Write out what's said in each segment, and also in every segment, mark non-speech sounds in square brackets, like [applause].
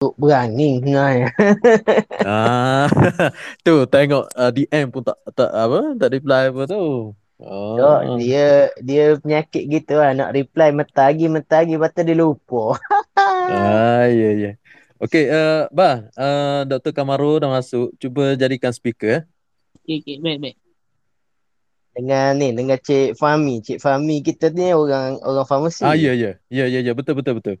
berani sebenarnya. [laughs] Ah, [laughs] tu tengok uh, DM pun tak tak apa, tak reply apa tu. Oh. dia dia penyakit gitu lah. Nak reply mentagi mentagi lepas dia lupa. [laughs] Ah, ya ya. Okey, uh, bah, uh, Dr. Kamaru dah masuk. Cuba jadikan speaker eh. Okey, okey, baik, baik. dengan ni dengan Cik Fahmi. Cik Fahmi kita ni orang orang farmasi. Ah, ya ya. Ya ya ya, betul betul betul.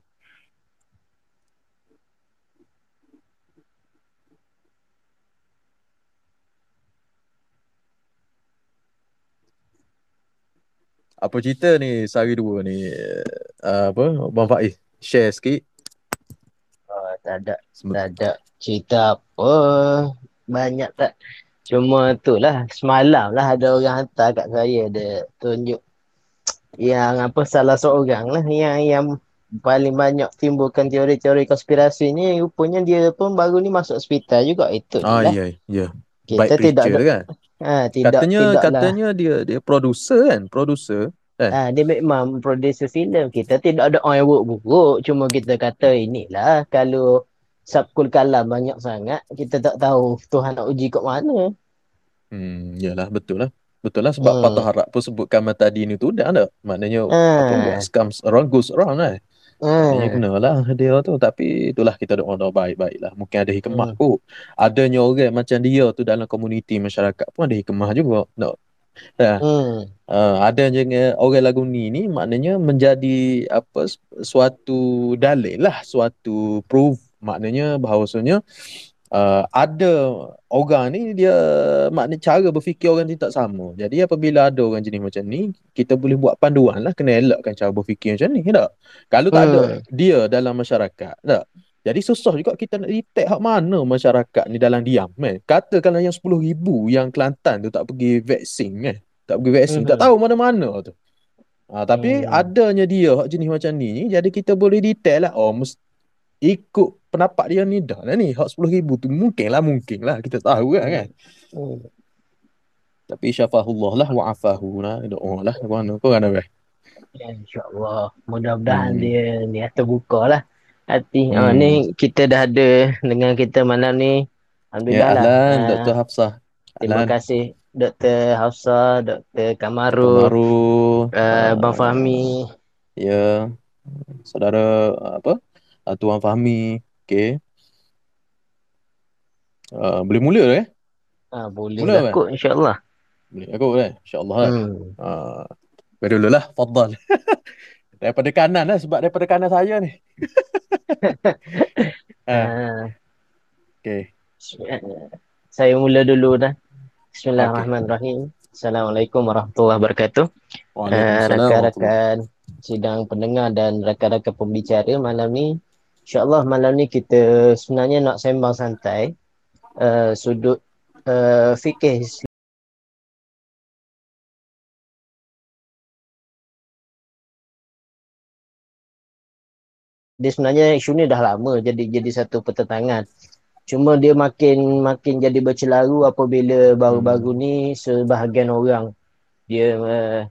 Apa cerita ni sehari dua ni? Uh, apa? Bang Faiz, share sikit. Oh, tak ada tak ada cerita apa. Banyak tak. Cuma tu lah semalam lah ada orang hantar kat saya dia tunjuk yang apa salah seorang lah yang yang paling banyak timbulkan teori-teori konspirasi ni rupanya dia pun baru ni masuk hospital juga itu Ah, lah. ya ya. Kita Baik tidak ada kan? Ha, tidak Katanya tidaklah katanya dia dia producer kan? Producer. Ah, dia memang producer filem. Kita tidak ada orang yang buruk-buruk. Cuma kita kata inilah kalau Sabkul Kalam banyak sangat, kita tak tahu Tuhan nak uji kat mana. Hmm, yalah betul lah. Betul lah sebab Hmm. patah harap pun sebutkan tadi ni tu dah ada. Maknanya apa Ah. what comes around goes around kan. Maknanya Ah. kenalah dia tu tapi itulah kita doa doa baik-baik lah. Mungkin ada hikmah Hmm. kot. Adanya orang macam dia tu dalam komuniti masyarakat pun ada hikmah juga. No. Dah. Hmm. Uh, ada je orang lagu ni ni maknanya menjadi apa suatu dalil lah, suatu proof maknanya bahawasanya uh, ada orang ni dia maknanya cara berfikir orang ni tak sama. Jadi apabila ada orang jenis macam ni, kita boleh buat panduan lah kena elakkan cara berfikir macam ni tak? Kalau tak ada Hmm. dia dalam masyarakat tak? Jadi susah juga kita nak detect hak mana masyarakat ni dalam diam kan. Katakanlah yang 10,000 yang Kelantan tu tak pergi vaksin kan. Tak pergi vaksin, tak Mhm. tahu mana-mana tu. Ha, tapi Hmm. adanya dia hak jenis macam ni, jadi kita boleh detect lah. Oh, ikut pendapat dia ni dah lah ni. Hak 10,000 tu mungkin lah, mungkin lah. Kita tahu kan kan. Hmm. Tapi syafahullah lah wa'afahu lah. Doa lah. Mana kau kan apa? Ya, InsyaAllah. Mudah-mudahan Hmm. dia ni terbuka lah. Hati. Ah, Hmm. ni kita dah ada dengan kita malam ni. Ya, Alhamdulillah lah. Ahlan, Ah, Dr. Hafsah. terima Ahlan. kasih Dr. Hafsah, Dr. Kamaru, Kamaru. uh, Bang ah, Fahmi. Ya. Saudara apa? Ah, Tuan Fahmi. Okey. Uh, boleh mula eh? Ah, boleh Mula lah kan? kot insyaAllah. Boleh aku eh? InsyaAllah lah. Hmm. Uh, Beri dulu lah, Fadal. [laughs] daripada kanan lah, sebab daripada kanan saya ni. [laughs] ah, Ah, okay. saya mula dulu dah. Bismillahirrahmanirrahim. Assalamualaikum warahmatullahi wabarakatuh. Uh, rakan-rakan sidang pendengar dan rakan-rakan pembicara malam ni. InsyaAllah malam ni kita sebenarnya nak sembang santai uh, sudut uh, fikih Islam. Dia sebenarnya isu ni dah lama jadi jadi satu pertentangan. Cuma dia makin makin jadi bercelaru apabila baru-baru ni sebahagian orang dia uh,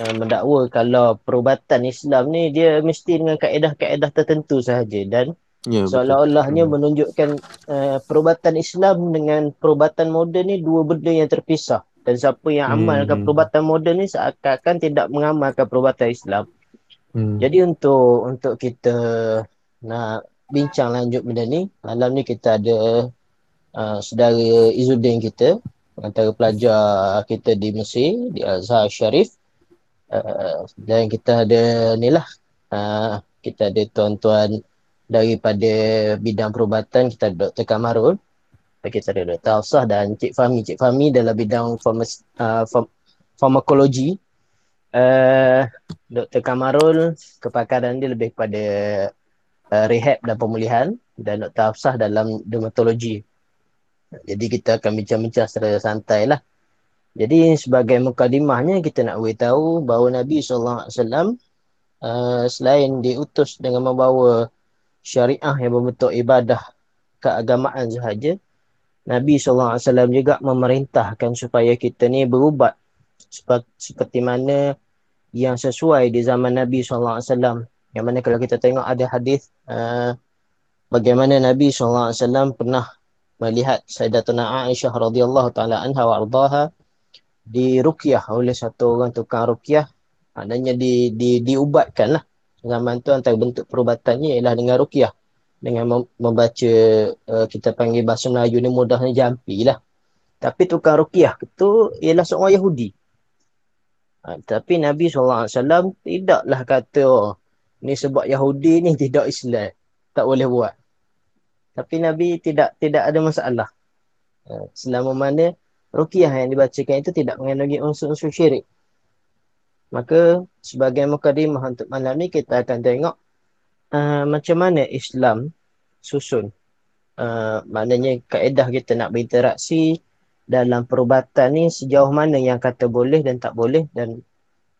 uh, mendakwa kalau perubatan Islam ni dia mesti dengan kaedah-kaedah tertentu sahaja dan Ya, betul. seolah-olahnya Hmm. menunjukkan uh, perubatan Islam dengan perubatan moden ni dua benda yang terpisah dan siapa yang Hmm, amalkan hmm. perubatan moden ni seakan-akan tidak mengamalkan perubatan Islam. Hmm. Jadi untuk untuk kita nak bincang lanjut benda ni, malam ni kita ada uh, saudara Izzuddin kita, antara pelajar kita di Mesir, di Azhar Sharif. Uh, dan kita ada ni lah, uh, kita ada tuan-tuan daripada bidang perubatan, kita ada Dr. Kamarul, kita ada Dr. Hafsah dan Cik Fahmi. Cik Fahmi dalam bidang farmas, uh, farm, farmakologi. Uh, Dr. Kamarul kepakaran dia lebih pada uh, rehab dan pemulihan dan Dr. Hafsah dalam dermatologi. Jadi kita akan bincang-bincang secara santai lah. Jadi sebagai mukadimahnya kita nak beritahu bahawa Nabi SAW uh, selain diutus dengan membawa syariah yang berbentuk ibadah keagamaan sahaja, Nabi SAW juga memerintahkan supaya kita ni berubat seperti, mana yang sesuai di zaman Nabi SAW. Yang mana kalau kita tengok ada hadis uh, bagaimana Nabi SAW pernah melihat Sayyidatuna Aisyah radhiyallahu taala anha wa ardaha di ruqyah oleh satu orang tukang ruqyah maknanya di di diubatkan lah zaman tu antara bentuk perubatannya ialah dengan ruqyah dengan membaca uh, kita panggil bahasa Melayu ni mudahnya jampi lah tapi tukang ruqyah tu ialah seorang Yahudi. Ha, tapi Nabi SAW tidaklah kata oh, ni sebab Yahudi ni [laughs] tidak Islam tak boleh buat. Tapi Nabi tidak tidak ada masalah. Uh, selama mana rukiah yang dibacakan itu tidak mengandungi unsur-unsur syirik. Maka sebagai mukadimah untuk malam ni kita akan tengok uh, macam mana Islam susun. Uh, maknanya kaedah kita nak berinteraksi dalam perubatan ni sejauh mana yang kata boleh dan tak boleh dan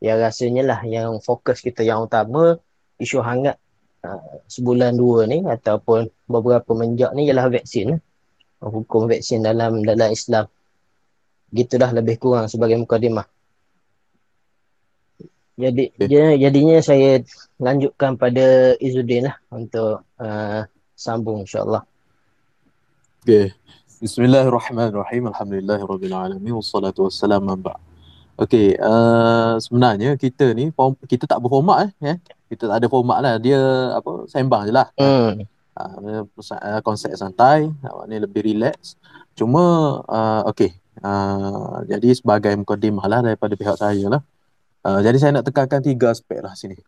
ya rasanya lah yang fokus kita yang utama isu hangat uh, sebulan dua ni ataupun beberapa menjak ni ialah vaksin hukum vaksin dalam dalam Islam gitulah lebih kurang sebagai mukadimah jadi okay. jadinya saya lanjutkan pada Izzuddin lah untuk uh, sambung insyaallah Okay. Bismillahirrahmanirrahim. Alhamdulillahirrahmanirrahim. Wassalatu wassalamu ala Okey, uh, sebenarnya kita ni kita tak berformat eh, ya. Kita tak ada format lah. Dia apa sembang je lah. Hmm. Uh, konsep santai, ni lebih relax. Cuma uh, okey. Uh, jadi sebagai mukadimah lah daripada pihak saya lah. Uh, jadi saya nak tekankan tiga aspek lah sini.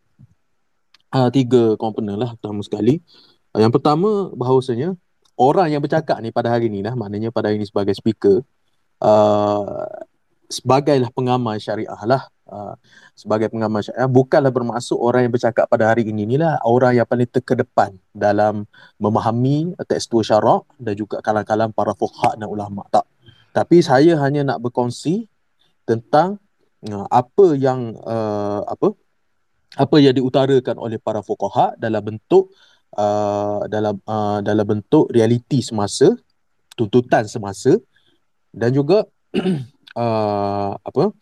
Uh, tiga komponen lah pertama sekali. Uh, yang pertama bahawasanya orang yang bercakap ni pada hari ni lah, maknanya pada hari ni sebagai speaker, uh, sebagailah pengamal syariah lah uh, sebagai pengamal syariah bukanlah bermaksud orang yang bercakap pada hari ini ni lah orang yang paling terkedepan dalam memahami tekstur syarak dan juga kalang-kalang para fuqaha dan ulama tak tapi saya hanya nak berkongsi tentang uh, apa yang uh, apa apa yang diutarakan oleh para fuqaha dalam bentuk uh, dalam uh, dalam bentuk realiti semasa tuntutan semasa dan juga [clears throat] uh, apa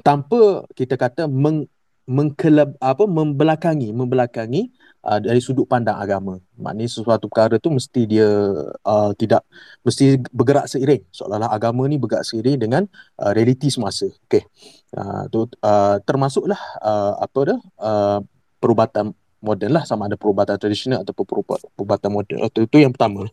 tanpa kita kata meng, mengkelab apa membelakangi membelakangi uh, dari sudut pandang agama. Maknanya sesuatu perkara tu mesti dia uh, tidak mesti bergerak seiring. Seolah-olah agama ni bergerak seiring dengan uh, realiti semasa. Okey. Uh, tu uh, termasuklah uh, apa dah uh, perubatan moden lah sama ada perubatan tradisional ataupun perubatan moden. Itu, itu yang pertama.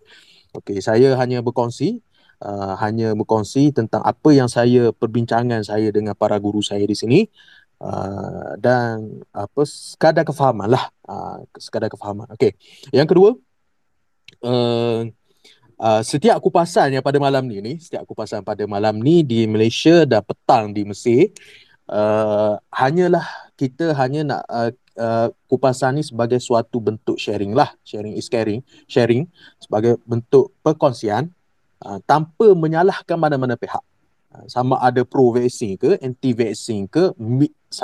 Okey, saya hanya berkongsi uh, hanya berkongsi tentang apa yang saya perbincangan saya dengan para guru saya di sini uh, dan apa sekadar kefahaman lah uh, sekadar kefahaman. Okey. Yang kedua uh, uh, setiap kupasan yang pada malam ni ni setiap kupasan pada malam ni di Malaysia dan petang di Mesir uh, hanyalah kita hanya nak uh, Uh, kupasan ni sebagai suatu bentuk sharing lah sharing is caring sharing sebagai bentuk perkongsian uh, tanpa menyalahkan mana-mana pihak. Uh, sama ada pro vaksin ke, anti vaksin ke,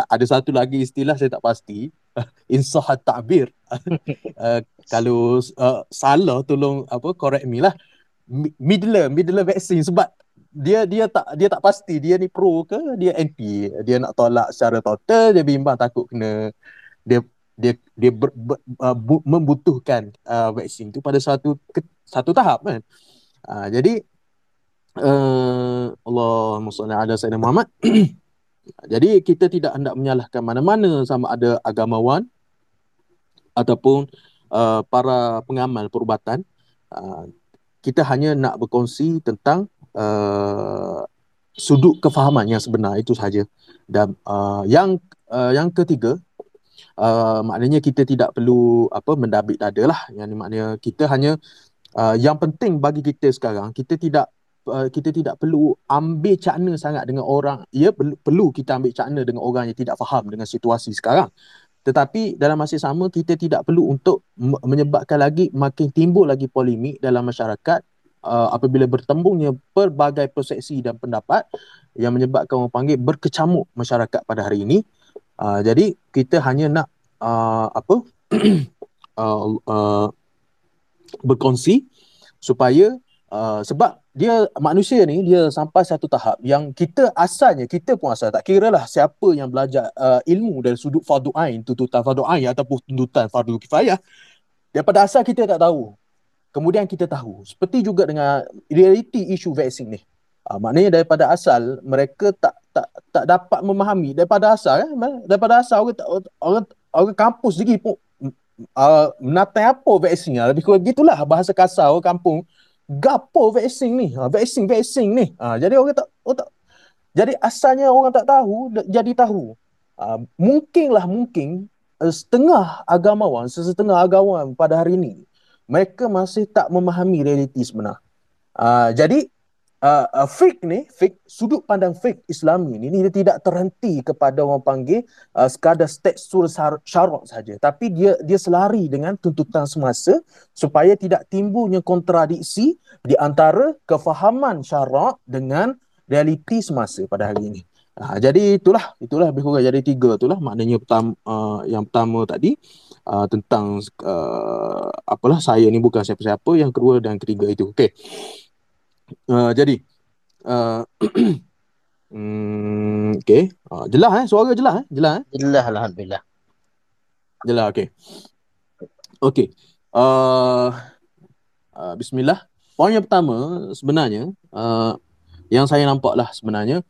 ada satu lagi istilah saya tak pasti, [laughs] insah takbir. [laughs] uh, kalau uh, salah tolong apa correct me lah. Middle middle vaksin sebab dia dia tak dia tak pasti dia ni pro ke dia anti dia nak tolak secara total dia bimbang takut kena dia dia dia ber, ber, uh, bu, membutuhkan uh, vaksin tu pada satu ke, satu tahap kan Ha, jadi uh, Allahumma salli ala sayyidina Muhammad. [clears throat] jadi kita tidak hendak menyalahkan mana-mana sama ada agamawan ataupun uh, para pengamal perubatan. Uh, kita hanya nak berkongsi tentang uh, sudut kefahaman yang sebenar itu saja. Dan uh, yang uh, yang ketiga uh, maknanya kita tidak perlu apa mendabik dada lah. Yang maknanya kita hanya uh, yang penting bagi kita sekarang kita tidak uh, kita tidak perlu ambil cakna sangat dengan orang. Ya perlu kita ambil cakna dengan orang yang tidak faham dengan situasi sekarang. Tetapi dalam masa sama kita tidak perlu untuk menyebabkan lagi makin timbul lagi polemik dalam masyarakat uh, apabila bertembungnya pelbagai persepsi dan pendapat yang menyebabkan orang panggil berkecamuk masyarakat pada hari ini. Uh, jadi kita hanya nak uh, apa uh, [clears throat] uh, berkongsi supaya uh, sebab dia manusia ni dia sampai satu tahap yang kita asalnya kita pun asal tak kira lah siapa yang belajar uh, ilmu dari sudut fardu ain tuntutan fardu ain ataupun tuntutan fardu kifayah Daripada asal kita tak tahu. Kemudian kita tahu. Seperti juga dengan reality isu vaksin ni. Uh, maknanya daripada asal mereka tak tak tak dapat memahami daripada asal kan daripada asal orang orang orang kampus lagi pun uh, menatang apa vaksin lah. lebih kurang gitulah bahasa kasar orang kampung gapo vaksin ni. Ha, vaksin vaksin ni. Ha, jadi orang tak orang tak jadi asalnya orang tak tahu jadi tahu. Ha, mungkinlah mungkin uh, setengah agamawan sesetengah agamawan pada hari ini mereka masih tak memahami realiti sebenar. Uh, jadi uh, uh, fake ni, fake sudut pandang fake Islami ni, ni dia tidak terhenti kepada orang panggil uh, sekadar tekstur syarak saja, tapi dia dia selari dengan tuntutan semasa supaya tidak timbulnya kontradiksi di antara kefahaman syarak dengan realiti semasa pada hari ini. Uh, jadi itulah itulah lebih kurang jadi tiga itulah maknanya pertama uh, yang pertama tadi uh, tentang uh, apalah saya ni bukan siapa-siapa yang kedua dan ketiga itu. Okey. Uh, jadi uh, [clears throat] hmm, okay. Uh, jelas eh? Suara jelas eh? Jelas eh? Jelas alhamdulillah. Jelas okey okey uh, uh, bismillah. Poin yang pertama sebenarnya uh, yang saya nampak lah sebenarnya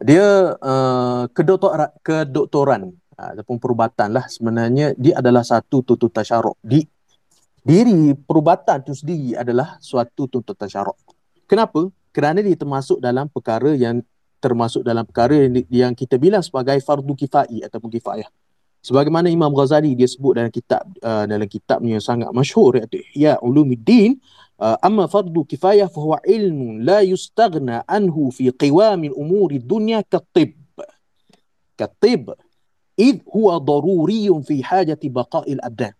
dia uh, kedoktoran kedoktoran ataupun perubatan lah sebenarnya dia adalah satu tuntutan syarak. Di diri perubatan itu sendiri adalah suatu tuntutan syarak Kenapa? Kerana dia termasuk dalam perkara yang termasuk dalam perkara yang, yang kita bilang sebagai fardu kifai ataupun kifayah. Sebagaimana Imam Ghazali dia sebut dalam kitab uh, dalam kitabnya yang sangat masyhur iaitu Ya Ulumuddin uh, amma fardu kifayah fa huwa ilmu la yustaghna anhu fi qiwam al-umuri dunya katib. Katib id huwa daruri fi hajati baqa'il abdan.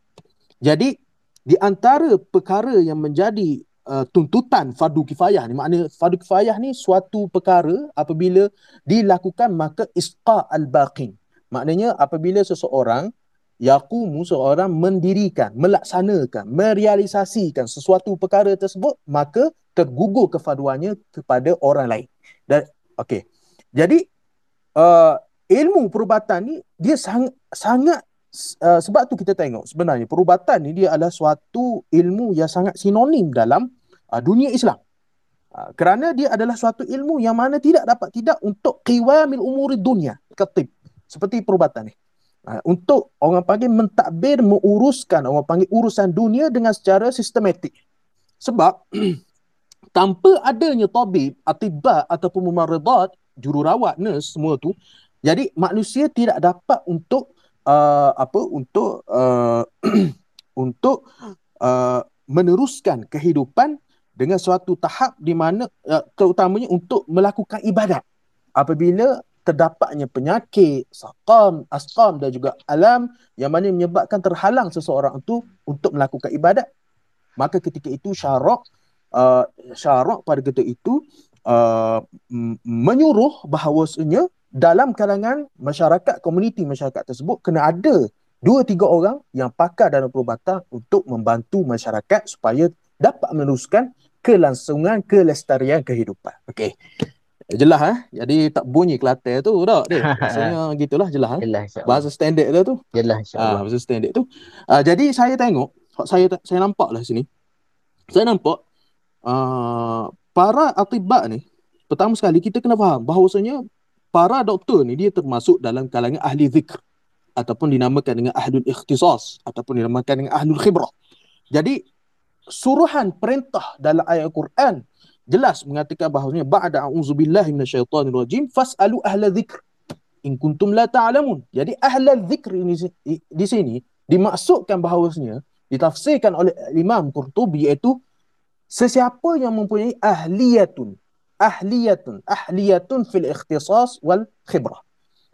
Jadi di antara perkara yang menjadi uh, tuntutan fardu kifayah ni. Makna fardu kifayah ni suatu perkara apabila dilakukan maka isqa al baqin maknanya apabila seseorang yaqumu seorang mendirikan melaksanakan merealisasikan sesuatu perkara tersebut maka tergugur kefaduannya kepada orang lain. Dan okey. Jadi uh, ilmu perubatan ni dia sangat sangat Uh, sebab tu kita tengok sebenarnya perubatan ni dia adalah suatu ilmu yang sangat sinonim dalam uh, dunia Islam. Uh, kerana dia adalah suatu ilmu yang mana tidak dapat tidak untuk qiwamil umuri dunia ketib seperti perubatan ni. Uh, untuk orang panggil mentadbir menguruskan orang panggil urusan dunia dengan secara sistematik. Sebab [clears throat] tanpa adanya tabib, atibah ataupun mumarridat, jururawat, nurse semua tu, jadi manusia tidak dapat untuk uh, apa untuk uh, [clears throat] untuk uh, meneruskan kehidupan dengan suatu tahap di mana uh, terutamanya untuk melakukan ibadat. Apabila terdapatnya penyakit saqam asqam dan juga alam yang mana menyebabkan terhalang seseorang itu untuk melakukan ibadat. Maka ketika itu syarak uh, syarak pada ketika itu uh, menyuruh bahawasanya dalam kalangan masyarakat, komuniti masyarakat tersebut kena ada dua tiga orang yang pakar dalam perubatan untuk membantu masyarakat supaya dapat meneruskan kelangsungan kelestarian kehidupan. Okey. Jelas eh? Jadi tak bunyi Kelantan tu tak dia. [laughs] Maksudnya gitulah jelas eh. Jelas Bahasa standard dia tu. Jelas insya-Allah. Ah, bahasa standard tu. Ah, jadi saya tengok saya saya nampak lah sini. Saya nampak uh, para atibak ni pertama sekali kita kena faham bahawasanya para doktor ni dia termasuk dalam kalangan ahli zikr ataupun dinamakan dengan ahlul ikhtisas ataupun dinamakan dengan ahlul khibrah. Jadi suruhan perintah dalam ayat Al-Quran jelas mengatakan bahawasanya ba'da a'udzubillahi minasyaitonir rajim fas'alu ahla dzikr in kuntum la ta'lamun. Jadi ahla dzikr ini di sini dimaksudkan bahawasanya ditafsirkan oleh Imam Qurtubi iaitu sesiapa yang mempunyai ahliyatun ahliyatun ahliyatun fil ikhtisas wal khibrah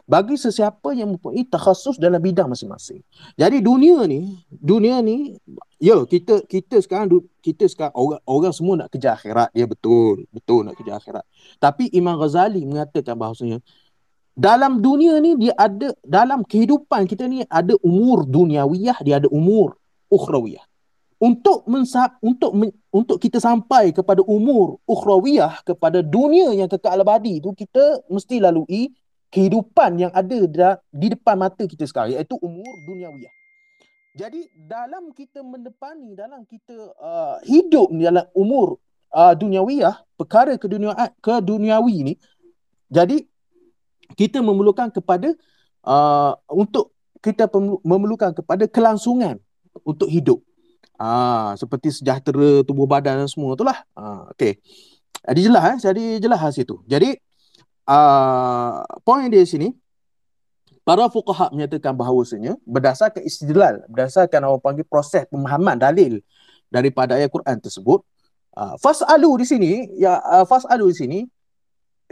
bagi sesiapa yang mempunyai takhasus dalam bidang masing-masing. Jadi dunia ni, dunia ni ya kita kita sekarang kita sekarang orang orang semua nak kejar akhirat, dia betul, betul nak kejar akhirat. Tapi Imam Ghazali mengatakan bahawasanya dalam dunia ni dia ada dalam kehidupan kita ni ada umur duniawiyah, dia ada umur ukhrawiyah untuk mensa- untuk untuk kita sampai kepada umur ukhrawiyah kepada dunia yang kekal abadi itu kita mesti lalui kehidupan yang ada di depan mata kita sekarang iaitu umur duniawiyah. Jadi dalam kita mendepani, dalam kita uh, hidup dalam umur uh, duniawiyah, perkara kedunia ke duniawi ni, jadi kita memerlukan kepada uh, untuk kita memerlukan kepada kelangsungan untuk hidup. Ah seperti sejahtera tubuh badan dan semua itulah. Ah okey. Jadi jelas eh, jadi jelas situ. Jadi uh, poin dia sini para fuqaha menyatakan bahawasanya berdasarkan istidlal, berdasarkan orang panggil proses pemahaman dalil daripada ayat Quran tersebut, uh, fasalu di sini ya uh, fasalu di sini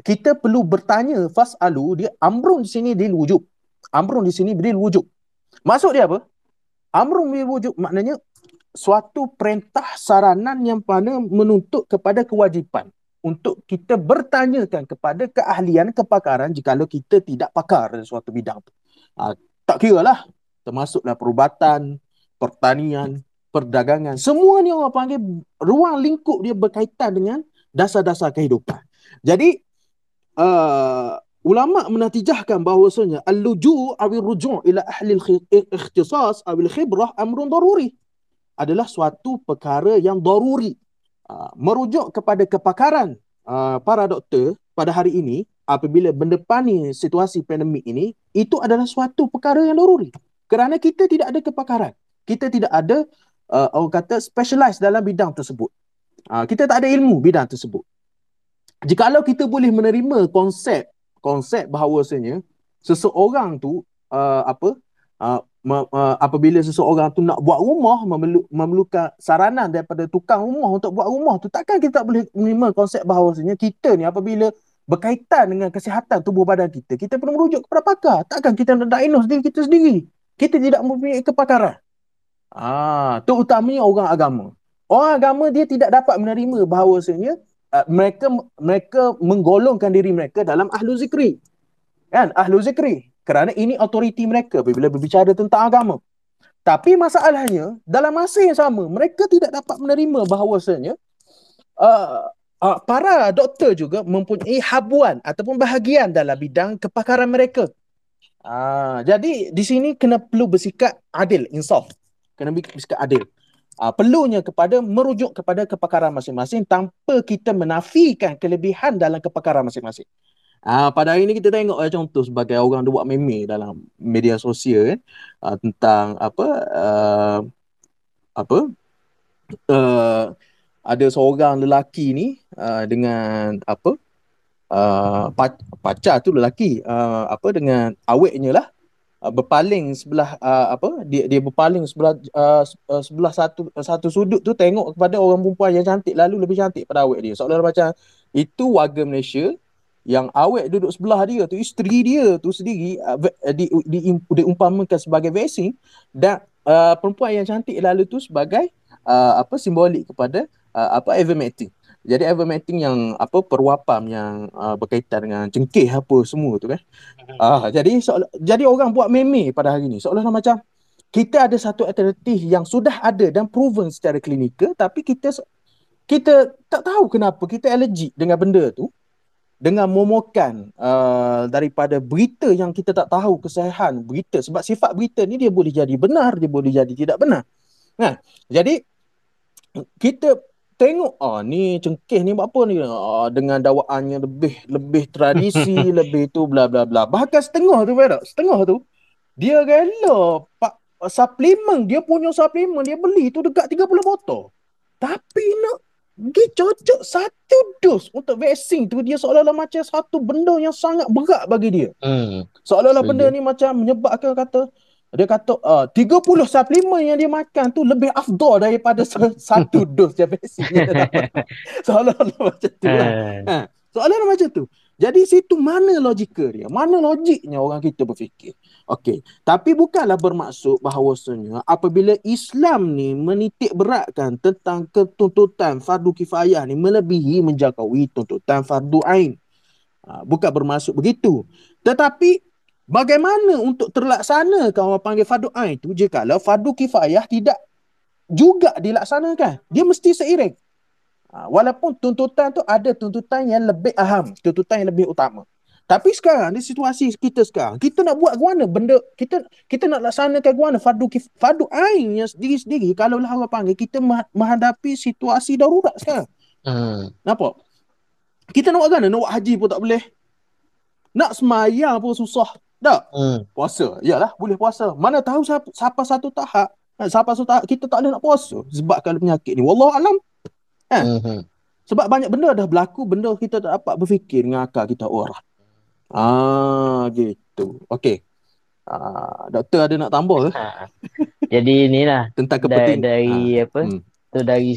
kita perlu bertanya fasalu dia amrun di sini lil wujub. Amrun di sini lil wujub. Maksud dia apa? Amrun lil wujub maknanya suatu perintah saranan yang mana menuntut kepada kewajipan untuk kita bertanyakan kepada keahlian kepakaran jika kita tidak pakar dalam suatu bidang. Ha, tak kira lah termasuklah perubatan, pertanian, perdagangan. Semua ni orang panggil ruang lingkup dia berkaitan dengan dasar-dasar kehidupan. Jadi uh, ulama menatijahkan bahawasanya al-luju' awil ruju' ila ahli al-ikhtisas awil khibrah amrun daruri adalah suatu perkara yang daruri Ah, merujuk kepada kepakaran uh, para doktor pada hari ini apabila mendepani situasi pandemik ini itu adalah suatu perkara yang daruri. Kerana kita tidak ada kepakaran. Kita tidak ada uh, orang kata specialize dalam bidang tersebut. Uh, kita tak ada ilmu bidang tersebut. Jikalau kita boleh menerima konsep konsep bahawasanya seseorang tu uh, apa uh, apabila seseorang tu nak buat rumah memerlu, memerlukan saranan daripada tukang rumah untuk buat rumah tu takkan kita tak boleh menerima konsep bahawasanya kita ni apabila berkaitan dengan kesihatan tubuh badan kita kita perlu merujuk kepada pakar. Takkan kita nak diagnose diri kita sendiri? Kita tidak mempunyai kepakaran. Ah tu utamanya orang agama. Orang agama dia tidak dapat menerima bahawasanya uh, mereka mereka menggolongkan diri mereka dalam ahlu zikri. Kan? Ahlu zikri kerana ini autoriti mereka bila berbicara tentang agama. Tapi masalahnya dalam masa yang sama mereka tidak dapat menerima bahawasanya uh, uh, para doktor juga mempunyai habuan ataupun bahagian dalam bidang kepakaran mereka. Uh, jadi di sini kena perlu bersikap adil, insaf. Kena bersikap adil. Uh, perlunya kepada merujuk kepada kepakaran masing-masing tanpa kita menafikan kelebihan dalam kepakaran masing-masing. Ah pada hari ni kita tengok uh, contoh sebagai orang dia buat meme dalam media sosial kan uh, tentang apa uh, apa uh, ada seorang lelaki ni uh, dengan apa uh, pacar tu lelaki uh, apa dengan aweknya lah. Uh, berpaling sebelah uh, apa dia dia berpaling sebelah uh, sebelah satu satu sudut tu tengok kepada orang perempuan yang cantik lalu lebih cantik pada awek dia. Seolah-olah macam itu warga Malaysia yang awet duduk sebelah dia tu isteri dia tu sendiri uh, di, di, di, diumpamakan sebagai vaksin dan uh, perempuan yang cantik lalu tu sebagai uh, apa simbolik kepada uh, apa ivermectin jadi ivermectin yang apa perwapan yang uh, berkaitan dengan cengkeh apa semua tu kan. Uh, jadi so, jadi orang buat meme pada hari ni. Seolah-olah macam kita ada satu alternatif yang sudah ada dan proven secara klinikal tapi kita kita tak tahu kenapa kita allergic dengan benda tu dengan momokan uh, daripada berita yang kita tak tahu kesahihan berita sebab sifat berita ni dia boleh jadi benar dia boleh jadi tidak benar. Nah jadi kita tengok ah ni cengkeh ni apa ni? Ah, dengan dakwaannya lebih lebih tradisi [laughs] lebih tu bla bla bla. Bahkan setengah tu berak setengah tu dia rela pak suplemen dia punya suplemen dia beli tu dekat 30 botol. Tapi nak dia cocok satu dos untuk vaksin tu dia seolah-olah macam satu benda yang sangat berat bagi dia. Hmm. Seolah-olah benda ni macam menyebabkan kata dia kata uh, 30 suplemen yang dia makan tu lebih afdal daripada [laughs] satu dos dia vaksin. [laughs] seolah-olah macam tu lah. Eh. Ha. Seolah-olah macam tu. Jadi situ mana logika dia? Mana logiknya orang kita berfikir? Okey, tapi bukanlah bermaksud bahawasanya apabila Islam ni menitik beratkan tentang ketuntutan fardu kifayah ni melebihi menjangkaui tuntutan fardu ain. Ha, bukan bermaksud begitu. Tetapi bagaimana untuk terlaksana kalau orang panggil fardu ain tu jika fardu kifayah tidak juga dilaksanakan? Dia mesti seiring. Ha, walaupun tuntutan tu ada tuntutan yang lebih aham, tuntutan yang lebih utama. Tapi sekarang di situasi kita sekarang, kita nak buat ke mana benda kita kita nak laksanakan ke mana fardu kif, fardu ain yang sendiri-sendiri kalau lah orang panggil kita menghadapi situasi darurat sekarang. Hmm. Nampak? Kita nak buat mana? Nak buat haji pun tak boleh. Nak semayang pun susah. Tak? Hmm. Puasa. Yalah, boleh puasa. Mana tahu siapa, siapa satu tahap, siapa satu tahap kita tak boleh nak puasa sebab kalau penyakit ni. Wallahu alam. Eh? Hmm. Sebab banyak benda dah berlaku, benda kita tak dapat berfikir dengan akal kita orang. Ah, gitu. Okey. Ah, doktor ada nak tambah ke? Ha. Jadi inilah tentang kepentingan dari, dari ha. apa? Hmm. Tu dari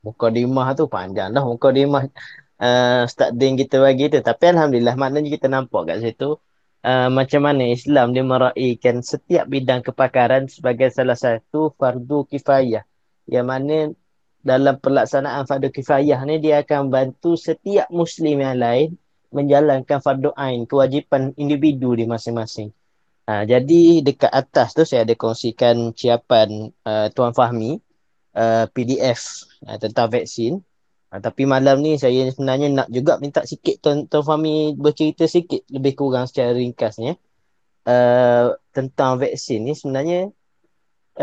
muka dimah tu panjang dah muka dimah uh, start din kita bagi tu. Tapi alhamdulillah maknanya kita nampak kat situ uh, macam mana Islam dia meraihkan setiap bidang kepakaran sebagai salah satu fardu kifayah. Yang mana dalam pelaksanaan fardu kifayah ni dia akan bantu setiap muslim yang lain menjalankan fardu ain kewajipan individu di masing-masing. Ha, jadi dekat atas tu saya ada kongsikan ciapan uh, Tuan Fahmi uh, PDF uh, tentang vaksin. Uh, tapi malam ni saya sebenarnya nak juga minta sikit Tuan, Tuan Fahmi bercerita sikit lebih kurang secara ringkasnya uh, tentang vaksin ni sebenarnya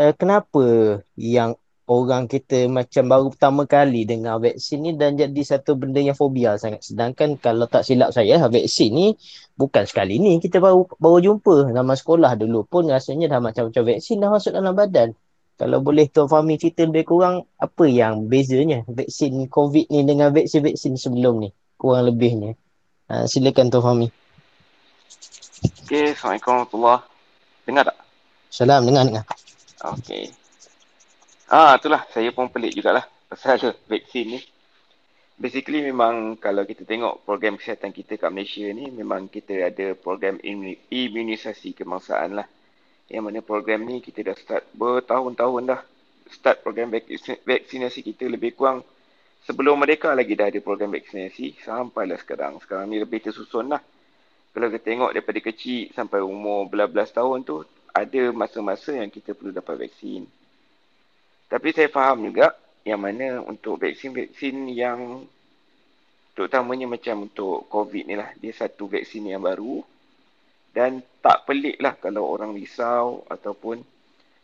uh, kenapa yang orang kita macam baru pertama kali dengar vaksin ni dan jadi satu benda yang fobia sangat. Sedangkan kalau tak silap saya, vaksin ni bukan sekali ni kita baru baru jumpa. Nama sekolah dulu pun rasanya dah macam-macam vaksin dah masuk dalam badan. Kalau boleh Tuan Fahmi cerita lebih kurang apa yang bezanya vaksin COVID ni dengan vaksin-vaksin sebelum ni. Kurang lebihnya. Uh, silakan Tuan Fahmi. Okay, Assalamualaikum warahmatullahi Dengar tak? Salam, dengar, dengar. Okay. Ah, itulah saya pun pelik jugalah pasal [laughs] vaksin ni. Basically memang kalau kita tengok program kesihatan kita kat Malaysia ni memang kita ada program imunisasi kebangsaan lah. Yang mana program ni kita dah start bertahun-tahun dah. Start program vaksinasi kita lebih kurang sebelum mereka lagi dah ada program vaksinasi sampailah sekarang. Sekarang ni lebih tersusun lah. Kalau kita tengok daripada kecil sampai umur belas-belas tahun tu ada masa-masa yang kita perlu dapat vaksin. Tapi saya faham juga yang mana untuk vaksin-vaksin yang terutamanya macam untuk COVID ni lah. Dia satu vaksin yang baru dan tak pelik lah kalau orang risau ataupun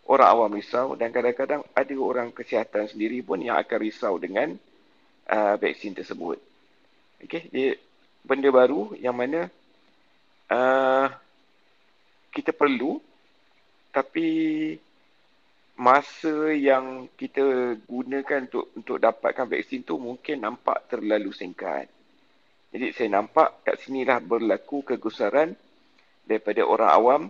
orang awam risau dan kadang-kadang ada orang kesihatan sendiri pun yang akan risau dengan uh, vaksin tersebut. Okay, dia benda baru yang mana uh, kita perlu tapi masa yang kita gunakan untuk untuk dapatkan vaksin tu mungkin nampak terlalu singkat. Jadi saya nampak kat sinilah berlaku kegusaran daripada orang awam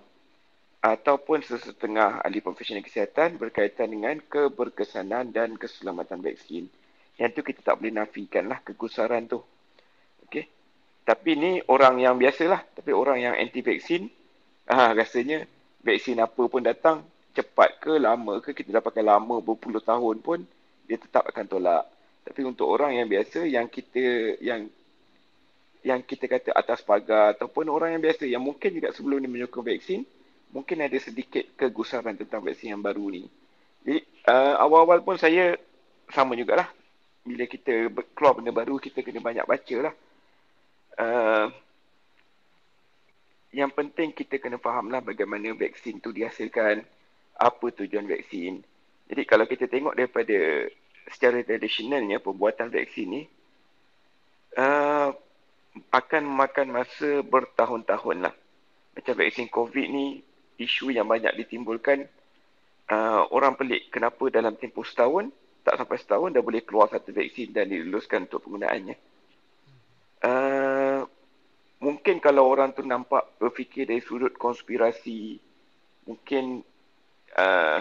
ataupun sesetengah ahli profesional kesihatan berkaitan dengan keberkesanan dan keselamatan vaksin. Yang tu kita tak boleh nafikan lah kegusaran tu. Okay. Tapi ni orang yang biasalah. Tapi orang yang anti vaksin, ah, rasanya vaksin apa pun datang, cepat ke lama ke kita dah pakai lama berpuluh tahun pun dia tetap akan tolak. Tapi untuk orang yang biasa yang kita yang yang kita kata atas pagar ataupun orang yang biasa yang mungkin juga sebelum ni menyokong vaksin mungkin ada sedikit kegusaran tentang vaksin yang baru ni. Jadi uh, awal-awal pun saya sama jugalah. Bila kita keluar benda baru kita kena banyak baca lah. Uh, yang penting kita kena fahamlah bagaimana vaksin tu dihasilkan apa tujuan vaksin. Jadi kalau kita tengok daripada secara tradisionalnya pembuatan vaksin ni uh, akan memakan masa bertahun-tahun lah. Macam vaksin COVID ni isu yang banyak ditimbulkan uh, orang pelik kenapa dalam tempoh setahun tak sampai setahun dah boleh keluar satu vaksin dan diluluskan untuk penggunaannya. Uh, mungkin kalau orang tu nampak berfikir dari sudut konspirasi mungkin uh,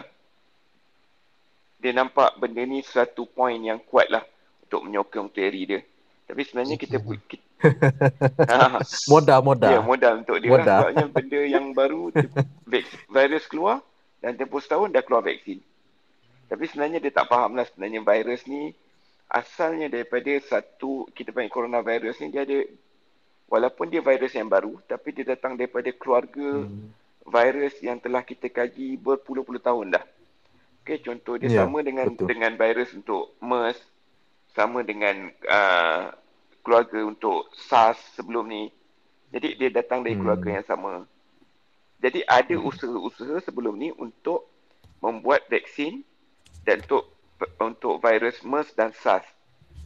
dia nampak benda ni satu point yang kuat lah untuk menyokong teori dia. Tapi sebenarnya kita, [laughs] kita modal modal. Ya, modal untuk dia modal. lah. Sebabnya benda yang baru [laughs] virus keluar dan tempoh setahun dah keluar vaksin. Tapi sebenarnya dia tak faham lah sebenarnya virus ni asalnya daripada satu kita panggil coronavirus ni dia ada walaupun dia virus yang baru tapi dia datang daripada keluarga hmm virus yang telah kita kaji berpuluh-puluh tahun dah. Okey, contoh dia ya, sama dengan betul. dengan virus untuk MERS, sama dengan uh, keluarga untuk SARS sebelum ni. Jadi dia datang dari keluarga Hmm. yang sama. Jadi ada Hmm. usaha-usaha sebelum ni untuk membuat vaksin dan untuk untuk virus MERS dan SARS.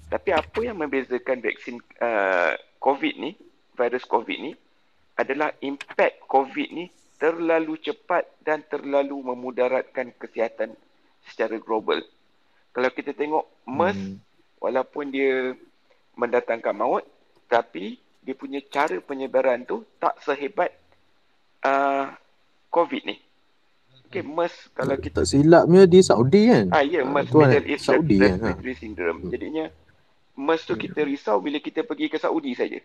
Tapi apa yang membezakan vaksin uh, COVID ni, virus COVID ni adalah impact COVID ni terlalu cepat dan terlalu memudaratkan kesihatan secara global. Kalau kita tengok MERS Hmm. walaupun dia mendatangkan maut tapi dia punya cara penyebaran tu tak sehebat uh, COVID ni. Okay, MERS kalau kita tak silapnya di Saudi kan? Ah ya, Ah, MERS kan, Middle East Saudi kan, ha. Respiratory Syndrome. Jadinya MERS tu kita risau bila kita pergi ke Saudi saja.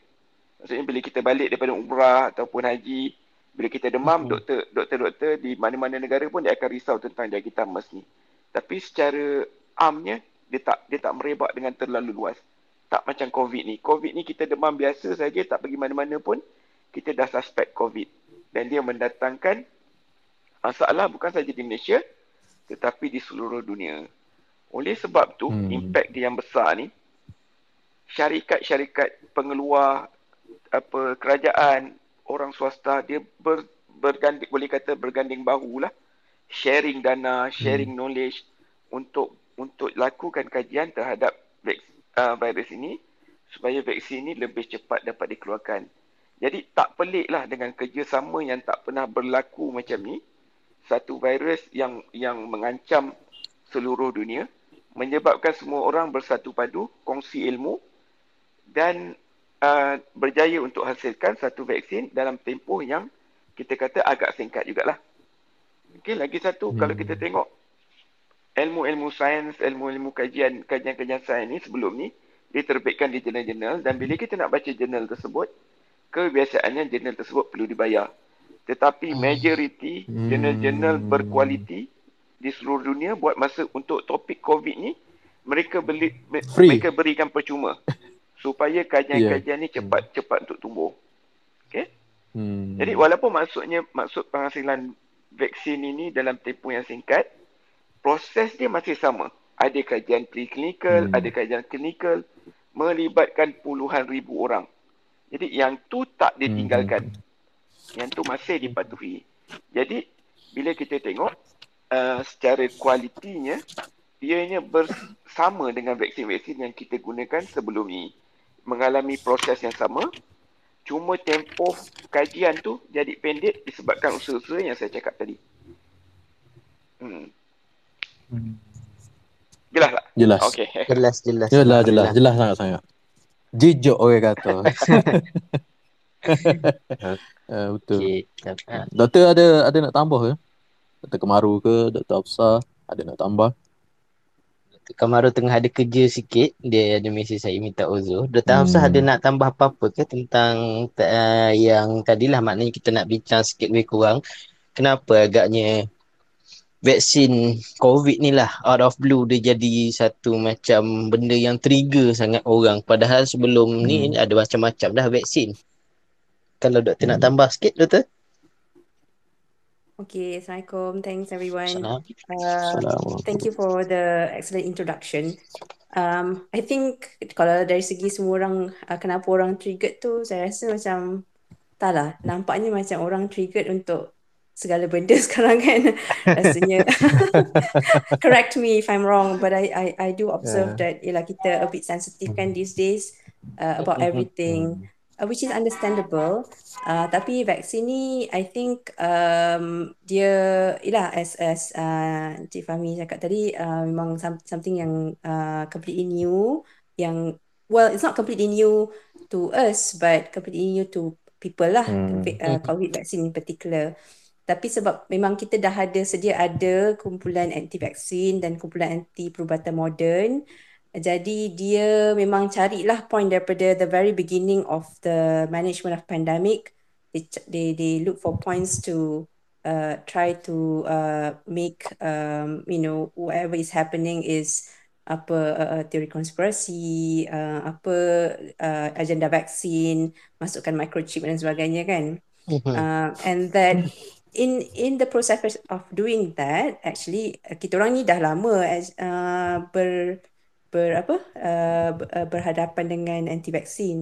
Maksudnya bila kita balik daripada umrah ataupun haji, bila kita demam, Mhm. doktor doktor-doktor di mana-mana negara pun dia akan risau tentang jangkitan MERS ni. Tapi secara amnya dia tak dia tak merebak dengan terlalu luas. Tak macam COVID ni. COVID ni kita demam biasa saja tak pergi mana-mana pun kita dah suspek COVID. Dan dia mendatangkan masalah bukan saja di Malaysia tetapi di seluruh dunia. Oleh sebab tu, Hmm. hmm. impact dia yang besar ni, syarikat-syarikat pengeluar, apa kerajaan, orang swasta, dia ber, berganding, boleh kata berganding bahu lah, sharing dana, sharing hmm. knowledge untuk untuk lakukan kajian terhadap uh, virus ini supaya vaksin ini lebih cepat dapat dikeluarkan. Jadi tak pelik lah dengan kerjasama yang tak pernah berlaku macam ni, satu virus yang yang mengancam seluruh dunia menyebabkan semua orang bersatu padu, kongsi ilmu dan uh, berjaya untuk hasilkan satu vaksin dalam tempoh yang kita kata agak singkat jugalah. Okey, lagi satu hmm. kalau kita tengok ilmu-ilmu sains, ilmu-ilmu kajian, kajian-kajian sains ni sebelum ni diterbitkan di jurnal-jurnal dan bila kita nak baca jurnal tersebut, kebiasaannya jurnal tersebut perlu dibayar. Tetapi majoriti Hmm. jurnal-jurnal berkualiti di seluruh dunia buat masa untuk topik COVID ni mereka beli Free. mereka berikan percuma [laughs] supaya kajian-kajian ni cepat-cepat untuk tumbuh. Okey? Hmm. Jadi walaupun maksudnya maksud penghasilan vaksin ini dalam tempoh yang singkat, proses dia masih sama. Ada kajian preklinikal, Hmm. ada kajian klinikal melibatkan puluhan ribu orang. Jadi yang tu tak ditinggalkan. Yang tu masih dipatuhi. Jadi bila kita tengok uh, secara kualitinya dianya bersama dengan vaksin-vaksin yang kita gunakan sebelum ni. Mengalami proses yang sama. Cuma tempoh kajian tu jadi pendek disebabkan usaha-usaha yang saya cakap tadi. Hmm. Hmm. Jelas tak? Jelas. Okey. [laughs] Jelas, jelas. Jelas, jelas, jelas sangat-sangat. Jijok orang kata. uh, [laughs] [laughs] betul. Okey. Ah, Doktor ada ada nak tambah ke? Doktor Kemaru ke, Doktor Afsar ada nak tambah? Kamaru tengah ada kerja sikit. Dia ada mesej saya minta uzur. Dr. Hmm. Hamzah ada nak tambah apa-apa ke tentang uh, yang tadilah maknanya kita nak bincang sikit lebih kurang. Kenapa agaknya vaksin COVID ni lah out of blue dia jadi satu macam benda yang trigger sangat orang. Padahal sebelum ni Hmm. ada macam-macam dah vaksin. Kalau doktor nak Hmm. tambah sikit doktor? Okay, Assalamualaikum. Thanks everyone. Uh, thank you for the excellent introduction. Um, I think kalau dari segi semua orang uh, kenapa orang triggered tu, saya rasa macam tak lah, nampaknya macam orang triggered untuk segala benda [laughs] sekarang kan. Rasanya [laughs] correct me if I'm wrong, but I I I do observe that ialah kita a bit sensitive kan these days uh, about everything. Uh, which is understandable. Uh, tapi vaksin ni, I think um, dia, ialah as as uh, Cik Fahmi cakap tadi, uh, memang some, something yang uh, completely new, yang well, it's not completely new to us, but completely new to people lah, Hmm. uh, COVID vaccine in particular. Tapi sebab memang kita dah ada sedia ada kumpulan anti vaksin dan kumpulan anti perubatan moden. Jadi dia memang carilah point daripada the very beginning of the management of pandemic. They they, they look for points to uh, try to uh, make um, you know whatever is happening is apa uh, uh, teori konspirasi, uh, apa uh, agenda vaksin, masukkan microchip dan sebagainya kan. Mhm. Uh, and that in in the process of doing that actually kita orang ni dah lama as uh, ber ber apa uh, uh, berhadapan dengan anti vaksin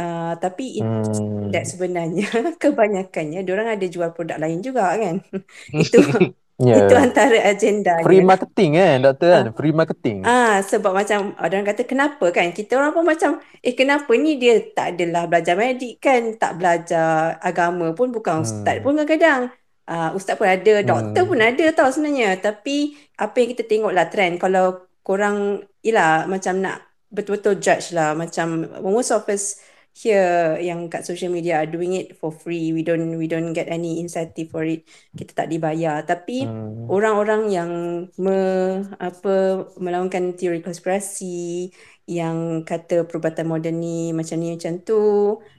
Uh, tapi it Hmm. that sebenarnya [laughs] kebanyakannya orang ada jual produk lain juga kan. [laughs] itu [laughs] Ya. itu antara agendanya. Free marketing kan, doktor kan? Free marketing. Ah sebab macam orang kata kenapa kan kita orang pun macam eh kenapa ni dia tak adalah belajar medik kan tak belajar agama pun bukan ustaz Hmm. pun kadang-kadang uh, ustaz pun ada doktor Hmm. pun ada tau sebenarnya tapi apa yang kita tengok lah trend kalau korang yelah macam nak betul-betul judge lah. Macam most of us here yang kat social media are doing it for free. We don't we don't get any incentive for it. Kita tak dibayar. Tapi Hmm. orang-orang yang me, apa melawankan teori konspirasi yang kata perubatan moden ni macam ni macam tu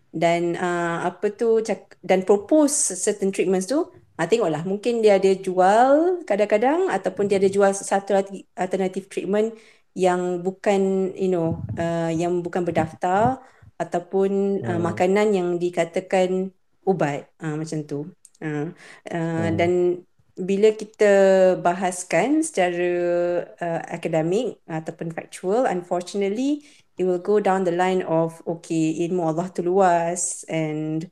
dan uh, apa tu cak, dan propose certain treatments tu ah tengoklah mungkin dia ada jual kadang-kadang ataupun dia ada jual satu alternative treatment yang bukan you know uh, yang bukan berdaftar ataupun uh, Hmm. makanan yang dikatakan ubat uh, macam tu uh, uh, Hmm. dan bila kita bahaskan secara uh, akademik ataupun factual, unfortunately, it will go down the line of okay, ilmu Allah tu luas and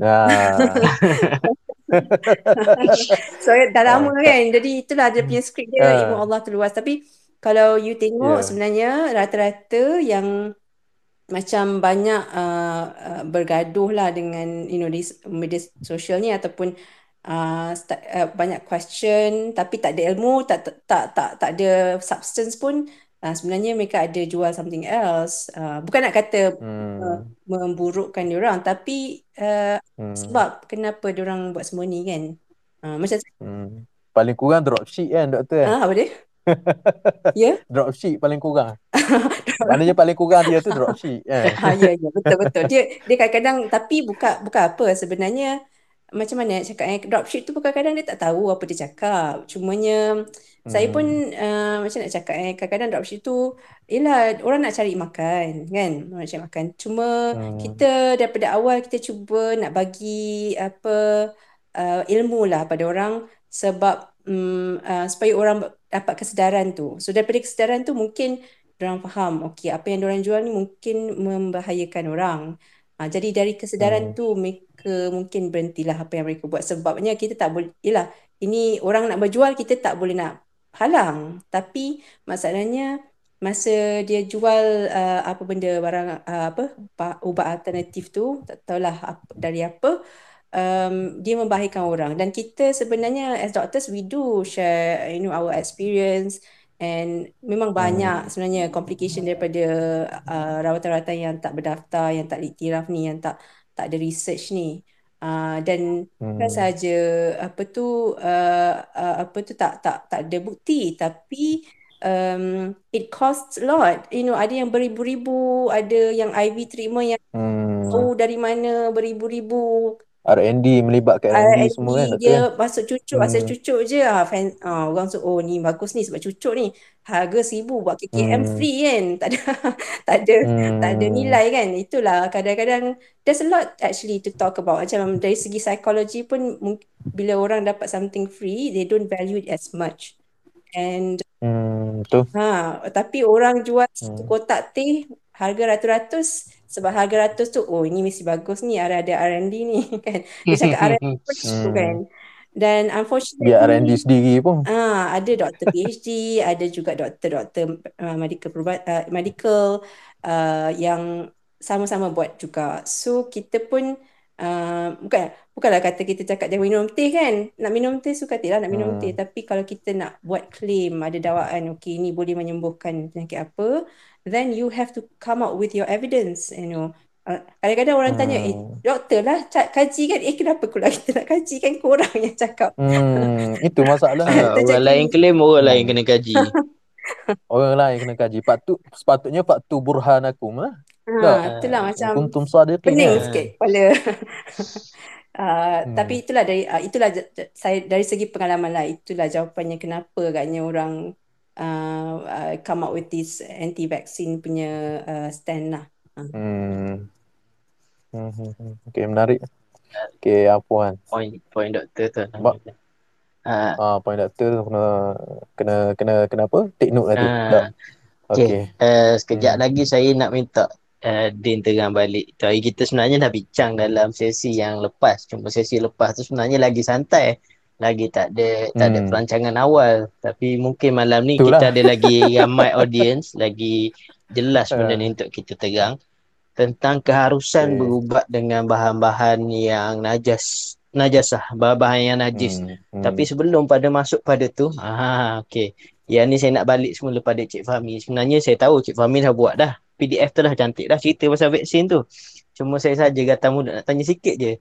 Ah. [laughs] [laughs] [laughs] so dah lama kan. Jadi itulah dia punya skrip dia Ah. ilmu Allah tu luas. Tapi kalau you tengok Ya. sebenarnya rata-rata yang macam banyak uh, uh, bergaduh lah dengan you know di media sosial ni ataupun uh, start, uh, banyak question tapi tak ada ilmu tak tak tak tak, tak ada substance pun uh, sebenarnya mereka ada jual something else uh, bukan nak kata uh, Hmm. memburukkan diorang tapi uh, Hmm. sebab kenapa diorang buat semua ni kan uh, macam Hmm. Paling kurang dropship kan doktor kan? uh, apa dia [laughs] ya Dropship paling kurang. [laughs] Maknanya paling kurang dia tu dropship kan? Ha, [laughs] ya, ya, betul, betul. Dia, dia kadang-kadang, tapi bukan, bukan apa sebenarnya, macam mana nak cakap, eh, dropship tu kadang-kadang dia tak tahu apa dia cakap. Cumanya, saya pun, Hmm. uh, macam nak cakap, eh, kadang-kadang dropship tu, yelah, orang nak cari makan, kan? Orang nak cari makan. Cuma, Hmm. kita daripada awal, kita cuba nak bagi, apa, uh, ilmu lah pada orang, sebab, um, uh, supaya orang dapat kesedaran tu. So, daripada kesedaran tu, mungkin, Diorang faham, okey, apa yang diorang jual ni mungkin membahayakan orang. Ha, jadi dari kesedaran Hmm. tu mereka mungkin berhentilah apa yang mereka buat. Sebabnya kita tak boleh, yelah, ini orang nak berjual kita tak boleh nak halang. Tapi masalahnya masa dia jual uh, apa benda barang uh, apa ba- ubat alternatif tu tak tahulah apa, dari apa um, dia membahayakan orang dan kita sebenarnya as doctors we do share you know our experience and memang Hmm. banyak sebenarnya complication daripada uh, rawatan-rawatan yang tak berdaftar yang tak iktiraf ni yang tak tak ada research ni uh, dan Hmm. sahaja apa tu uh, uh, apa tu tak tak tak ada bukti tapi um, it costs a lot you know ada yang beribu-ribu ada yang IV treatment yang Hmm. tahu dari mana beribu-ribu R&D melibatkan R&D R&D semua kan doktor kan? dia masuk cucuk asal Hmm. cucuk je ah, fan, ah, orang tu oh ni bagus ni sebab cucuk ni harga seribu buat KKM Hmm. free kan [laughs] tak ada tak ada tak ada Hmm. nilai kan itulah kadang-kadang there's a lot actually to talk about macam dari segi psikologi pun bila orang dapat something free they don't value it as much and Hmm. Betul. Ha, tapi orang jual satu Hmm. kotak teh harga ratus-ratus sebab harga ratus tu oh ini mesti bagus ni ada ada R&D ni [laughs] kan. Dia cakap R&D pun tu kan. Hmm. Dan Biar R&D unfortunately sendiri pun. ah ada doktor PhD, ada juga doktor-doktor uh, medical uh, medical uh, yang sama-sama buat juga. So kita pun uh, bukan bukanlah kata kita cakap jangan minum teh kan. Nak minum teh suka hati lah nak minum teh. Hmm. Tapi kalau kita nak buat claim ada dakwaan okey ini boleh menyembuhkan penyakit apa, then you have to come up with your evidence, you know. Uh, kadang-kadang orang tanya, eh Hmm. doktor lah kaji kan. Eh kenapa pula kita nak kaji kan korang yang cakap. Hmm. Itu masalah. Ah, orang lain claim, orang lain Hmm. kena kaji. Orang lain kena kaji. [laughs] Patut sepatutnya faktu burhanakum lah. Tak. Ha, itulah macam Kuntum sadiqin pening kan. sikit kepala. uh, [laughs] Hmm. Tapi itulah dari uh, itulah j- j- saya dari segi pengalaman lah itulah jawapannya kenapa agaknya orang uh, uh, come up with this anti-vaccine punya uh, stand lah. Hmm. Hmm. hmm, hmm. Okay, menarik. Okay, apa kan? Point point doktor tu. Ba- Ah, Ah, point doktor tu kena kena kena kena apa? Take note lah tu. Tak. okay. Okay. Uh, sekejap Hmm. lagi saya nak minta uh, Din terang balik. Tu hari kita sebenarnya dah bincang dalam sesi yang lepas. Cuma sesi lepas tu sebenarnya lagi santai. Lagi tak ada tak ada Hmm. perancangan awal. Tapi mungkin malam ni Itulah. kita ada lagi [laughs] ramai audience, lagi jelas benda Ah. ni untuk kita terang tentang keharusan Okay. berubat dengan bahan-bahan yang najas najasah, bahan-bahan yang najis. Hmm. Hmm. Tapi sebelum pada masuk pada tu, ah okey. Yang ni saya nak balik semula pada Cik Fahmi. Sebenarnya saya tahu Cik Fahmi dah buat dah. PDF tu dah cantik dah cerita pasal vaksin tu. Cuma saya saja kata muda nak tanya sikit je.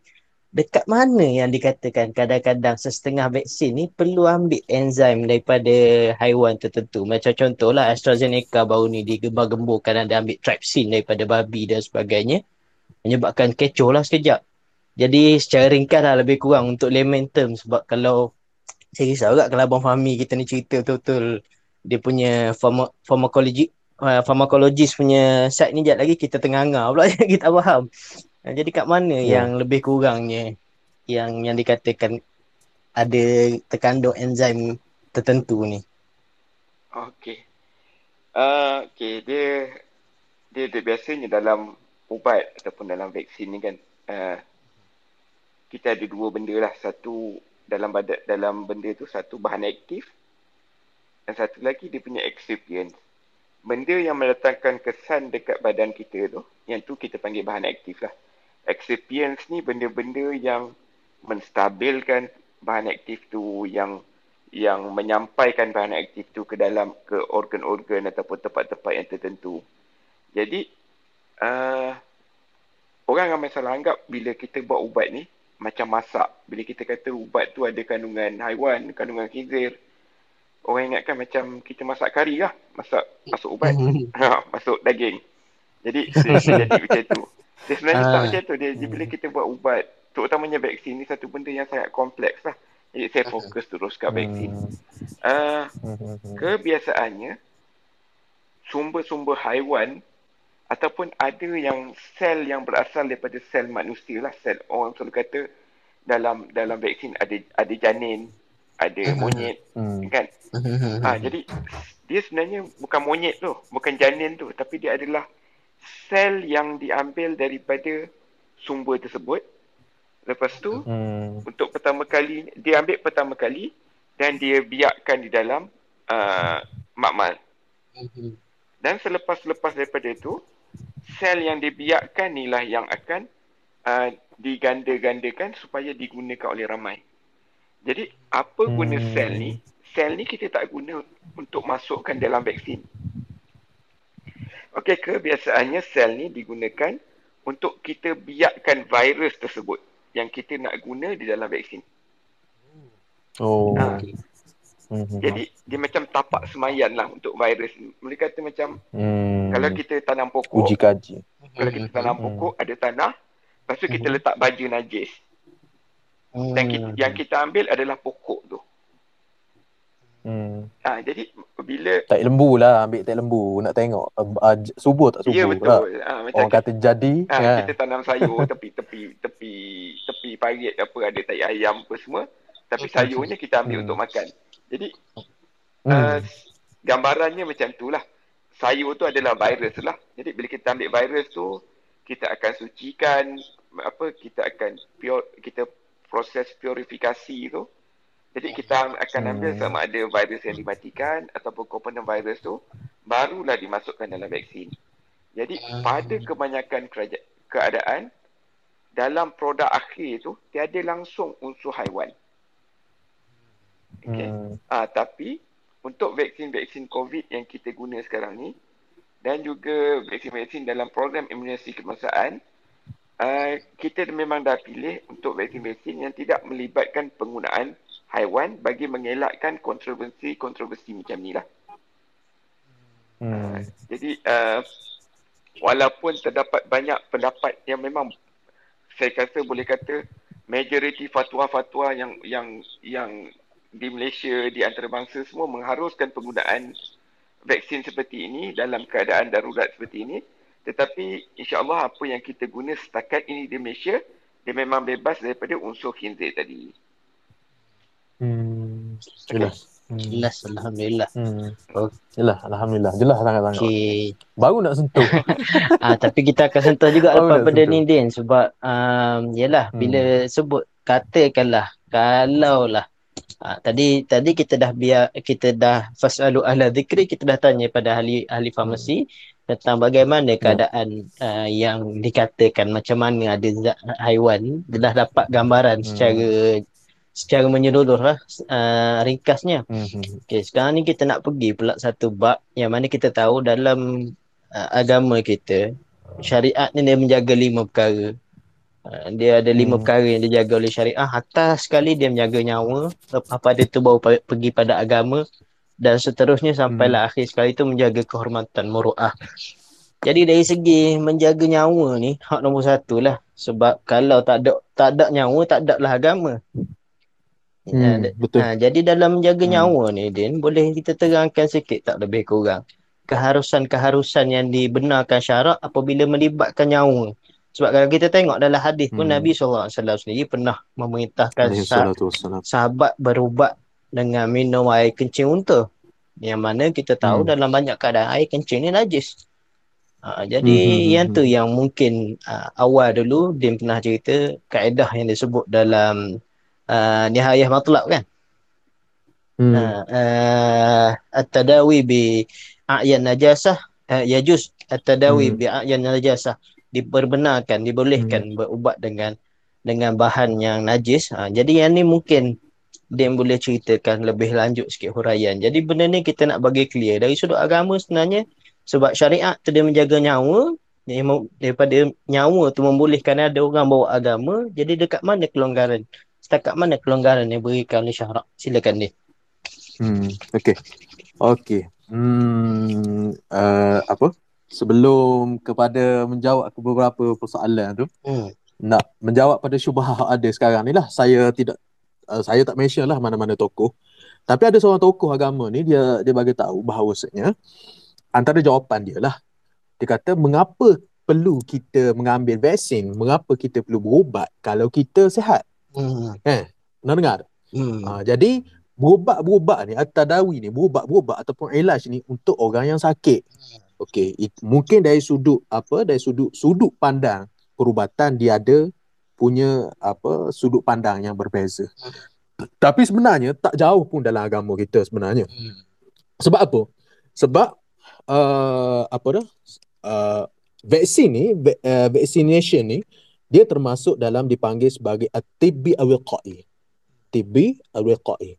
Dekat mana yang dikatakan kadang-kadang sesetengah vaksin ni perlu ambil enzim daripada haiwan tertentu. Macam contohlah AstraZeneca baru ni digembar-gemburkan ada ambil trypsin daripada babi dan sebagainya. Menyebabkan kecoh lah sekejap. Jadi secara ringkas lah lebih kurang untuk layman term sebab kalau saya risau agak kalau Abang Fahmi kita ni cerita betul-betul dia punya pharma, pharmacology uh, pharmacologist punya side ni jap lagi kita tengah-tengah pula [laughs] kita faham. Uh, jadi kat mana Ya. yang lebih kurangnya yang yang dikatakan ada terkandung enzim tertentu ni. Okey. Uh, okey, dia dia, dia biasanya dalam ubat ataupun dalam vaksin ni kan uh, kita ada dua benda lah. Satu dalam badan dalam benda tu satu bahan aktif dan satu lagi dia punya excipients. Benda yang meletakkan kesan dekat badan kita tu, yang tu kita panggil bahan aktif lah. Excipients ni benda-benda yang menstabilkan bahan aktif tu, yang yang menyampaikan bahan aktif tu ke dalam ke organ-organ ataupun tempat-tempat yang tertentu. Jadi uh, orang ramai salah anggap bila kita buat ubat ni macam masak. Bila kita kata ubat tu ada kandungan haiwan, kandungan khinzir, orang ingatkan macam kita masak kari lah. Masak, masuk ubat, [laughs] ha, masuk daging. Jadi [laughs] dia, dia jadi macam tu. Dia sebenarnya tak Ah. macam tu. Dia, dia, bila kita buat ubat, terutamanya vaksin ni satu benda yang sangat kompleks lah. Jadi saya fokus terus kat vaksin. Hmm. Uh, Hmm. Hmm. Hmm. kebiasaannya sumber-sumber haiwan ataupun ada yang sel yang berasal daripada sel manusia lah sel orang selalu kata dalam dalam vaksin ada ada janin ada Mhm. monyet Hmm. kan ha, [laughs] jadi dia sebenarnya bukan monyet tu bukan janin tu tapi dia adalah sel yang diambil daripada sumber tersebut lepas tu Hmm. untuk pertama kali dia ambil pertama kali dan dia biarkan di dalam uh, makmal dan selepas-lepas daripada itu, sel yang dibiarkan inilah yang akan uh, diganda-gandakan supaya digunakan oleh ramai. Jadi, apa guna Hmm. sel ni? Sel ni kita tak guna untuk masukkan dalam vaksin. Okey, kebiasaannya sel ni digunakan untuk kita biarkan virus tersebut yang kita nak guna di dalam vaksin. Oh. Ha. Hmm. Hmm. Jadi, dia macam tapak semayan lah untuk virus ni. Boleh kata macam Hmm. kalau kita tanam pokok, uji kaji. Kalau kita tanam Hmm. pokok, ada tanah. Lepas tu kita letak baju najis. Dan kita, yang kita ambil adalah pokok tu. Hmm. Ha, jadi bila Tak lembu lah, ambil tak lembu nak tengok uh, uh, subur tak subur ya lah. betul. Ha, macam Orang kata jadi ha, kan. kita tanam sayur [laughs] tepi tepi tepi tepi parit apa ada tai ayam apa semua. Tapi sayurnya kita ambil Hmm. untuk makan. Jadi Hmm. uh, gambarannya macam tu lah. Sayur tu adalah virus lah. Jadi bila kita ambil virus tu, kita akan sucikan apa kita akan pure, kita proses purifikasi tu. Jadi kita akan ambil sama ada virus yang dimatikan ataupun komponen virus tu barulah dimasukkan dalam vaksin. Jadi Hmm. pada kebanyakan keraja- keadaan dalam produk akhir tu tiada langsung unsur haiwan. Okay. Hmm. Ah, tapi untuk vaksin-vaksin COVID yang kita guna sekarang ni dan juga vaksin-vaksin dalam program imunisasi kebangsaan, uh, kita memang dah pilih untuk vaksin-vaksin yang tidak melibatkan penggunaan haiwan bagi mengelakkan kontroversi-kontroversi macam ni lah. Hmm. Jadi uh, walaupun terdapat banyak pendapat yang memang saya kata boleh kata majoriti fatwa-fatwa yang yang yang di Malaysia di antarabangsa semua mengharuskan penggunaan vaksin seperti ini dalam keadaan darurat seperti ini tetapi insya-Allah apa yang kita guna setakat ini di Malaysia dia memang bebas daripada unsur khinzir tadi. Hmm. Jelas. Hmm. Jelas Alhamdulillah. Hmm. Okey. Jelas, Alhamdulillah. Jelas sangat-sangat. Okay. Baru nak sentuh. [laughs] ah, tapi kita akan sentuh juga Oh, lepas benda sentuh. ni Din sebab um, yalah Hmm. bila sebut katakanlah kalau lah ah, tadi tadi kita dah biar kita dah fasalu ahla zikri kita dah tanya pada ahli ahli farmasi tentang bagaimana Ya. keadaan uh, yang dikatakan macam mana ada zat haiwan dah dapat gambaran Hmm. secara secara menyeluruh lah uh, ringkasnya Hmm, hmm. Okay, sekarang ni kita nak pergi pula satu bab yang mana kita tahu dalam uh, agama kita, syariat ni dia menjaga lima perkara. Uh, dia ada lima Hmm. perkara yang dijaga oleh syariah. Atas sekali dia menjaga nyawa, lepas pada tu baru pergi pada agama dan seterusnya sampailah akhir sekali tu menjaga kehormatan muruah. Jadi dari segi menjaga nyawa ni hak nombor satu lah. Sebab kalau tak ada tak ada nyawa tak ada lah agama. Hmm, Ah, betul. Ha, jadi dalam menjaga Hmm. nyawa ni Din, boleh kita terangkan sikit tak lebih kurang keharusan-keharusan yang dibenarkan syarak apabila melibatkan nyawa. Sebab kalau kita tengok dalam hadis pun Hmm. Nabi SAW sendiri pernah memerintahkan sah- sahabat berubat dengan minum air kencing unta. Yang mana kita tahu Hmm. dalam banyak keadaan air kencing ni najis. Ha, jadi Hmm, hmm, hmm, yang tu hmm. yang mungkin uh, awal dulu dia pernah cerita kaedah yang disebut dalam uh, Nihayah Matlab kan. Hmm. Uh, uh, at-tadawi bi a'yan najasah uh, yajuz at-tadawi Hmm. bi a'yan najasah diperbenarkan dibolehkan berubat dengan dengan bahan yang najis. Ha, jadi yang ni mungkin dia boleh ceritakan lebih lanjut sikit huraian. Jadi benda ni kita nak bagi clear dari sudut agama sebenarnya sebab syariat tu dia menjaga nyawa daripada nyawa tu membolehkan ada orang bawa agama jadi dekat mana kelonggaran setakat mana kelonggaran yang berikan oleh syarak silakan dia Hmm, okey. Okey. Hmm, uh, apa? Sebelum kepada menjawab ke beberapa persoalan tu, hmm. nak menjawab pada syubhah yang [laughs] ada sekarang ni lah. Saya tidak uh, saya tak mention lah mana-mana tokoh. Tapi ada seorang tokoh agama ni dia dia bagi tahu bahawasanya antara jawapan dia lah. Dia kata mengapa perlu kita mengambil vaksin, mengapa kita perlu berubat kalau kita sihat. Hmm. Pernah dengar? Hmm. Ha, jadi berubat-berubat ni at-tadawi ni berubat-berubat ataupun ilaj ni untuk orang yang sakit. Okey, mungkin dari sudut apa dari sudut sudut pandang perubatan dia ada punya apa sudut pandang yang berbeza. Tapi sebenarnya tak jauh pun dalam agama kita sebenarnya. Hmm. Sebab apa? Sebab uh, apa dah? Uh, vaksin ni, uh, vaccination ni dia termasuk dalam dipanggil sebagai at-tibbi awiqai. Tibbi awiqai.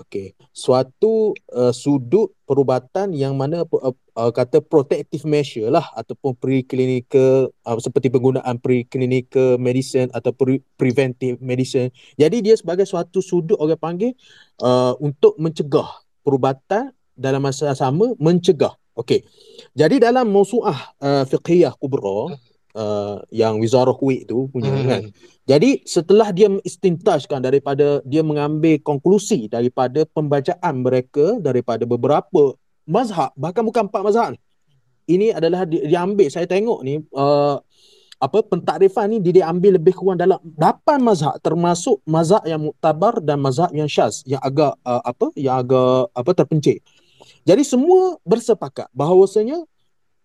Okey, suatu uh, sudut perubatan yang mana uh, uh, kata protective measure lah ataupun preclinical uh, seperti penggunaan preclinical medicine atau pre- preventive medicine. Jadi dia sebagai suatu sudut orang panggil uh, untuk mencegah perubatan dalam masa sama mencegah. Okey. Jadi dalam mausuah uh, fiqhiyah kubra uh, yang Wizarah Kuwait tu punya Hmm. kan. Jadi setelah dia istintajkan daripada dia mengambil konklusi daripada pembacaan mereka daripada beberapa mazhab bahkan bukan empat mazhab ni. Ini adalah di, diambil saya tengok ni uh, apa pentakrifan ni dia diambil lebih kurang dalam 8 mazhab termasuk mazhab yang muktabar dan mazhab yang syaz yang agak uh, apa yang agak apa terpencil. Jadi semua bersepakat bahawasanya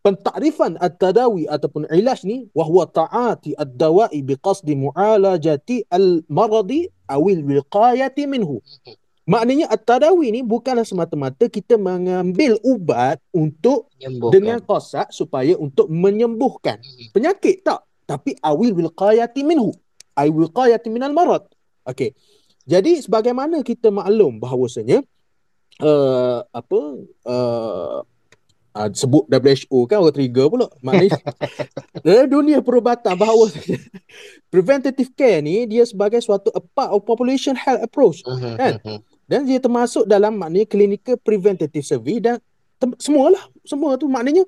pentakrifan at-tadawi ataupun ilaj ni wahwa ta'ati ad-dawa'i biqasdi mu'alajati al-maradi awil wiqayati minhu. Maknanya at-tadawi ni bukanlah semata-mata kita mengambil ubat untuk Menyembuhkan. dengan qasad supaya untuk menyembuhkan Hmm. penyakit tak tapi awil wiqayati minhu ay wiqayati minal marad okey jadi sebagaimana kita maklum bahawasanya uh, apa uh, uh, sebut WHO kan orang trigger pula maknanya [laughs] dalam dunia perubatan bahawa [laughs] preventative care ni dia sebagai suatu a part of population health approach Hmm. Kan? Hmm. dan dia termasuk dalam maknanya clinical preventative survey dan semualah semua tu maknanya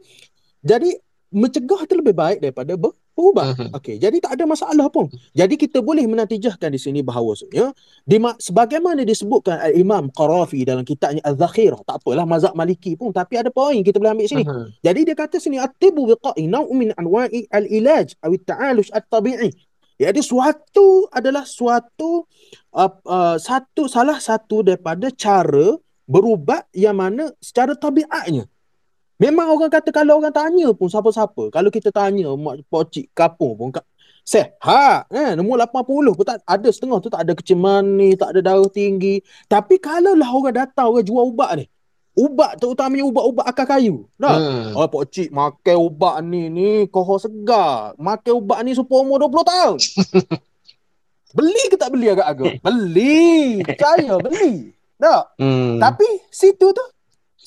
jadi mencegah tu lebih baik daripada ber- berubat. Mhm. Okey, jadi tak ada masalah pun. Jadi kita boleh menatijahkan di sini bahawasanya di ma- sebagaimana disebutkan Al-Imam Qarafi dalam kitabnya Az-Zakhirah, tak apalah mazhab Maliki pun tapi ada poin kita boleh ambil sini. Hmm. Jadi dia kata sini at-tibu wiqa'i naw'un min anwa'i al-ilaj aw at-ta'alush at-tabi'i. Jadi suatu adalah suatu uh, uh, satu salah satu daripada cara berubat yang mana secara tabiatnya memang orang kata kalau orang tanya pun siapa-siapa kalau kita tanya mak pocik kapung pun sehat eh nombor 80 pun tak ada setengah tu tak ada kecil manis tak ada darah tinggi tapi kalau lah orang datang orang jual ubat ni ubat terutamanya ubat-ubat akar kayu dah Hmm. Oh, Pak Cik makan ubat ni ni kohor segar. Makan ubat ni supaya umur 20 tahun. [laughs] beli ke tak beli agak-agak? [laughs] Beli. Percaya beli. Tak? Hmm. Tapi situ tu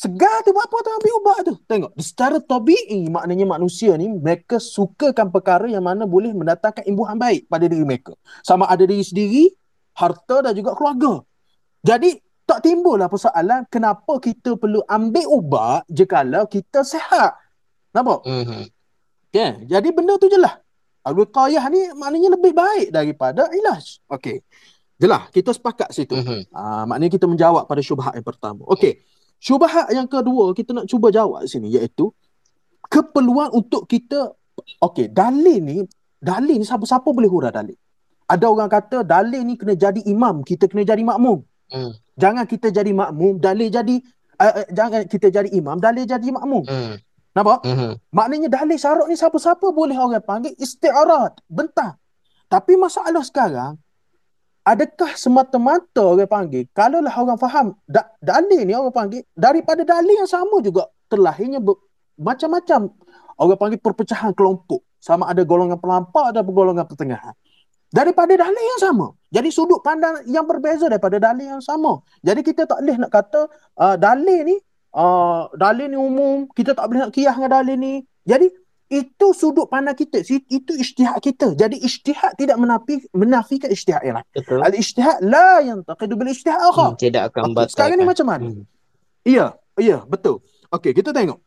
segar tu buat apa tu ambil ubat tu. Tengok, secara tabii maknanya manusia ni mereka sukakan perkara yang mana boleh mendatangkan imbuhan baik pada diri mereka. Sama ada diri sendiri, harta dan juga keluarga. Jadi tak timbullah persoalan kenapa kita perlu ambil ubat jikalau kita sihat. Nampak? Hmm. Yeah. Jadi benda tu je lah. Al-Wiqayah ni maknanya lebih baik daripada ilaj. Okey. Jelah, kita sepakat situ. Hmm. Ah, maknanya kita menjawab pada syubhat yang pertama. Okey. Syubhat yang kedua kita nak cuba jawab sini iaitu keperluan untuk kita okey, dalil ni dalil ni siapa-siapa boleh hurah dalil. Ada orang kata dalil ni kena jadi imam, kita kena jadi makmum. Hmm. Jangan kita jadi makmum, dalil jadi uh, uh, jangan kita jadi imam, dalil jadi makmum. Hmm. Nampak? Hmm. Maknanya dalil syarat ni siapa-siapa boleh orang panggil isti'arat, bentang. Tapi masalah sekarang, adakah semata-mata orang panggil, kalaulah orang faham, da, dalil ni orang panggil, daripada dalil yang sama juga terlahirnya ber, macam-macam orang panggil perpecahan kelompok. Sama ada golongan pelampak dan golongan pertengahan. Daripada dalil yang sama. Jadi sudut pandang yang berbeza daripada dalil yang sama. Jadi kita tak boleh nak kata uh, dalil ni uh, dalil ni umum, kita tak boleh nak kiyah dengan dalil ni. Jadi itu sudut pandang kita, itu ijtihad kita. Jadi ijtihad tidak menafi menafikan ijtihad yang lain. Betul. Al ijtihad la yantaqidu bil ijtihad akhar. Hmm. Tidak akan Okey, batalkan. sekarang ni macam mana? Hmm. Iya, iya, betul. Okey, kita tengok.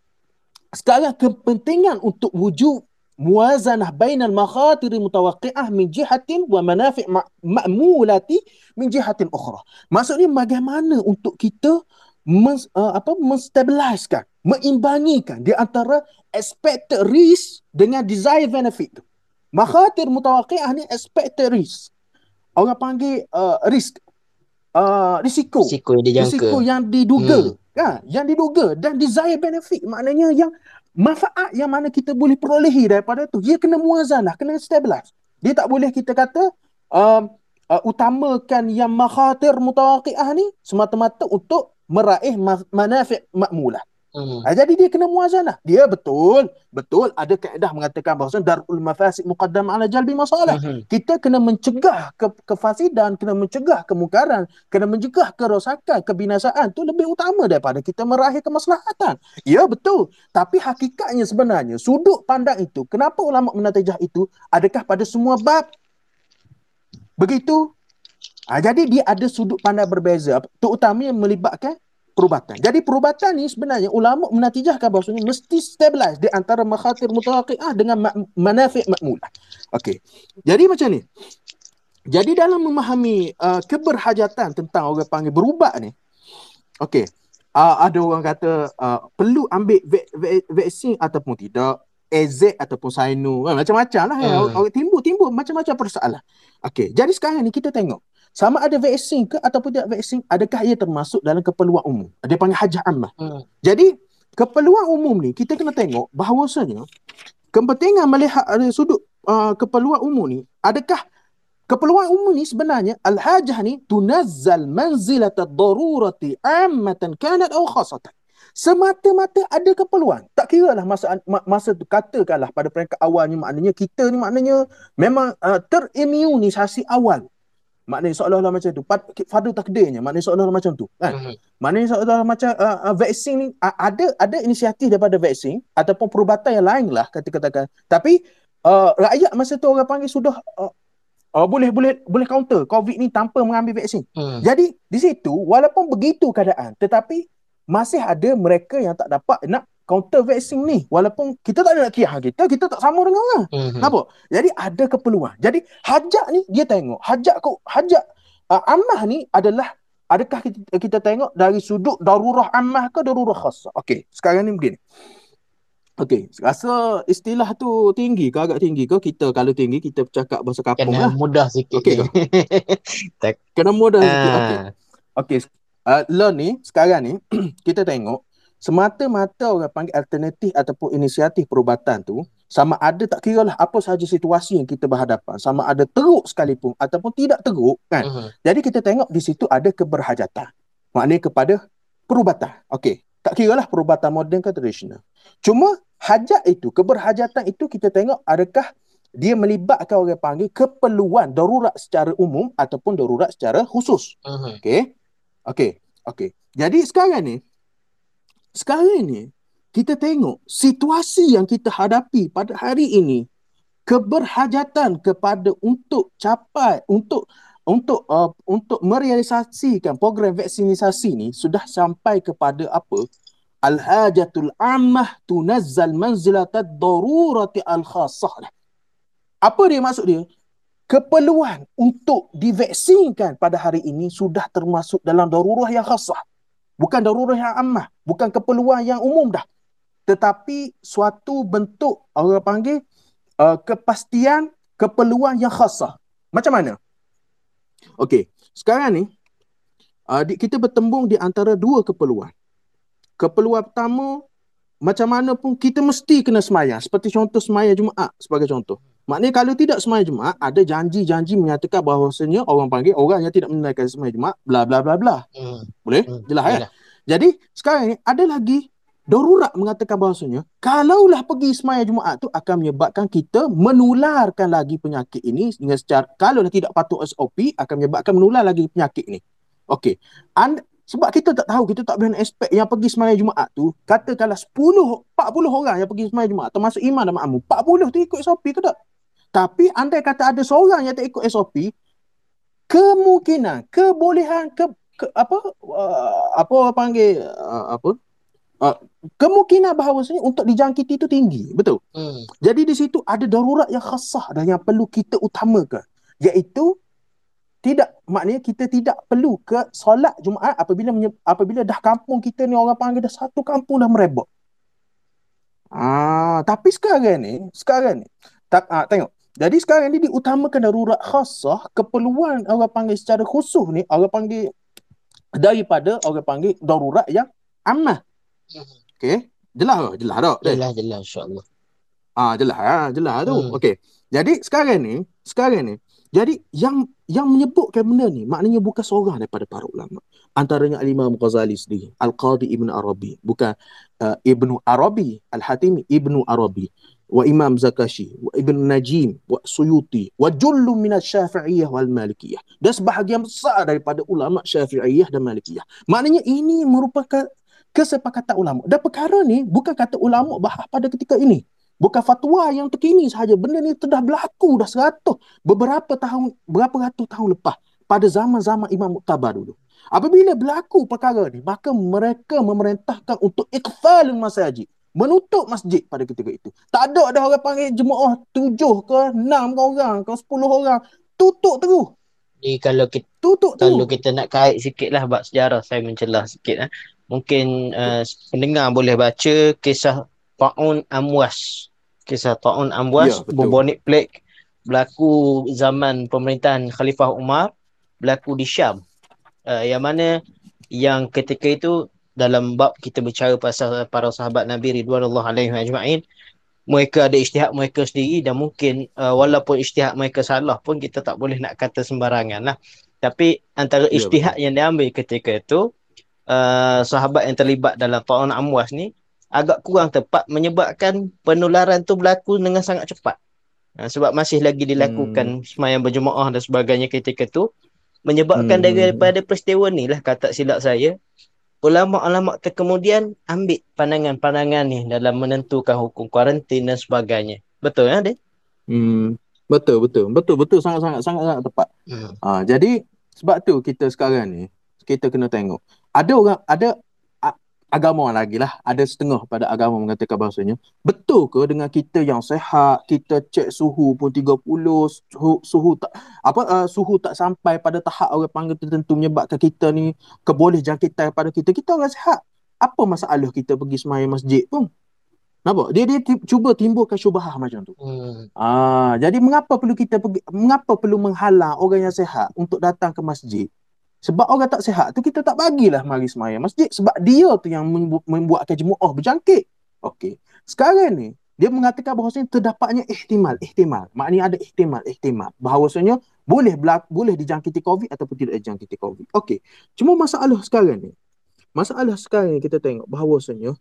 Sekarang kepentingan untuk wujud muwazanah bainal makhatir mutawaqqi'ah min jihatin wa manafi' ma- ma'mulati min jihatin ukhra. Maksudnya bagaimana untuk kita mens, uh, apa menstabiliskan, meimbangikan di antara expected risk dengan desired benefit tu. Makhatir mutawaqqi'ah ni expected risk. Orang panggil uh, risk uh, risiko Risiko yang dijangka. risiko yang diduga Hmm. kan yang diduga dan desire benefit maknanya yang manfaat yang mana kita boleh perolehi daripada tu dia kena muazanah kena stabilize dia tak boleh kita kata um, uh, utamakan yang makhatir mutawaqi'ah ni semata-mata untuk meraih ma- manafi' makmulah Hmm. Ha, jadi dia kena muazanah. Dia betul, betul ada kaedah mengatakan bahawa darul mafasid muqaddam ala jalbi masalah. Hmm. Kita kena mencegah ke, kefasidan, kena mencegah kemungkaran, kena mencegah kerosakan, kebinasaan tu lebih utama daripada kita meraih kemaslahatan. Ya betul. Tapi hakikatnya sebenarnya sudut pandang itu, kenapa ulama menatijah itu? Adakah pada semua bab? Begitu? Ha, jadi dia ada sudut pandang berbeza, terutamanya melibatkan perubatan. Jadi perubatan ni sebenarnya ulama menatijahkan bahawasanya mesti stabilize di antara makhatir mutawaqi'ah dengan ma- manafi' makmulah. Okey. Jadi macam ni. Jadi dalam memahami uh, keberhajatan tentang orang panggil berubat ni. Okey. Uh, ada orang kata uh, perlu ambil ve- ve- vaksin ataupun tidak. AZ ataupun Sino. Eh, macam-macam lah. Hmm. Hmm. Orang timbul-timbul macam-macam persoalan. Okey. Jadi sekarang ni kita tengok. Sama ada vaksin ke ataupun tidak vaksin, adakah ia termasuk dalam keperluan umum? Dia panggil hajah ammah. Hmm. Jadi, keperluan umum ni, kita kena tengok bahawasanya kepentingan melihat dari sudut uh, keperluan umum ni, adakah keperluan umum ni sebenarnya al-hajah ni tunazzal manzilat ad-darurati ammatan kanat aw khasatan. Semata-mata ada keperluan. Tak kira lah masa ma- masa tu katakanlah pada peringkat awalnya maknanya kita ni maknanya memang uh, terimunisasi awal. Maknanya seolah-olah macam tu. Fardu takdirnya maknanya seolah-olah macam tu. Kan? Hmm. Maknanya seolah macam uh, uh, vaksin ni uh, ada ada inisiatif daripada vaksin ataupun perubatan yang lain lah kata katakan. Tapi uh, rakyat masa tu orang panggil sudah uh, uh, boleh boleh boleh counter COVID ni tanpa mengambil vaksin. Hmm. Jadi di situ walaupun begitu keadaan tetapi masih ada mereka yang tak dapat nak counter vaksin ni walaupun kita tak ada nak kiyah kita kita tak sama dengan orang. Hmm. Nampak? Jadi ada keperluan. Jadi hajat ni dia tengok. Hajat kau hajat uh, ammah ni adalah adakah kita, kita tengok dari sudut darurah ammah ke darurah khasah. Okey, sekarang ni begini. Okey, rasa istilah tu tinggi ke agak tinggi ke kita kalau tinggi kita bercakap bahasa kampung Kena lah. mudah sikit. Okey. [laughs] Kena mudah sikit. Okey. Ah. Okey. uh, learn ni sekarang ni [clears throat] kita tengok semata-mata orang panggil alternatif ataupun inisiatif perubatan tu sama ada tak kira lah apa sahaja situasi yang kita berhadapan sama ada teruk sekalipun ataupun tidak teruk kan Mhm. jadi kita tengok di situ ada keberhajatan maknanya kepada perubatan okey tak kira lah perubatan moden ke tradisional cuma hajat itu keberhajatan itu kita tengok adakah dia melibatkan orang panggil keperluan darurat secara umum ataupun darurat secara khusus Mhm. Okey. Okey. Okey. Jadi sekarang ni sekarang ni kita tengok situasi yang kita hadapi pada hari ini. Keberhajatan kepada untuk capai untuk untuk uh, untuk merealisasikan program vaksinisasi ni sudah sampai kepada apa? Al-hajatul ammah tunazzal manzilatad darurati al-khassah. Apa dia maksud dia? Keperluan untuk divaksinkan pada hari ini sudah termasuk dalam darurah yang khasah. Bukan darurah yang ammah, bukan keperluan yang umum dah. Tetapi suatu bentuk orang panggil uh, kepastian keperluan yang khasah. Macam mana? Okey, sekarang ni uh, kita bertembung di antara dua keperluan. Keperluan pertama macam mana pun kita mesti kena semayang. Seperti contoh semayang Jumaat sebagai contoh. Maknanya kalau tidak semayang Jumaat, ada janji-janji menyatakan bahawasanya orang panggil orang yang tidak menunaikan semayang Jumaat, bla bla bla bla. Mhm. Boleh? Hmm, Jelas kan? Jadi sekarang ni ada lagi darurat mengatakan bahawasanya kalaulah pergi semayang Jumaat tu akan menyebabkan kita menularkan lagi penyakit ini dengan secara kalaulah tidak patuh SOP akan menyebabkan menular lagi penyakit ini. Okey. And, sebab kita tak tahu, kita tak boleh nak expect yang pergi semayang Jumaat tu, katakanlah 10, 40 orang yang pergi semayang Jumaat, termasuk imam dan makmum, 40 tu ikut SOP ke tak? Tapi andai kata ada seorang yang tak ikut SOP, kemungkinan, kebolehan, ke, ke apa uh, apa orang panggil uh, apa uh, kemungkinan bahawasanya untuk dijangkiti itu tinggi betul Hmm. jadi di situ ada darurat yang khasah dan yang perlu kita utamakan iaitu tidak maknanya kita tidak perlu ke solat Jumaat apabila menye, apabila dah kampung kita ni orang panggil dah satu kampung dah merebak. Ah, tapi sekarang ni, sekarang ni tak ah, tengok. Jadi sekarang ni diutamakan darurat khasah keperluan orang panggil secara khusus ni orang panggil daripada orang panggil darurat yang ammah. Mhm. Okey. Jelas tak? Jelas tak? Jelas, jelas insyaAllah. Ah jelas ah jelas tu. Hmm. Okey. Jadi sekarang ni, sekarang ni, jadi yang yang menyebutkan benda ni maknanya bukan seorang daripada para ulama. Antaranya Al-Imam Ghazali sendiri, Al-Qadi Ibn Arabi, bukan uh, Ibnu Arabi, Al-Hatimi Ibnu Arabi, wa Imam Zakashi, wa Ibn Najim, wa Suyuti, wa jullu min Syafi'iyah wal Malikiyah. Dan sebahagian besar daripada ulama Syafi'iyah dan Malikiyah. Maknanya ini merupakan kesepakatan ulama. Dan perkara ni bukan kata ulama bahas pada ketika ini. Bukan fatwa yang terkini sahaja. Benda ni sudah berlaku dah seratus. Beberapa tahun, berapa ratus tahun lepas. Pada zaman-zaman Imam Muqtabar dulu. Apabila berlaku perkara ni, maka mereka memerintahkan untuk ikfal masjid. Menutup masjid pada ketika itu. Tak ada dah orang panggil jemaah tujuh ke, enam ke orang ke, sepuluh orang. Tutup terus. Jadi kalau kita Tutup kalau terus. kita nak kait sikit lah bab sejarah saya mencelah sikit eh. Mungkin uh, pendengar boleh baca kisah Ta'un Amwas. Kisah Ta'un Amwas, Ya, betul. bubonic plague berlaku zaman pemerintahan Khalifah Umar, berlaku di Syam. Uh, yang mana yang ketika itu dalam bab kita bicara pasal para sahabat Nabi Ridwanullah alaihi ajma'in mereka ada isytihad mereka sendiri dan mungkin uh, walaupun isytihad mereka salah pun kita tak boleh nak kata sembarangan lah. Tapi antara Ya, isytihad yang diambil ketika itu uh, sahabat yang terlibat dalam Ta'un Amwas ni agak kurang tepat menyebabkan penularan tu berlaku dengan sangat cepat. Uh, sebab masih lagi dilakukan semayang berjemaah dan sebagainya ketika tu menyebabkan Hmm. daripada peristiwa ni lah kata silap saya ulama-ulama tu kemudian ambil pandangan-pandangan ni dalam menentukan hukum kuarantin dan sebagainya. Betul ya, Dek? Hmm, betul betul. Betul betul sangat-sangat sangat-sangat tepat. Hmm. Ha, jadi sebab tu kita sekarang ni kita kena tengok. Ada orang ada agama lagi lah. Ada setengah pada agama mengatakan bahasanya betul ke dengan kita yang sehat, kita cek suhu pun 30, suhu, suhu tak apa uh, suhu tak sampai pada tahap orang panggil tertentu menyebabkan kita ni keboleh jangkitan pada kita. Kita orang sehat. Apa masalah kita pergi semayang masjid pun? Nampak? Dia dia cuba timbulkan syubhah macam tu. Hmm. Ah, jadi mengapa perlu kita pergi mengapa perlu menghalang orang yang sehat untuk datang ke masjid? Sebab orang tak sihat tu kita tak bagilah mari semayang masjid sebab dia tu yang membu- membuatkan jemaah berjangkit. Okey. Sekarang ni dia mengatakan bahawasanya terdapatnya ihtimal, ihtimal. Maknanya ada ihtimal, ihtimal. Bahawasanya boleh belak- boleh dijangkiti COVID ataupun tidak dijangkiti COVID. Okey. Cuma masalah sekarang ni. Masalah sekarang ni kita tengok bahawasanya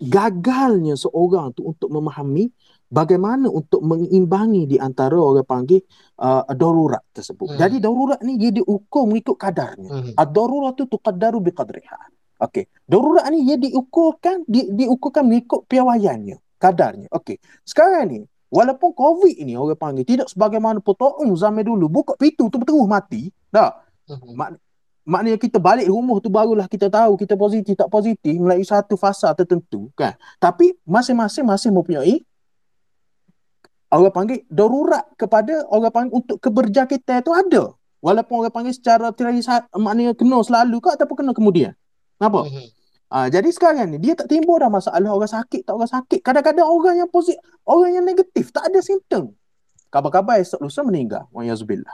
gagalnya seorang tu untuk memahami bagaimana untuk mengimbangi di antara orang panggil uh, darurat tersebut. Hmm. Jadi darurat ni dia diukur mengikut kadarnya. Hmm. Ad-darurat tu tuqaddaru biqadriha. Okey. Darurat ni dia diukurkan di, diukurkan mengikut piawaiannya, kadarnya. Okey. Sekarang ni walaupun COVID ni orang panggil tidak sebagaimana potong zaman dulu buka pintu tu terus mati. Dah. Hmm. Mak, maknanya kita balik rumah tu barulah kita tahu kita positif tak positif melalui satu fasa tertentu kan. Tapi masing-masing masih mempunyai orang panggil darurat kepada orang panggil untuk keberjangkitan tu ada. Walaupun orang panggil secara terlihat maknanya kena selalu ke ataupun kena kemudian. Kenapa? Hmm. Ah, jadi sekarang ni dia tak timbul dah masalah orang sakit tak orang sakit. Kadang-kadang orang yang positif, orang yang negatif tak ada simptom. Kabar-kabar esok lusa meninggal. Wa yazubillah.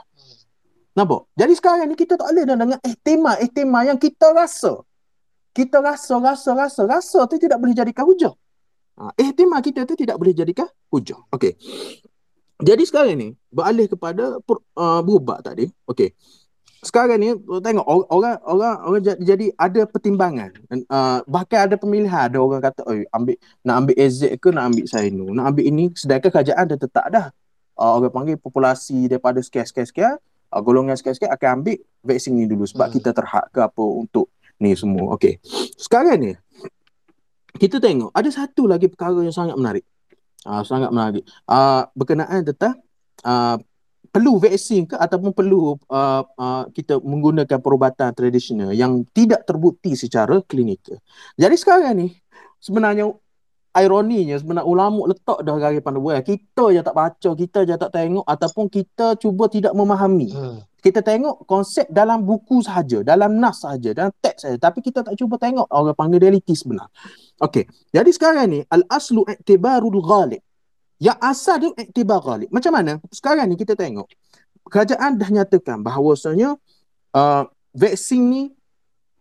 Nampak? Jadi sekarang ni kita tak boleh dah dengan ihtimal-ihtimal yang kita rasa. Kita rasa, rasa, rasa, rasa tu tidak boleh jadikan hujah. Ha, ihtimal kita tu tidak boleh jadikan hujah. Okey. Jadi sekarang ni beralih kepada per, uh, berubah tadi. Okey. Sekarang ni tengok or- orang orang orang jadi, ada pertimbangan. Uh, bahkan ada pemilihan ada orang kata, "Oi, ambil nak ambil AZ ke nak ambil Sino, nak ambil ini sedangkan kerajaan dah tetap dah. Uh, orang panggil populasi daripada sekian-sekian-sekian uh, golongan sekian-sekian akan ambil vaksin ni dulu sebab Hmm. kita terhad ke apa untuk ni semua. Okey. Sekarang ni kita tengok ada satu lagi perkara yang sangat menarik. Uh, sangat menarik. Uh, berkenaan tentang uh, perlu vaksin ke ataupun perlu uh, uh, kita menggunakan perubatan tradisional yang tidak terbukti secara klinikal. Jadi sekarang ni sebenarnya ironinya sebenarnya ulama letak dah garis panduan. Kita je tak baca, kita je tak tengok ataupun kita cuba tidak memahami. Hmm. Kita tengok konsep dalam buku sahaja, dalam nas sahaja, dalam teks sahaja. Tapi kita tak cuba tengok orang panggil realiti sebenar. Okey. Jadi sekarang ni al-aslu i'tibarul ghalib. Yang asal dia iktibar ghalib. Macam mana? Sekarang ni kita tengok. Kerajaan dah nyatakan bahawasanya uh, vaksin ni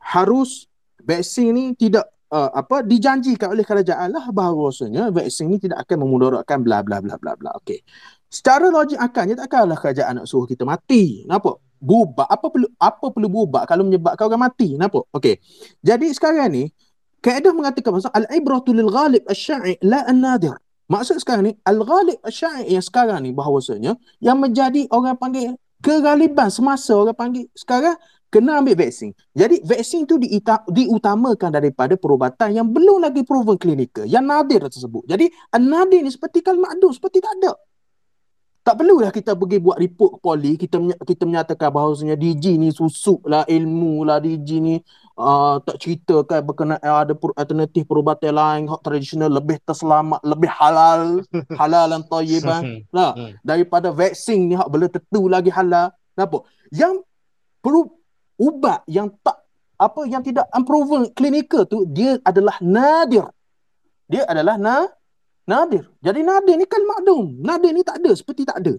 harus vaksin ni tidak uh, apa dijanjikan oleh kerajaan lah bahawasanya vaksin ni tidak akan memudaratkan bla bla bla bla bla. Okey. Secara logik akalnya takkanlah kerajaan nak suruh kita mati. Nampak? Bubak apa perlu apa perlu bubak kalau menyebabkan orang mati? Nampak? Okey. Jadi sekarang ni kaedah mengatakan bahawa al-ibratu lil ghalib asy-syai' la an-nadir. Maksud sekarang ni al-ghalib asy-syai' yang sekarang ni bahawasanya yang menjadi orang panggil kegaliban semasa orang panggil sekarang kena ambil vaksin. Jadi vaksin tu diita, diutamakan daripada perubatan yang belum lagi proven klinikal, yang nadir tersebut. Jadi an-nadir ni seperti kal ma'dum, seperti tak ada. Tak perlulah kita pergi buat report ke poli, kita kita menyatakan bahawasanya DG ni susuk lah ilmu lah DG ni uh, tak ceritakan berkenaan ada per, alternatif perubatan lain hak tradisional lebih terselamat, lebih halal, [laughs] halal dan tayyiban lah Hmm. daripada vaksin ni hak belum tentu lagi halal. Nampak? Yang perlu ubat yang tak apa yang tidak unproven klinikal tu dia adalah nadir. Dia adalah na nadir. Jadi nadir ni kan makdum. Nadir ni tak ada seperti tak ada.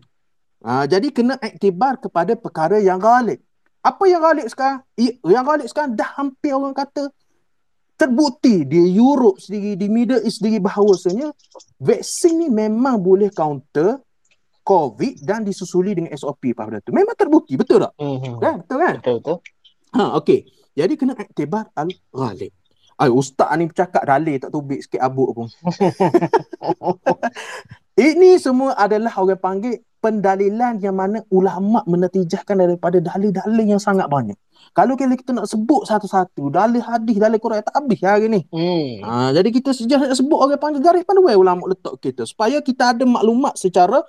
Ha, jadi kena iktibar kepada perkara yang ghalib. Apa yang ghalib sekarang? Yang ghalib sekarang dah hampir orang kata terbukti di Europe sendiri, di Middle East sendiri bahawasanya vaksin ni memang boleh counter COVID dan disusuli dengan SOP pada tu. Memang terbukti, betul tak? Hmm. Kan? Betul kan? Betul betul. Ha, okey. Jadi kena iktibar al-ghalib. Ay, ustaz ni bercakap dalil tak tubik sikit abuk pun. [laughs] Ini semua adalah orang panggil pendalilan yang mana ulama menetijahkan daripada dalil-dalil yang sangat banyak. Kalau kita, kita nak sebut satu-satu, dalil hadis, dalil Quran tak habis hari ni. Hmm. Ha, jadi kita sejak sebut orang panggil garis panduan ulama letak kita supaya kita ada maklumat secara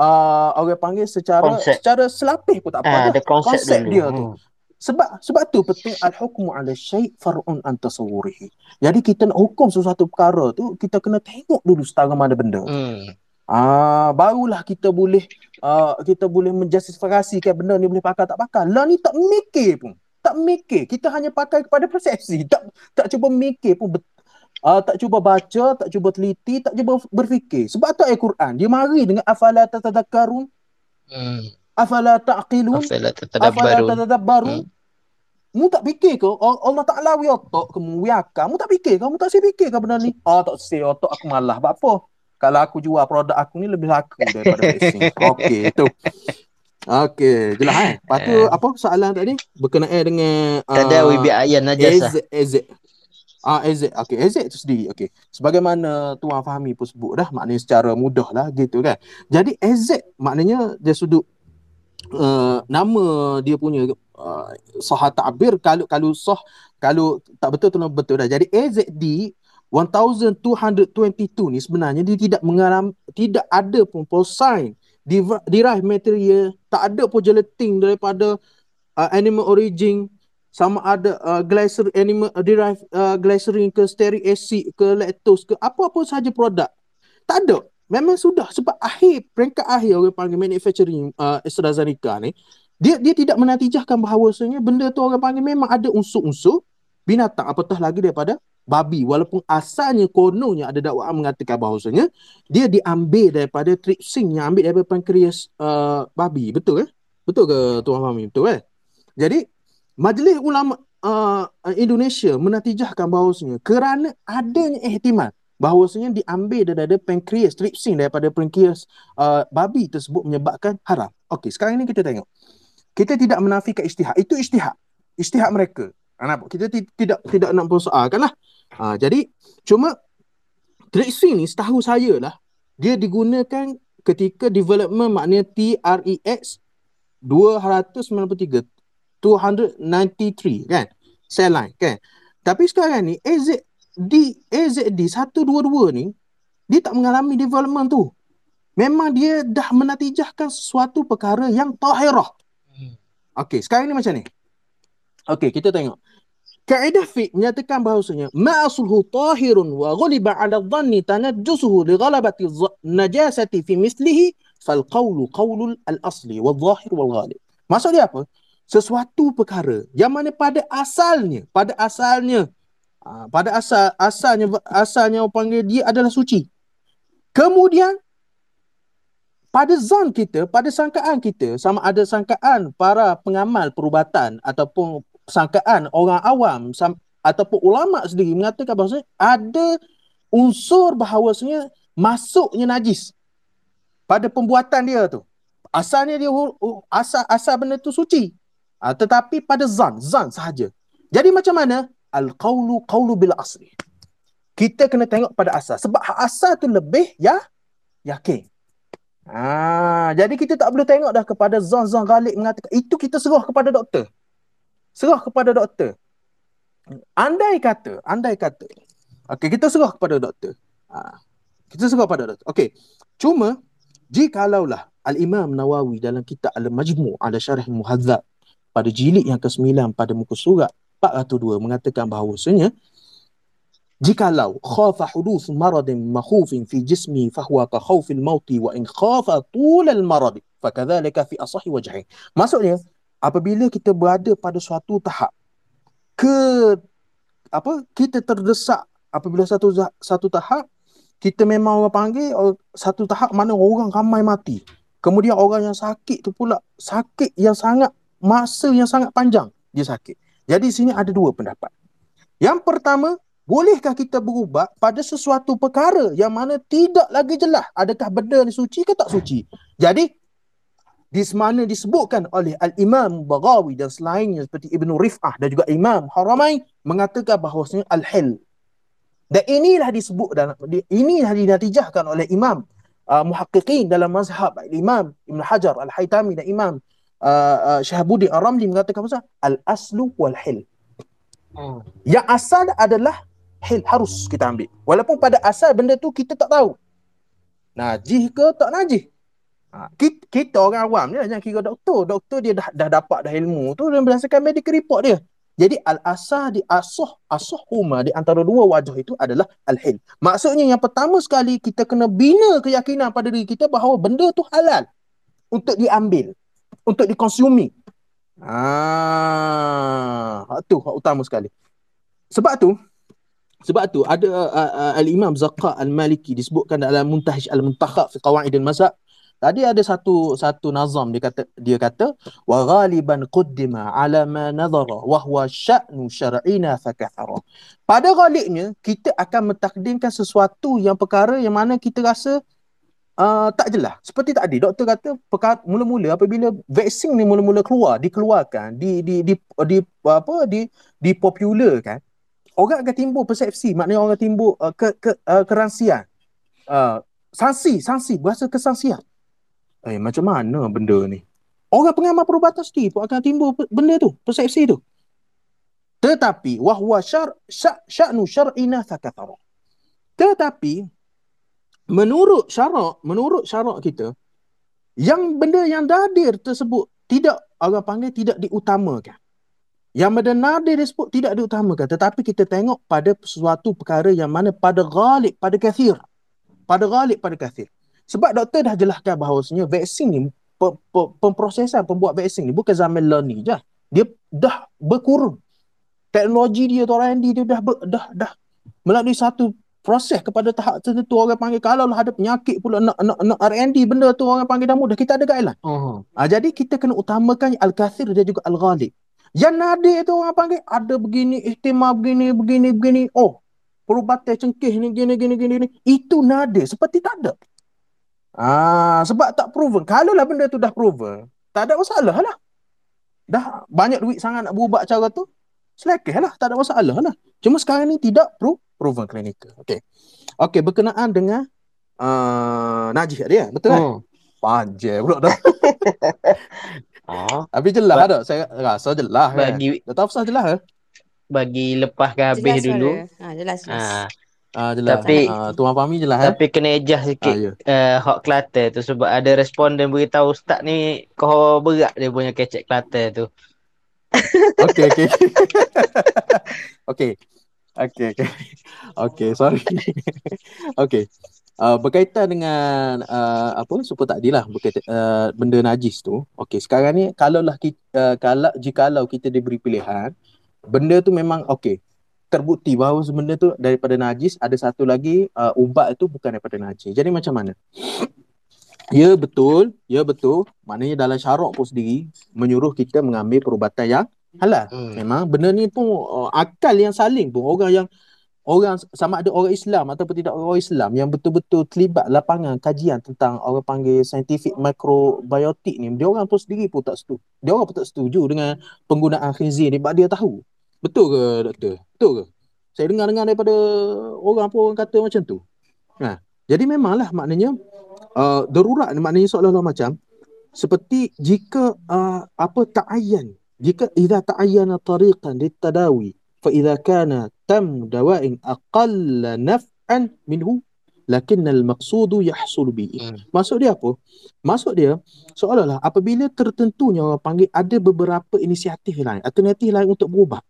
uh, orang panggil secara Konsep. secara selapih pun tak apa. Ah, ada konsep, konsep dulu. dia tu. Hmm. Sebab sebab tu penting al-hukmu 'ala syai' far'un an tasawwurihi. Jadi kita nak hukum sesuatu perkara tu kita kena tengok dulu setara mana benda. Hmm. Ah barulah kita boleh uh, kita boleh menjustifikasikan benda ni boleh pakai tak pakai. Lah ni tak mikir pun. Tak mikir. Kita hanya pakai kepada persepsi. Tak tak cuba mikir pun bet, uh, tak cuba baca, tak cuba teliti, tak cuba berfikir. Sebab tu ayat Quran dia mari dengan afala tatadakkarun Hmm. afala ta'qilun Afala afala tatadabbarun. Hmm. Mu tak fikir ke Allah Ta'ala wi otak kamu wi akal. Mu tak fikir ke? Mu tak si fikir ke benda ni? Ah tak si otak aku malah. Buat apa? Kalau aku jual produk aku ni lebih laku daripada [laughs] vaksin. Okey, tu. Okey, jelas eh. Lepas tu apa soalan tadi? Berkenaan dengan Tadawi bi ayan najasah. EZ, EZ. Ah, EZ. Okey, EZ tu sendiri. Okey. Sebagaimana Tuan Fahmi pun sebut dah, maknanya secara mudah lah gitu kan. Jadi EZ maknanya dia sudut uh, nama dia punya uh, sah ta'bir kalau kalau sah kalau tak betul tu betul dah. Jadi AZD 1222 ni sebenarnya dia tidak mengalami tidak ada pun porcine derive derived material tak ada pun gelatin daripada uh, animal origin sama ada uh, glycer animal uh, derived uh, glycerin ke stearic acid ke lactose ke apa-apa sahaja produk. Tak ada. Memang sudah sebab akhir peringkat akhir orang panggil manufacturing uh, AstraZeneca ni dia dia tidak menatijahkan bahawasanya benda tu orang panggil memang ada unsur-unsur binatang. Apatah lagi daripada babi. Walaupun asalnya kononnya ada dakwaan mengatakan bahawasanya dia diambil daripada trypsin yang ambil daripada pankreas uh, babi. Betul ke? Betul ke tuan Fahmi? Betul eh? Jadi majlis ulama uh, Indonesia menatijahkan bahawasanya kerana adanya ihtimal bahawasanya diambil daripada pankreas trypsin daripada pankreas uh, babi tersebut menyebabkan haram. Okey sekarang ni kita tengok. Kita tidak menafikan ijtihad. Itu ijtihad. Ijtihad mereka. Ha, nampak? Kita ti- tidak tidak nak persoalkan lah. Ha, jadi cuma tracing ni setahu saya lah dia digunakan ketika development maknanya TREX 293 293 kan? Cell line kan? Tapi sekarang ni AZD AZD 122 ni dia tak mengalami development tu. Memang dia dah menatijahkan sesuatu perkara yang tahirah okey sekarang ni macam ni. Okey kita tengok. Kaedah fiqh menyatakan bahawasanya ma'asluhu tahirun wa ghuliba 'ala dhanni tanajjusuhu li ghalabati najasati fi mislihi fal qawlu qawlul al-asli wal zahir wal ghalib. Maksud dia apa? Sesuatu perkara yang mana pada asalnya, pada asalnya ah, pada asal asalnya asalnya orang panggil dia adalah suci. Kemudian pada zon kita, pada sangkaan kita, sama ada sangkaan para pengamal perubatan ataupun sangkaan orang awam ataupun ulama sendiri mengatakan bahawa ada unsur bahawasanya masuknya najis pada pembuatan dia tu. Asalnya dia asal asal benda tu suci. Ha, tetapi pada zan, zan sahaja. Jadi macam mana? Al-qawlu qawlu bil asli. Kita kena tengok pada asal. Sebab asal tu lebih ya yakin. Ah, jadi kita tak boleh tengok dah kepada zon-zon ghalib mengatakan itu kita serah kepada doktor. Serah kepada doktor. Andai kata, andai kata. Okey, kita serah kepada doktor. Ah, kita serah kepada doktor. Okey. Cuma jikalaulah Al-Imam Nawawi dalam kitab Al-Majmu' ala Syarah Muhadzab pada jilid yang ke-9 pada muka surat 402 mengatakan bahawasanya jikalau khafa huduth maradin makhufin fi jismi fahuwa ka khawfil mauti wa in khafa tulal marad fakadhalika fi asahi wajhain. Maksudnya apabila kita berada pada suatu tahap ke apa kita terdesak apabila satu satu tahap kita memang orang panggil oh, satu tahap mana orang ramai mati. Kemudian orang yang sakit tu pula sakit yang sangat masa yang sangat panjang dia sakit jadi sini ada dua pendapat yang pertama Bolehkah kita berubat pada sesuatu perkara yang mana tidak lagi jelas adakah benda ni suci ke tak suci. Jadi di mana disebutkan oleh Al-Imam Baghawi dan selainnya seperti Ibn Rif'ah dan juga Imam Haramain mengatakan bahawasanya Al-Hil. Dan inilah disebut dalam inilah dinatijahkan oleh Imam uh, muhaqqiqin dalam mazhab Imam Ibn Hajar Al-Haytami dan Imam uh, uh, Syahabuddin Ar-Ramli mengatakan apa? Al-aslu wal-hil. Hmm. Yang asal adalah hil harus kita ambil. Walaupun pada asal benda tu kita tak tahu. Najih ke tak najih. Ha, kita, kita orang awam ni jangan kira doktor. Doktor dia dah, dah dapat dah ilmu tu dan berdasarkan medical report dia. Jadi al-asah di asuh asuh huma di antara dua wajah itu adalah al-hil. Maksudnya yang pertama sekali kita kena bina keyakinan pada diri kita bahawa benda tu halal untuk diambil, untuk dikonsumi. Ah, hak tu hak utama sekali. Sebab tu sebab tu ada uh, uh, al-Imam Zaqa al-Maliki disebutkan dalam Muntahij al-Muntakhab fi Qawaid al-Mazhab Tadi ada satu satu nazam dia kata dia kata wa ghaliban quddima ala ma nadhara wa huwa sya'nu syar'ina fakathara. Pada ghalibnya kita akan mentakdimkan sesuatu yang perkara yang mana kita rasa uh, tak jelas. Seperti tadi doktor kata perkara mula-mula apabila vaksin ni mula-mula keluar, dikeluarkan, di di di, di apa di dipopularkan, orang akan timbul persepsi, maknanya orang akan timbul uh, ke, ke uh, kerangsian. Uh, sanksi, sanksi, berasa kesangsian. Eh macam mana benda ni? Orang pengamal perubatan sendiri pun akan timbul benda tu, persepsi tu. Tetapi wahwa syar sya'nu syar'ina fakathara. Tetapi menurut syarak, menurut syarak kita yang benda yang dadir tersebut tidak orang panggil tidak diutamakan. Yang benda nadir tersebut tidak diutamakan tetapi kita tengok pada sesuatu perkara yang mana pada ghalib, pada kathir. Pada ghalib, pada kathir. Sebab doktor dah jelaskan bahawasanya vaksin ni pemprosesan pembuat vaksin ni bukan zaman learning je. Dia dah berkurang. Teknologi dia tu R&D dia dah ber, dah dah melalui satu proses kepada tahap tertentu orang panggil kalau lah ada penyakit pula nak nak nak R&D benda tu orang panggil dah mudah kita ada guideline. Uh-huh. Ha, jadi kita kena utamakan al-kathir dan juga al-ghalib. Yang nadir tu orang panggil ada begini ihtimal begini begini begini oh perubatan cengkih ni gini gini gini ni itu nadir seperti tak ada. Ah, sebab tak proven. Kalau lah benda tu dah proven, tak ada masalah lah. Dah banyak duit sangat nak berubah cara tu, selekeh lah. Tak ada masalah lah. Cuma sekarang ni tidak pro proven klinikal. Okay. Okay, berkenaan dengan uh, Najih dia, betul kan? Hmm. Panjang pula dah. [laughs] oh. Tapi jelas ba- tak? Saya rasa jelas. Bagi... Kan? Tak tahu pasal jelas ke? Bagi lepaskan habis jelas dulu. Ha, jelas, jelas. Ha. Ah jelas. Tapi uh, Tuan Fahmi jelas Tapi eh? kena adjust sikit ah, uh, hot clutter tu sebab ada responden beritahu ustaz ni kau berat dia punya kecek clutter tu. [laughs] okey okey. [laughs] okey. Okey okey. Okey sorry. [laughs] okey. Uh, berkaitan dengan uh, apa super tadilah berkaitan uh, benda najis tu. Okey sekarang ni kalaulah kita uh, kalau jikalau kita diberi pilihan benda tu memang okey terbukti bahawa sebenarnya tu daripada najis ada satu lagi uh, ubat itu bukan daripada najis. Jadi macam mana? Ya betul, ya betul. Maknanya dalam syarak pun sendiri menyuruh kita mengambil perubatan yang halal. Hmm. Memang benda ni pun uh, akal yang saling pun orang yang orang sama ada orang Islam ataupun tidak orang Islam yang betul-betul terlibat lapangan kajian tentang orang panggil scientific microbiotic ni dia orang pun sendiri pun tak setuju. Dia orang pun tak setuju dengan penggunaan khinzir ni sebab dia tahu Betul ke doktor? Betul ke? Saya dengar-dengar daripada orang apa orang kata macam tu. Ha. Jadi memanglah maknanya uh, darurat maknanya seolah-olah macam seperti jika uh, apa ta'ayyan jika idza ta'ayyana tariqan litadawi fa idza kana tam dawa'in aqall naf'an minhu lakin al maqsudu yahsul bi. Hmm. Maksud dia apa? Maksud dia seolah-olah apabila tertentunya orang panggil ada beberapa inisiatif lain, alternatif lain untuk berubah.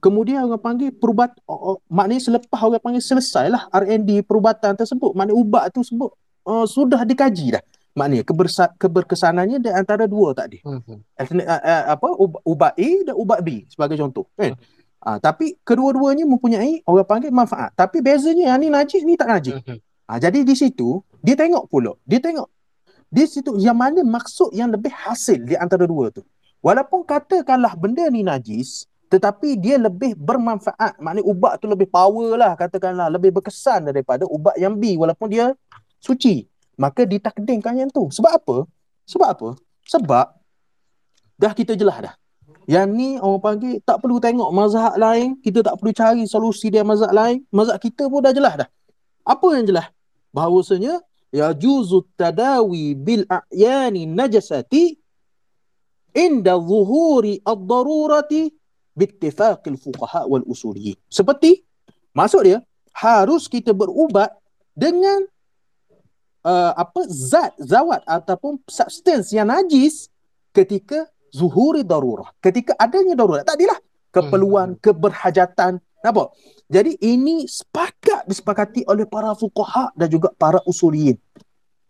Kemudian orang panggil perubat oh, oh, maknanya selepas orang panggil selesailah R&D perubatan tersebut, maknanya ubat tu sebut uh, sudah dikaji dah. Maknanya kebersa- keberkesanannya di antara dua tadi. Hmm. Uh, uh, apa ubat A dan ubat B sebagai contoh. Kan? Hmm. Uh, tapi kedua-duanya mempunyai orang panggil manfaat. Tapi bezanya yang ni najis ni tak najis. Hmm. Uh, jadi di situ dia tengok pula. Dia tengok di situ yang mana maksud yang lebih hasil di antara dua tu. Walaupun katakanlah benda ni najis, tetapi dia lebih bermanfaat maknanya ubat tu lebih power lah katakanlah lebih berkesan daripada ubat yang B walaupun dia suci maka ditakdimkan yang tu. Sebab apa? Sebab apa? Sebab dah kita jelas dah. Yang ni orang panggil tak perlu tengok mazhab lain kita tak perlu cari solusi dia mazhab lain mazhab kita pun dah jelas dah. Apa yang jelas? Bahawasanya ya juzu tadawi bil a'yani najasati inda zuhuri ad-darurati bittifaqil fuqaha wal usuliyin. Seperti maksud dia harus kita berubat dengan uh, apa zat zawat ataupun substance yang najis ketika zuhuri darurah. Ketika adanya darurat. Tadilah keperluan, hmm. keberhajatan. Nampak? Jadi ini sepakat disepakati oleh para fuqaha dan juga para usuliyin.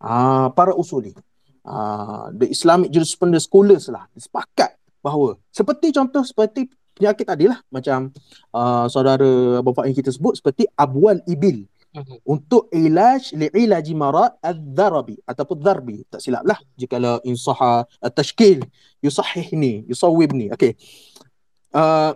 Ah, para usuli. Ah, the Islamic jurisprudence scholars lah sepakat bahawa seperti contoh seperti penyakit tadi lah macam uh, saudara bapa yang kita sebut seperti abwal ibil Mhm. untuk ilaj li'ilaji marat al-dharabi ataupun dharbi. Tak silap lah jika insaha at-tashkil yusahih ni yusawwib ni okey. Uh,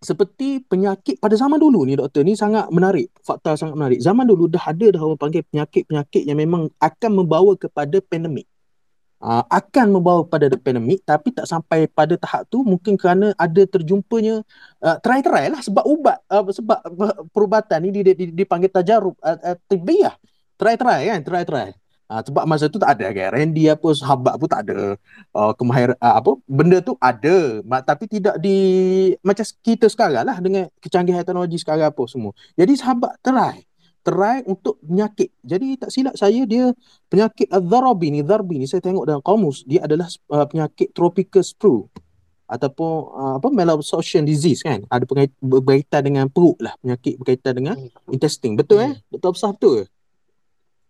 seperti penyakit pada zaman dulu ni doktor ni sangat menarik. Fakta sangat menarik. Zaman dulu dah ada dah orang panggil penyakit-penyakit yang memang akan membawa kepada pandemik uh, akan membawa pada pandemik tapi tak sampai pada tahap tu mungkin kerana ada terjumpanya uh, try-try lah sebab ubat uh, sebab uh, perubatan ni dipanggil tajarub uh, uh, tibiah try-try kan try-try. Uh, sebab masa tu tak ada garanti apa sahabat pun tak ada. Uh, kemahiran uh, apa benda tu ada. Tapi tidak di macam kita sekarang lah dengan kecanggihan teknologi sekarang apa semua. Jadi sahabat try try untuk penyakit. Jadi tak silap saya dia penyakit Al-Dharabi ni, Dharbi ni saya tengok dalam kamus dia adalah uh, penyakit tropical sprue ataupun uh, apa malabsorption disease kan. Ada berkaitan dengan perut lah, penyakit berkaitan dengan hmm. intestine. Betul eh? hmm. eh? Betul besar betul.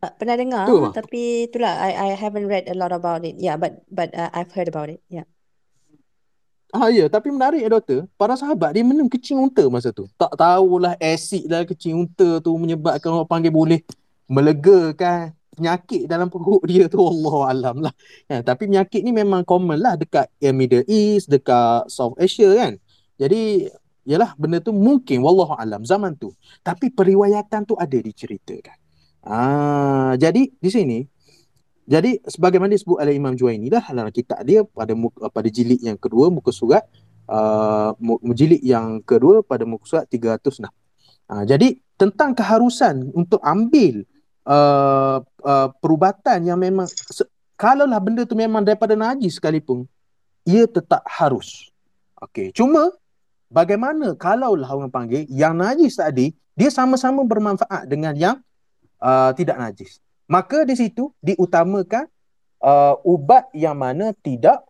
Pernah dengar betul, tapi itulah I I haven't read a lot about it. Yeah, but but uh, I've heard about it. Yeah. Ah ya, tapi menarik ya doktor. Para sahabat dia minum kecing unta masa tu. Tak tahulah asid dah kecing unta tu menyebabkan orang panggil boleh melegakan penyakit dalam perut dia tu [laughs] Allah alam lah. Ya, tapi penyakit ni memang common lah dekat Middle East, dekat South Asia kan. Jadi yalah benda tu mungkin wallahu alam zaman tu. Tapi periwayatan tu ada diceritakan. Ah, jadi di sini jadi sebagaimana disebut oleh Imam Juwaini dah dalam kitab dia pada muka, pada jilid yang kedua muka surat uh, jilid yang kedua pada muka surat 306. Uh, jadi tentang keharusan untuk ambil uh, uh, perubatan yang memang kalaulah benda tu memang daripada najis sekalipun ia tetap harus. Okey, cuma bagaimana kalaulah orang panggil yang najis tadi dia sama-sama bermanfaat dengan yang uh, tidak najis maka di situ diutamakan uh, ubat yang mana tidak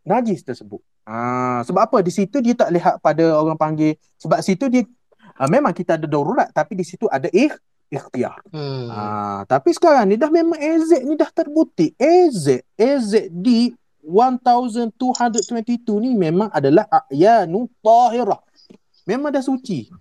najis tersebut. Uh, sebab apa? Di situ dia tak lihat pada orang panggil sebab situ dia uh, memang kita ada darurat tapi di situ ada ikh ikhtiar. Hmm. Uh, tapi sekarang ni dah memang AZ ni dah terbukti. AZ AZD 1222 ni memang adalah ayanu tahirah. Memang dah suci.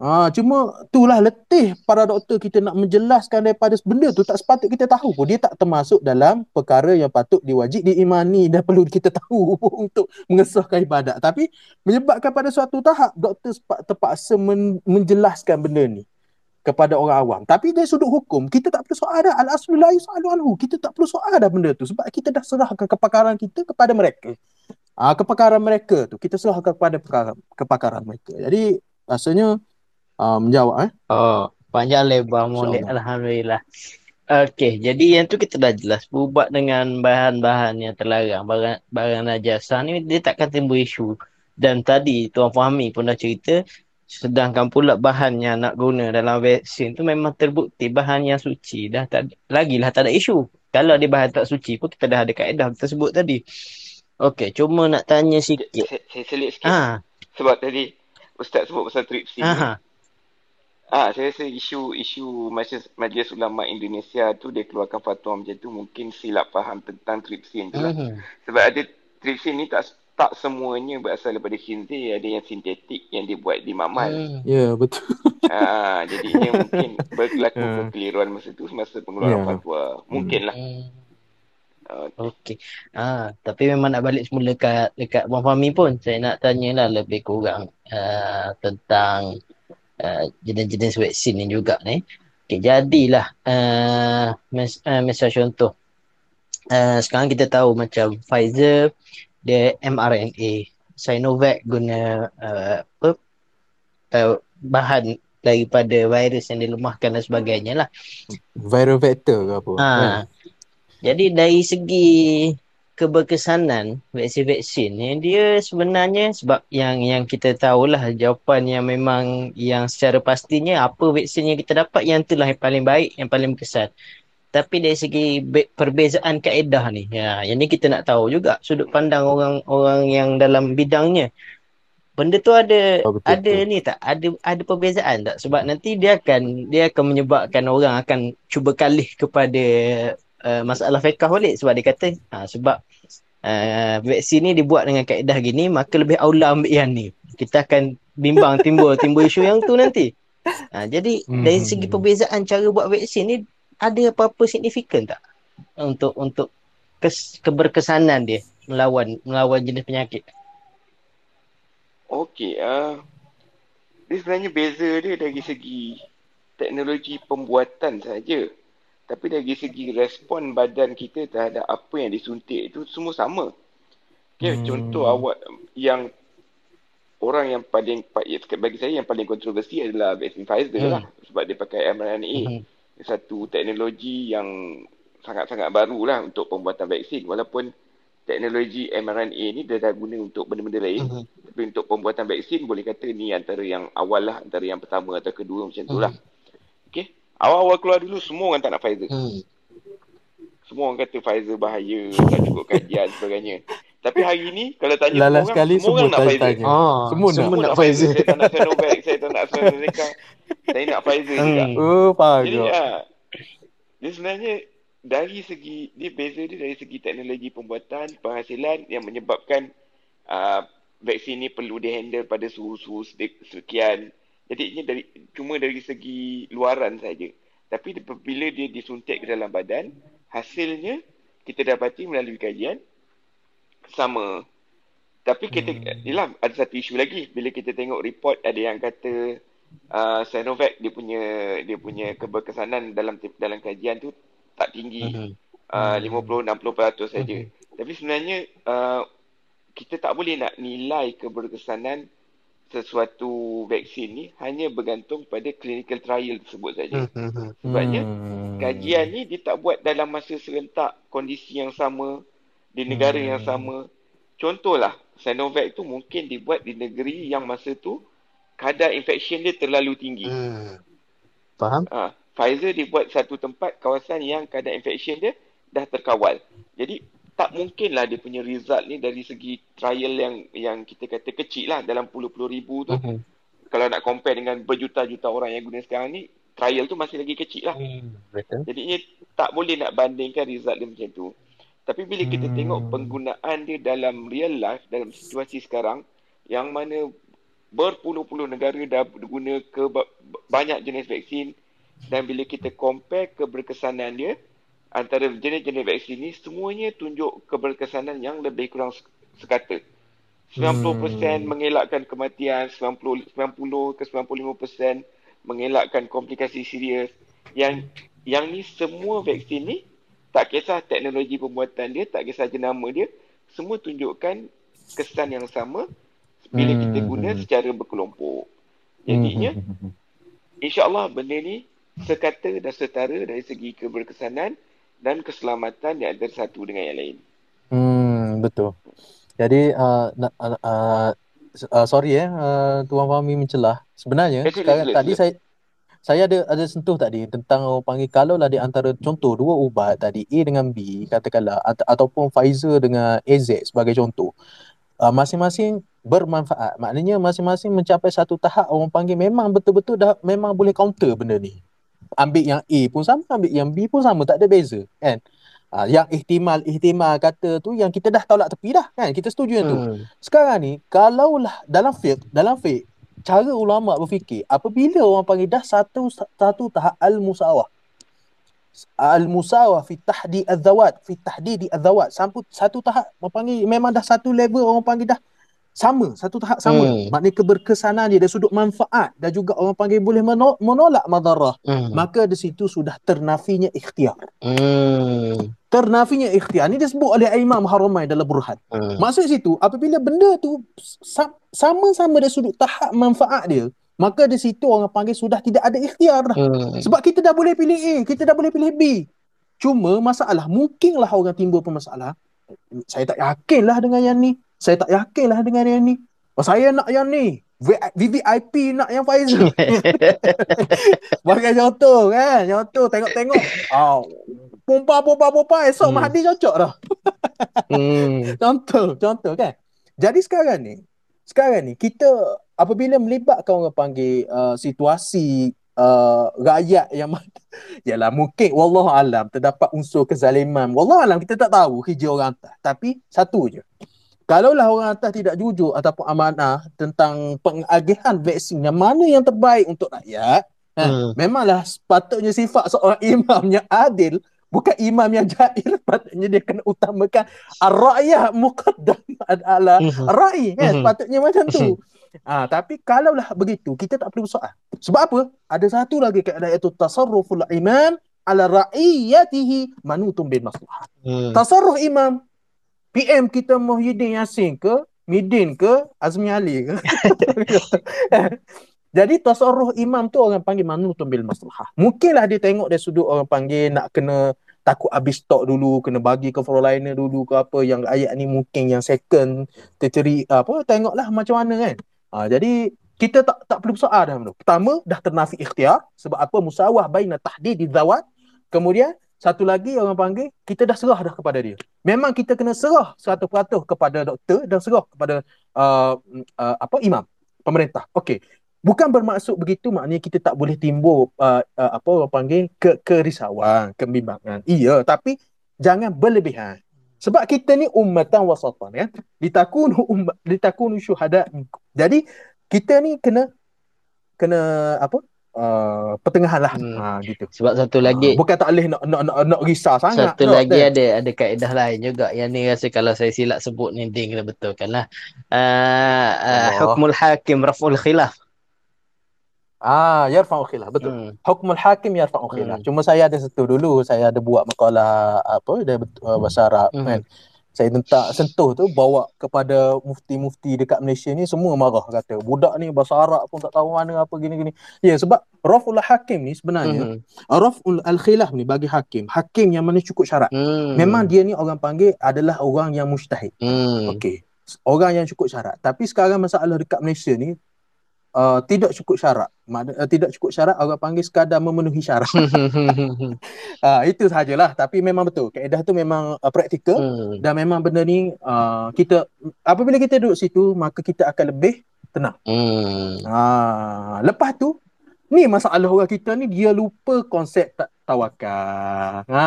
Ha, cuma itulah letih para doktor kita nak menjelaskan daripada benda tu tak sepatut kita tahu pun. Dia tak termasuk dalam perkara yang patut diwajib diimani dan [laughs] perlu kita tahu pun untuk mengesahkan ibadat. Tapi menyebabkan pada suatu tahap doktor terpaksa men- menjelaskan benda ni kepada orang awam. Tapi dari sudut hukum kita tak perlu soal dah. Al-aslullah yusalu anhu kita tak perlu soal dah benda tu sebab kita dah serahkan kepakaran kita kepada mereka. Ha, kepakaran mereka tu kita serahkan kepada kepakaran, kepakaran mereka. Jadi rasanya uh, menjawab eh. Oh, panjang lebar molek alhamdulillah. Okey, jadi yang tu kita dah jelas berubat dengan bahan-bahan yang terlarang, barang barang najasa ni dia takkan timbul isu. Dan tadi Tuan Fahmi pun dah cerita sedangkan pula bahan yang nak guna dalam vaksin tu memang terbukti bahan yang suci dah tak lagilah tak ada isu. Kalau dia bahan tak suci pun kita dah ada kaedah kita sebut tadi. Okey, cuma nak tanya sikit. Saya selit sikit. Ha. Sebab tadi Ustaz sebut pasal tripsin. Ha. Ah, saya rasa isu isu majlis, majlis ulama Indonesia tu dia keluarkan fatwa macam tu mungkin silap faham tentang tripsin tu lah. Uh-huh. Sebab ada tripsin ni tak tak semuanya berasal daripada khinzir, ada yang sintetik yang dibuat di mamal. Uh, ya, yeah, betul. [laughs] Ah, jadi dia mungkin berlaku uh. kekeliruan masa tu semasa pengeluaran yeah. fatwa. Mungkinlah. Uh. Okey. Ah, tapi memang nak balik semula dekat dekat Fahmi pun saya nak tanyalah lebih kurang uh, tentang uh, jenis-jenis vaksin ni juga ni. Okay, jadilah uh, mes, uh, misal contoh. Uh, sekarang kita tahu macam Pfizer dia mRNA. Sinovac guna uh, apa, uh, bahan daripada virus yang dilemahkan dan sebagainya lah. Viral vector ke apa? Ha. Yeah. Jadi dari segi keberkesanan vaksin-vaksin ni dia sebenarnya sebab yang yang kita tahulah jawapan yang memang yang secara pastinya apa vaksin yang kita dapat yang itulah yang paling baik yang paling berkesan. Tapi dari segi perbezaan kaedah ni ya yang ni kita nak tahu juga sudut pandang orang-orang yang dalam bidangnya. Benda tu ada oh, betul, ada betul. ni tak? Ada ada perbezaan tak? Sebab nanti dia akan dia akan menyebabkan orang akan cuba kalih kepada uh, masalah fiqh balik sebab dia kata uh, sebab uh, vaksin ni dibuat dengan kaedah gini maka lebih aula ambil yang ni kita akan bimbang timbul timbul isu yang tu nanti Ha, jadi Hmm, dari segi perbezaan cara buat vaksin ni ada apa-apa signifikan tak untuk untuk kes, keberkesanan dia melawan melawan jenis penyakit? Okey, uh, dia sebenarnya beza dia dari segi teknologi pembuatan saja. Tapi dari segi respon badan kita terhadap apa yang disuntik itu semua sama. Okay, Hmm. contoh awak yang orang yang paling bagi saya yang paling kontroversi adalah vaksin Pfizer Hmm. lah sebab dia pakai mRNA. Mhm. Satu teknologi yang sangat-sangat baru lah untuk pembuatan vaksin walaupun teknologi mRNA ni dia dah guna untuk benda-benda lain Mhm. tapi untuk pembuatan vaksin boleh kata ni antara yang awal lah antara yang pertama atau kedua macam tu lah okay. Awal-awal keluar dulu semua orang tak nak Pfizer Hmm. semua orang kata Pfizer bahaya tak cukup kajian [laughs] sebagainya tapi hari ni kalau tanya Lala semua orang sekali semua orang sebut nak Pfizer tanya. Ah, Semua nak. semua nak nak Pfizer. Saya tak nak Sinovac, saya tak nak AstraZeneca. saya nak Pfizer juga. Hmm. Oh, faham Jadi ah, dia sebenarnya dari segi dia beza dia dari segi teknologi pembuatan penghasilan yang menyebabkan uh, vaksin ni perlu dihandle pada suhu-suhu sekian. Jadi ini dari cuma dari segi luaran saja. Tapi bila dia disuntik ke dalam badan, hasilnya kita dapati melalui kajian sama. Tapi kita hmm. yalah ada satu isu lagi bila kita tengok report ada yang kata uh, Sinovac dia punya dia punya keberkesanan dalam dalam kajian tu tak tinggi. Mhm. Uh, 50 60% saja. Mhm. Tapi sebenarnya uh, kita tak boleh nak nilai keberkesanan sesuatu vaksin ni hanya bergantung pada clinical trial tersebut saja. Mhm. Sebabnya Hmm. kajian ni dia tak buat dalam masa serentak kondisi yang sama di negara Hmm. yang sama. Contohlah Sinovac tu mungkin dibuat di negeri yang masa tu kadar infection dia terlalu tinggi. Hmm. Faham? Ha, Pfizer dibuat satu tempat kawasan yang kadar infection dia dah terkawal. Jadi tak mungkinlah dia punya result ni dari segi trial yang yang kita kata kecil lah dalam puluh-puluh ribu tu. Mhm. Kalau nak compare dengan berjuta-juta orang yang guna sekarang ni, trial tu masih lagi kecil lah. Hmm. Betul. Jadinya tak boleh nak bandingkan result dia macam tu. Tapi bila kita Hmm. tengok penggunaan dia dalam real life, dalam situasi sekarang, yang mana berpuluh-puluh negara dah guna ke ba- banyak jenis vaksin dan bila kita compare keberkesanan dia antara jenis-jenis vaksin ni, semuanya tunjuk keberkesanan yang lebih kurang se- sekata. 90% Hmm. mengelakkan kematian, 90 90 ke 95% mengelakkan komplikasi serius. Yang yang ni semua vaksin ni tak kisah teknologi pembuatan dia, tak kisah jenama dia, semua tunjukkan kesan yang sama bila kita Hmm. guna secara berkelompok. Jadinya, Hmm. insya-Allah benda ni sekata dan setara dari segi keberkesanan dan keselamatan di antara satu dengan yang lain. Hmm, betul. Jadi uh, uh, uh, uh, sorry eh uh, Tuan Fahmi mencelah. Sebenarnya Eh, sila, sekarang sila, tadi sila. saya saya ada ada sentuh tadi tentang orang panggil kalau lah di antara contoh dua ubat tadi A dengan B katakanlah at, ataupun Pfizer dengan AZ sebagai contoh. Uh, masing-masing bermanfaat. Maknanya masing-masing mencapai satu tahap orang panggil memang betul-betul dah memang boleh counter benda ni. Ambil yang A pun sama, ambil yang B pun sama, tak ada beza kan. Uh, yang ihtimal ihtimal kata tu yang kita dah tolak tepi dah kan. Kita setuju yang tu. Hmm. Sekarang ni kalaulah dalam fiqh, dalam fiqh cara ulama berfikir apabila orang panggil dah satu satu tahap al-musawah al-musawah fi tahdi az-zawat fi tahdidi az-zawat sampai satu tahap orang panggil memang dah satu level orang panggil dah sama satu tahap sama Hmm. maknanya keberkesanan dia dari sudut manfaat dan juga orang panggil boleh meno- menolak madarah Hmm. maka di situ sudah ternafinya ikhtiar Hmm. ternafinya ikhtiar ni disebut oleh Imam Haramain dalam Burhan Hmm. Maksud situ apabila benda tu sa- sama-sama dari sudut tahap manfaat dia, maka di situ orang panggil sudah tidak ada ikhtiar dah. Hmm. Sebab kita dah boleh pilih A, kita dah boleh pilih B. Cuma masalah, mungkinlah orang timbul permasalah. Saya tak yakinlah dengan yang ni. Saya tak yakinlah dengan yang ni. Oh, saya nak yang ni. VVIP nak yang Pfizer. [laughs] Bagi contoh kan. Contoh tengok-tengok. Oh, pompa, pompa, pompa. Esok Hmm. Mahathir cocok dah. Hmm. [laughs] Contoh, contoh kan. Jadi sekarang ni, sekarang ni kita apabila melibatkan orang panggil uh, situasi uh, rakyat yang [laughs] Yalah mungkin wallahu alam terdapat unsur kezaliman. Wallahu alam kita tak tahu kerja orang atas. Tapi satu je. Kalaulah orang atas tidak jujur ataupun amanah tentang pengagihan vaksin yang mana yang terbaik untuk rakyat, ha, Hmm. memanglah sepatutnya sifat seorang [laughs] imam yang adil bukan imam yang jair [laughs] sepatutnya dia kena utamakan ar-ra'yah muqaddam ala Mhm. ra'i kan Mhm. sepatutnya macam tu. Ah tapi kalaulah begitu kita tak perlu bersoal. Sebab apa? Ada satu lagi kaedah iaitu tasarruful iman ala ra'iyatihi manutum bil maslahah. Hmm. Tasarruf imam PM kita Muhyiddin Yassin ke Midin ke Azmi Ali ke [laughs] Jadi tasarruf imam tu orang panggil manutum bil maslahah. Mungkinlah dia tengok dari sudut orang panggil nak kena takut habis stok dulu, kena bagi ke frontliner dulu ke apa yang ayat ni mungkin yang second, terceri apa tengoklah macam mana kan. Ha, jadi kita tak tak perlu bersoal dah benda. Pertama dah ternafi ikhtiar sebab apa musawah baina tahdid zawat. Kemudian satu lagi orang panggil kita dah serah dah kepada dia. Memang kita kena serah 100% kepada doktor dan serah kepada uh, uh, apa imam pemerintah. Okey. Bukan bermaksud begitu maknanya kita tak boleh timbul uh, uh, apa orang panggil ke kerisauan, kebimbangan. Iya, tapi jangan berlebihan. Sebab kita ni ummatan wasatan ya. Litakunu ummat litakunu syuhada. Jadi kita ni kena kena apa? Uh, pertengahan lah. Hmm. Ha gitu. Sebab satu lagi Bukan tak boleh nak nak nak, nak risau sangat. Satu tak, lagi tak? ada ada kaedah lain juga yang ni rasa kalau saya silap sebut ni dia kena betulkan lah. Uh, uh, hukmul hakim raf'ul khilaf. Ah, yarfa'u khilaf. Betul. Hmm. Hukmul hakim yarfa'u khilaf. Hmm. Cuma saya ada satu dulu, saya ada buat makalah apa dia uh, bahasa Arab Hmm. kan. Saya tentak sentuh tu bawa kepada mufti-mufti dekat Malaysia ni semua marah kata budak ni bahasa Arab pun tak tahu mana apa gini-gini. Ya sebab raful hakim ni sebenarnya Hmm. raful al khilaf ni bagi hakim, hakim yang mana cukup syarat. Hmm. Memang dia ni orang panggil adalah orang yang mujtahid. Hmm. Okey. Orang yang cukup syarat. Tapi sekarang masalah dekat Malaysia ni uh, tidak cukup syarat. Uh, tidak cukup syarat orang panggil sekadar memenuhi syarat. uh, [laughs] itu sajalah. Tapi memang betul. Kaedah tu memang uh, praktikal hmm. dan memang benda ni uh, kita apabila kita duduk situ maka kita akan lebih tenang. Hmm. Ha, lepas tu ni masalah orang kita ni dia lupa konsep tak tawakal. Ha,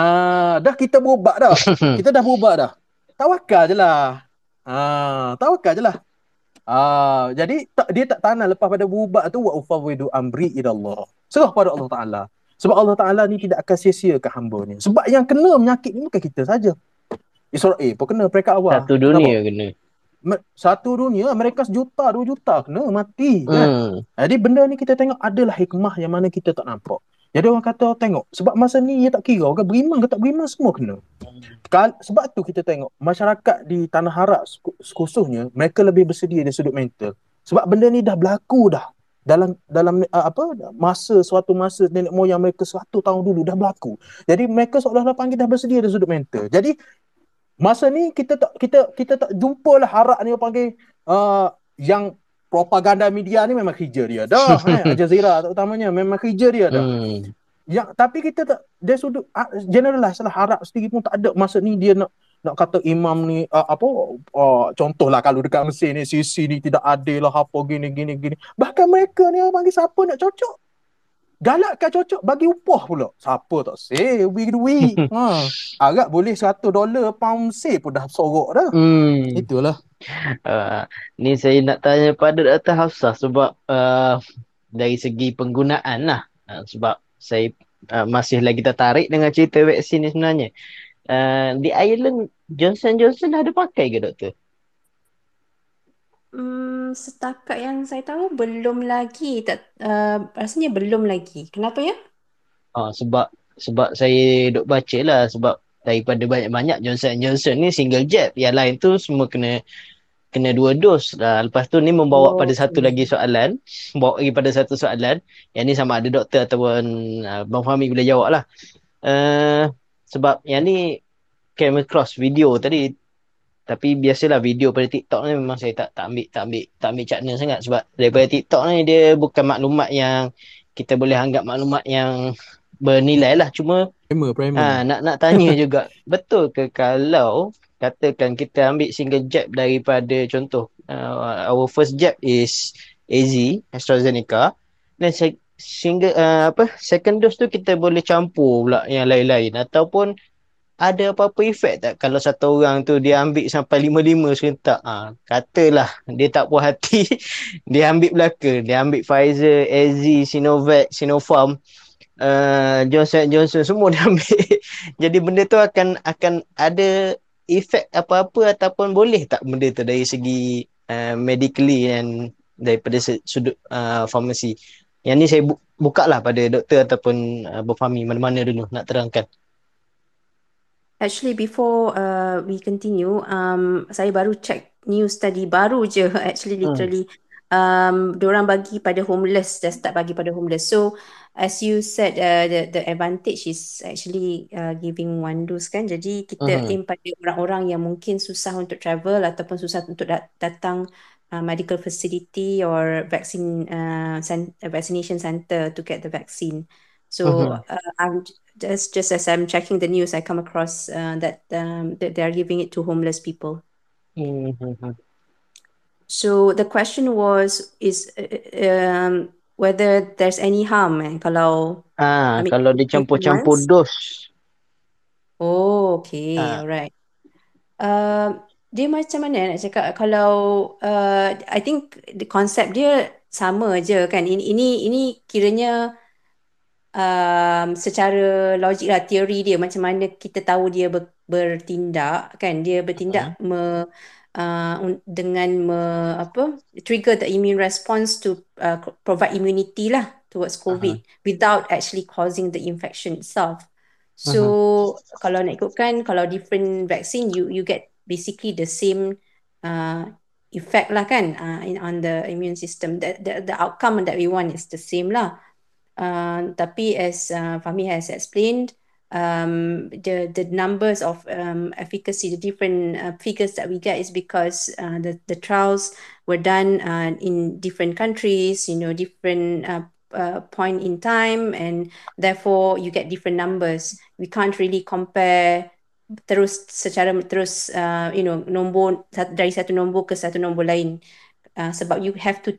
dah kita berubah dah. [laughs] Kita dah berubah dah. Tawakal je lah. Ha, tawakal je lah. Ah, jadi tak, dia tak tanah lepas pada berubah tu wa ufawwidu amri ila Allah. Serah pada Allah Taala. Sebab Allah Taala ni tidak akan sia-siakan hamba-Nya. Sebab yang kena penyakit ni bukan kita saja. Israel pun kena mereka awal. Satu dunia kena. Satu dunia mereka sejuta, dua juta kena mati kan. Hmm. Jadi benda ni kita tengok adalah hikmah yang mana kita tak nampak. Jadi orang kata tengok sebab masa ni dia tak kira orang beriman ke tak beriman semua kena. Sebab tu kita tengok masyarakat di tanah seku- khususnya mereka lebih bersedia dari sudut mental. Sebab benda ni dah berlaku dah dalam dalam uh, apa masa suatu masa nenek moyang mereka 100 tahun dulu dah berlaku. Jadi mereka seolah-olah panggil dah bersedia dari sudut mental. Jadi masa ni kita tak kita kita tak jumpalah harap ni orang panggil uh, yang propaganda media ni memang kerja dia dah eh, [laughs] Al Jazeera terutamanya memang kerja dia dah. Hmm. yang tapi kita tak dia sudut ah, generalize lah Arab sendiri pun tak ada. Masa ni dia nak nak kata imam ni uh, apa uh, contohlah kalau dekat Mesir ni sisi ni tidak adil lah apa gini gini gini. Bahkan mereka ni orang panggil siapa nak cocok galakkan cocok bagi upah pula siapa tak say we duit [laughs] ha Arab boleh 100 dolar pound Mesir pun dah sorok dah Hmm. itulah Uh, ni saya nak tanya pada Dr. Hafsah sebab uh, dari segi penggunaan lah. Uh, sebab saya uh, masih lagi tertarik dengan cerita vaksin ni sebenarnya. Uh, di Ireland, Johnson Johnson dah ada pakai ke doktor? Hmm, setakat yang saya tahu belum lagi. Tak, uh, rasanya belum lagi. Kenapa ya? Uh, sebab sebab saya duk baca lah sebab daripada banyak-banyak Johnson Johnson ni single jab. Yang lain tu semua kena kena dua dos. Uh, lepas tu ni membawa Oh, pada satu okey. lagi soalan. Bawa lagi pada satu soalan. Yang ni sama ada doktor ataupun uh, Bang Fahmi boleh jawab lah. Uh, sebab yang ni came across video tadi. Tapi biasalah video pada TikTok ni memang saya tak tak ambil tak ambil tak ambil cakna sangat sebab daripada TikTok ni dia bukan maklumat yang kita boleh anggap maklumat yang bernilai lah. Cuma primer primer. ha, nak nak tanya [laughs] juga betul ke kalau katakan kita ambil single jab daripada contoh uh, our first jab is AZ AstraZeneca dan se- single uh, apa second dose tu kita boleh campur pula yang lain-lain. Ataupun ada apa-apa efek tak kalau satu orang tu dia ambil sampai lima-lima serentak? Ha, katalah dia tak puas hati, [laughs] dia ambil belaka. Dia ambil Pfizer, AZ, Sinovac, Sinopharm, uh, Johnson Johnson semua dia [laughs] ambil. Jadi benda tu akan akan ada efek apa-apa ataupun boleh tak benda tu dari segi uh, medically dan daripada sudut uh, farmasi. Yang ni saya bu- buka lah pada doktor ataupun uh, Bufami mana-mana dulu nak terangkan. Actually, before uh, we continue, um, saya baru check news tadi baru je. [laughs] Actually, Hmm. literally, um, orang bagi pada homeless, dah start bagi pada homeless. So, as you said, uh, the the advantage is actually uh, giving one dose kan. Jadi kita Mhm. aim pada orang-orang yang mungkin susah untuk travel ataupun susah untuk dat- datang uh, medical facility or vaccine uh, vaccination center to get the vaccine. So Mhm. uh, just just as I'm checking the news, I come across uh, that um, that they are giving it to homeless people. Mhm. So the question was is uh, um, whether there's any harm eh, kalau Ah, I mean, kalau dicampur-campur dos. Oh, okay, Ah. alright. Um, dia macam mana nak cakap kalau uh, I think the concept dia sama je kan. Ini ini ini kiranya um, secara logik lah teori dia macam mana kita tahu dia ber, bertindak kan dia bertindak me, uh, dengan me, apa trigger the immune response to uh, provide immunity lah towards COVID without actually causing the infection itself. So kalau nak ikutkan kalau different vaccine you you get basically the same uh, effect lah kan uh, in on the immune system. The, the the outcome that we want is the same lah. Uh, tapi as uh, Fahmi has explained, um, the the numbers of um, efficacy, the different uh, figures that we get is because uh, the the trials were done uh, in different countries, you know, different uh, uh, point in time, and therefore you get different numbers. We can't really compare terus secara terus uh, you know nombor dari satu nombor ke satu nombor lain sebab you have to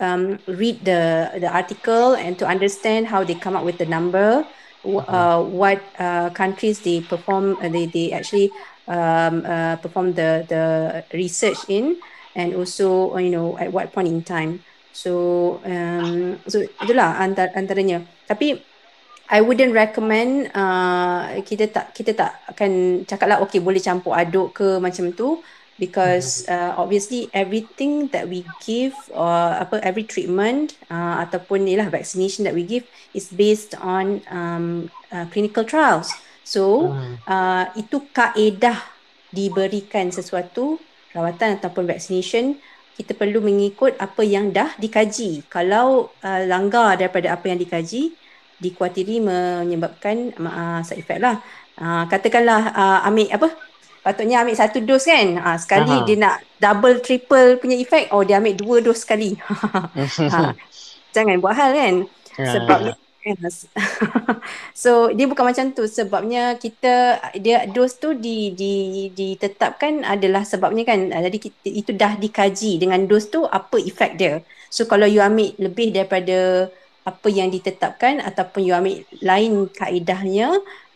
um, read the the article and to understand how they come up with the number, wh- uh, what uh, countries they perform, uh, they they actually um, uh, perform the the research in, and also uh, you know at what point in time. So um, so itulah antar, antaranya. Tapi I wouldn't recommend uh, kita tak kita tak akan cakap lah okay boleh campur aduk ke macam tu because uh, obviously everything that we give or apa every treatment uh, ataupun ni lah vaccination that we give is based on um, uh, clinical trials. So uh, itu kaedah diberikan sesuatu rawatan ataupun vaccination kita perlu mengikut apa yang dah dikaji. Kalau uh, langgar daripada apa yang dikaji dikuatiri menyebabkan uh, side effect lah. Uh, katakanlah uh, ambil apa? Patutnya ambil satu dos kan. Uh, sekali Aha. dia nak double triple punya effect. Oh dia ambil dua dos sekali. [laughs] ha, jangan buat hal kan. Sebabnya [laughs] so dia bukan macam tu sebabnya kita dia dos tu di di ditetapkan adalah sebabnya kan ah, jadi kita, itu dah dikaji dengan dos tu apa efek dia. So kalau you ambil lebih daripada apa yang ditetapkan ataupun you ambil lain kaedahnya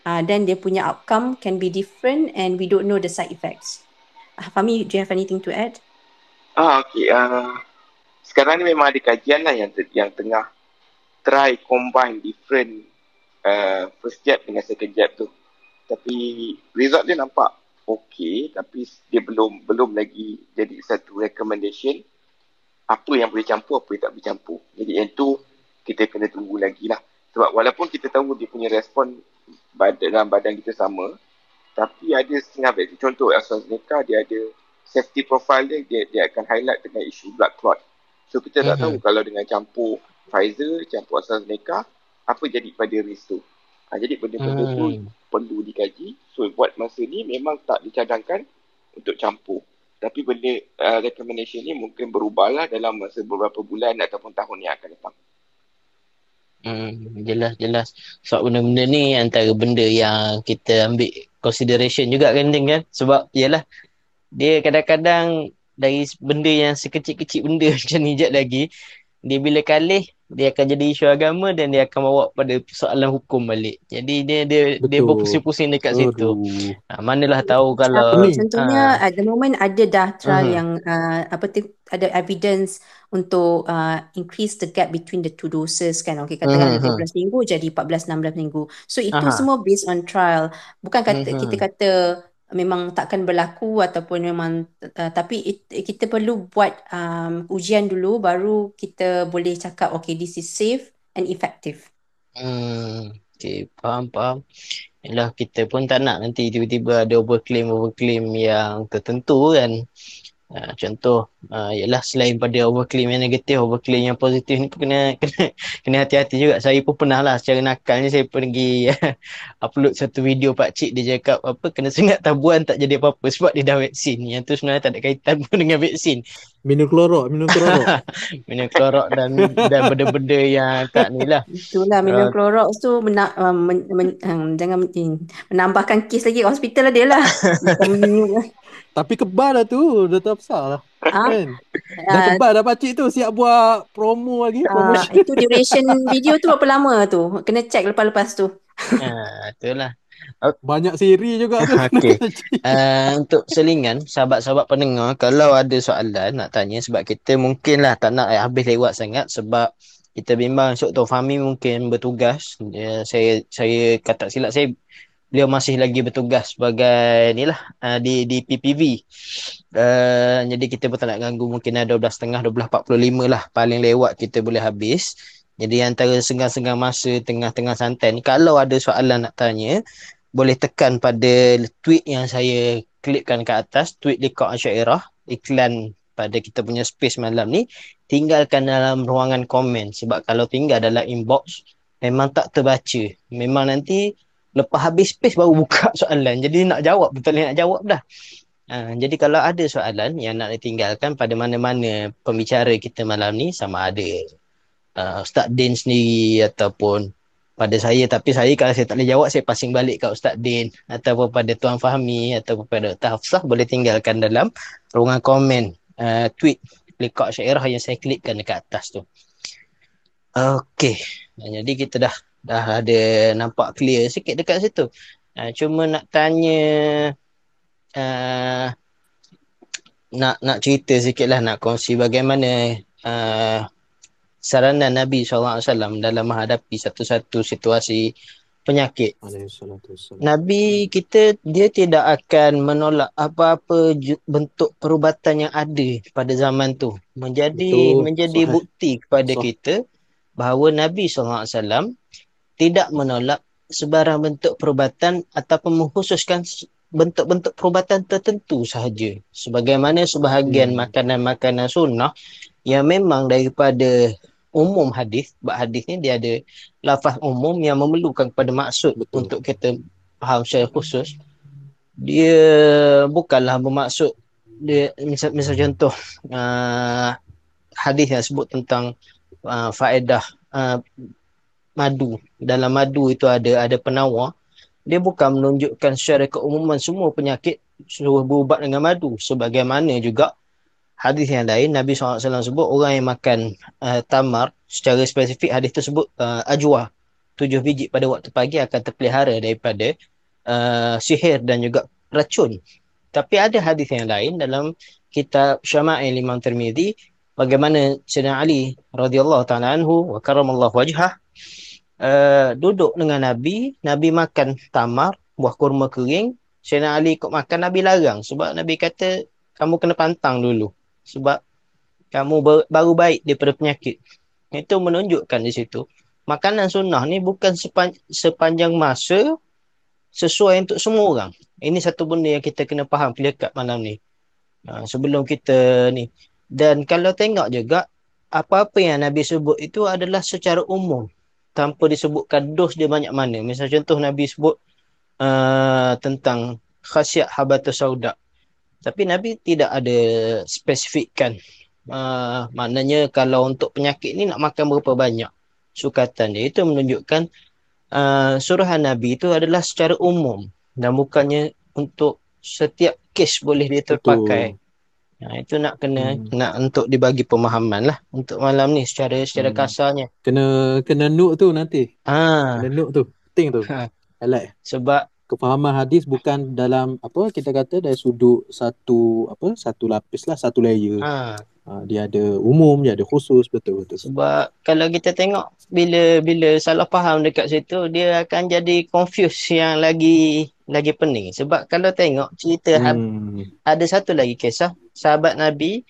uh, then dia punya outcome can be different and we don't know the side effects. Uh, Fahmi, do you have anything to add? Ah, okey. Uh, sekarang ni memang ada kajian lah yang, yang tengah try combine different uh, first jab dengan second jab tu. Tapi result dia nampak okey tapi dia belum belum lagi jadi satu recommendation apa yang boleh campur apa yang tak boleh campur. Jadi yang tu kita kena tunggu lagi lah. Sebab walaupun kita tahu dia punya respon badan, dalam badan kita sama tapi ada setengah vaksin. Contoh AstraZeneca dia ada safety profile dia, dia, dia akan highlight dengan isu blood clot. So kita tak Mhm. tahu kalau dengan campur Pfizer, campur AstraZeneca, apa jadi pada risk tu. Ha, jadi benda-benda tu Hmm. perlu dikaji. So buat masa ni memang tak dicadangkan untuk campur. Tapi benda uh, recommendation ni mungkin berubahlah dalam masa beberapa bulan ataupun tahun yang akan datang. Hmm, jelas jelas. Sebab benda-benda ni antara benda yang kita ambil consideration juga kan Ding kan. Sebab yalah dia kadang-kadang dari benda yang sekecil-kecil benda [laughs] macam ni je lagi dia bila kalih dia akan jadi isu agama dan dia akan bawa pada soalan hukum balik. Jadi dia dia Betul. dia berpusing-pusing dekat situ. Aduh. Ha, manalah tahu kalau ni? Contohnya ah. at the moment ada dah trial Mhm. yang uh, apa tu ada evidence untuk uh, increase the gap between the two doses kan. Okey katakan Mhm. 12 minggu jadi 14 16 minggu. So itu Aha. semua based on trial. Bukan kata Mhm. kita kata memang takkan berlaku ataupun memang uh, tapi it, kita perlu buat um, ujian dulu baru kita boleh cakap okay this is safe and effective. Hmm, okay, faham, faham. Yalah, kita pun tak nak nanti tiba-tiba ada overclaim, overclaim yang tertentu kan. Uh, contoh, uh, ialah selain pada overclaim yang negatif, overclaim yang positif ni pun kena, [laughs] kena, kena hati-hati juga. Saya pun pernah lah secara nakalnya saya pergi [laughs] upload satu video Pak Cik dia cakap apa kena sengat tabuan tak jadi apa-apa sebab dia dah vaksin. Yang tu sebenarnya tak ada kaitan pun [laughs] dengan vaksin. Minum klorok, minum klorok. Minum klorok dan dan benda-benda yang tak ni lah. Itulah minum Ah. Clorox tu mena, men, men, um, jangan menambahkan kes lagi hospital lah dia lah. Tapi kebal dah tu, dah tak besar lah. Ah, Kan? Dah ah, kebal dah pakcik tu, siap buat promo lagi, ah, promotion. [laughs] itu duration video tu berapa lama tu? Kena check lepas-lepas tu. [laughs] Ha, itulah. Banyak siri juga tu. Okey. [laughs] Uh, untuk selingan sahabat-sahabat pendengar kalau ada soalan nak tanya sebab kita mungkinlah tak nak habis lewat sangat sebab kita bimbang esok tu Fahmi mungkin bertugas uh, saya saya kata silap saya beliau masih lagi bertugas sebagai ni lah uh, di di PPV. Uh, jadi kita pun tak nak ganggu mungkin ada 12.30 12.45 lah paling lewat kita boleh habis. Jadi antara senggang-senggang masa tengah-tengah santai ni kalau ada soalan nak tanya boleh tekan pada tweet yang saya klikkan ke atas tweet Liqa Asyairah iklan pada kita punya space malam ni tinggalkan dalam ruangan komen sebab kalau tinggal dalam inbox memang tak terbaca memang nanti lepas habis space baru buka [laughs] soalan jadi nak jawab betul nak jawab dah Ha, jadi kalau ada soalan yang nak ditinggalkan pada mana-mana pembicara kita malam ni sama ada uh, Ustaz Din sendiri ataupun pada saya tapi saya kalau saya tak boleh jawab saya passing balik kat Ustaz Din ataupun pada Tuan Fahmi ataupun pada Dr. Hafsah boleh tinggalkan dalam ruangan komen uh, tweet Liqa Syairah yang saya klikkan dekat atas tu. Okey. Jadi kita dah dah ada nampak clear sikit dekat situ. Uh, cuma nak tanya uh, nak nak cerita sikit lah nak kongsi bagaimana uh, saranan Nabi SAW dalam menghadapi satu-satu situasi penyakit. Nabi kita dia tidak akan menolak apa-apa bentuk perubatan yang ada pada zaman tu. Menjadi Betul. menjadi bukti kepada Sah. kita bahawa Nabi SAW tidak menolak sebarang bentuk perubatan ataupun mengkhususkan bentuk-bentuk perubatan tertentu sahaja. Sebagaimana sebahagian Hmm. makanan-makanan sunnah yang memang daripada umum hadis, sebab hadis ni dia ada lafaz umum yang memerlukan kepada maksud Betul. untuk kita faham secara khusus. Dia bukanlah bermaksud dia misal, misal contoh uh, hadis yang sebut tentang uh, faedah uh, madu. Dalam madu itu ada ada penawar. Dia bukan menunjukkan secara keumuman semua penyakit suruh berubat dengan madu. Sebagaimana juga hadis yang lain Nabi SAW sebut orang yang makan uh, tamar secara spesifik hadis tersebut uh, ajwa tujuh biji pada waktu pagi akan terpelihara daripada uh, sihir dan juga racun. Tapi ada hadis yang lain dalam kitab Syama'il Imam Tirmizi bagaimana Sayyidina Ali radhiyallahu taala anhu wa karamallahu wajhah uh, duduk dengan Nabi, Nabi makan tamar, buah kurma kering, Sayyidina Ali ikut makan, Nabi larang sebab Nabi kata kamu kena pantang dulu sebab kamu ber- baru baik daripada penyakit. Itu menunjukkan di situ makanan sunnah ni bukan sepan- sepanjang masa sesuai untuk semua orang. Ini satu benda yang kita kena faham clear cut malam ni. Ha, sebelum kita ni. Dan kalau tengok juga apa-apa yang Nabi sebut itu adalah secara umum tanpa disebutkan dos dia banyak mana. Misal contoh Nabi sebut uh, tentang khasiat habatus sauda. Tapi Nabi tidak ada spesifikkan. Uh, maknanya kalau untuk penyakit ni nak makan berapa banyak sukatan dia. Itu menunjukkan uh, suruhan Nabi itu adalah secara umum dan bukannya untuk setiap kes boleh dia terpakai. Ha, itu nak kena Hmm. nak untuk dibagi pemahaman lah untuk malam ni secara secara Hmm. kasarnya. Kena kena note tu nanti. Ha, Kena note tu. Penting tu. ha Highlight. sebab Kefahaman hadis bukan dalam apa kita kata dari sudut satu apa satu lapis lah satu layer. ha Ha, dia ada umum, dia ada khusus, betul betul. sebab kalau kita tengok bila bila salah faham dekat situ dia akan jadi confuse yang lagi lagi pening sebab kalau tengok cerita Hmm. ada satu lagi kisah sahabat Nabi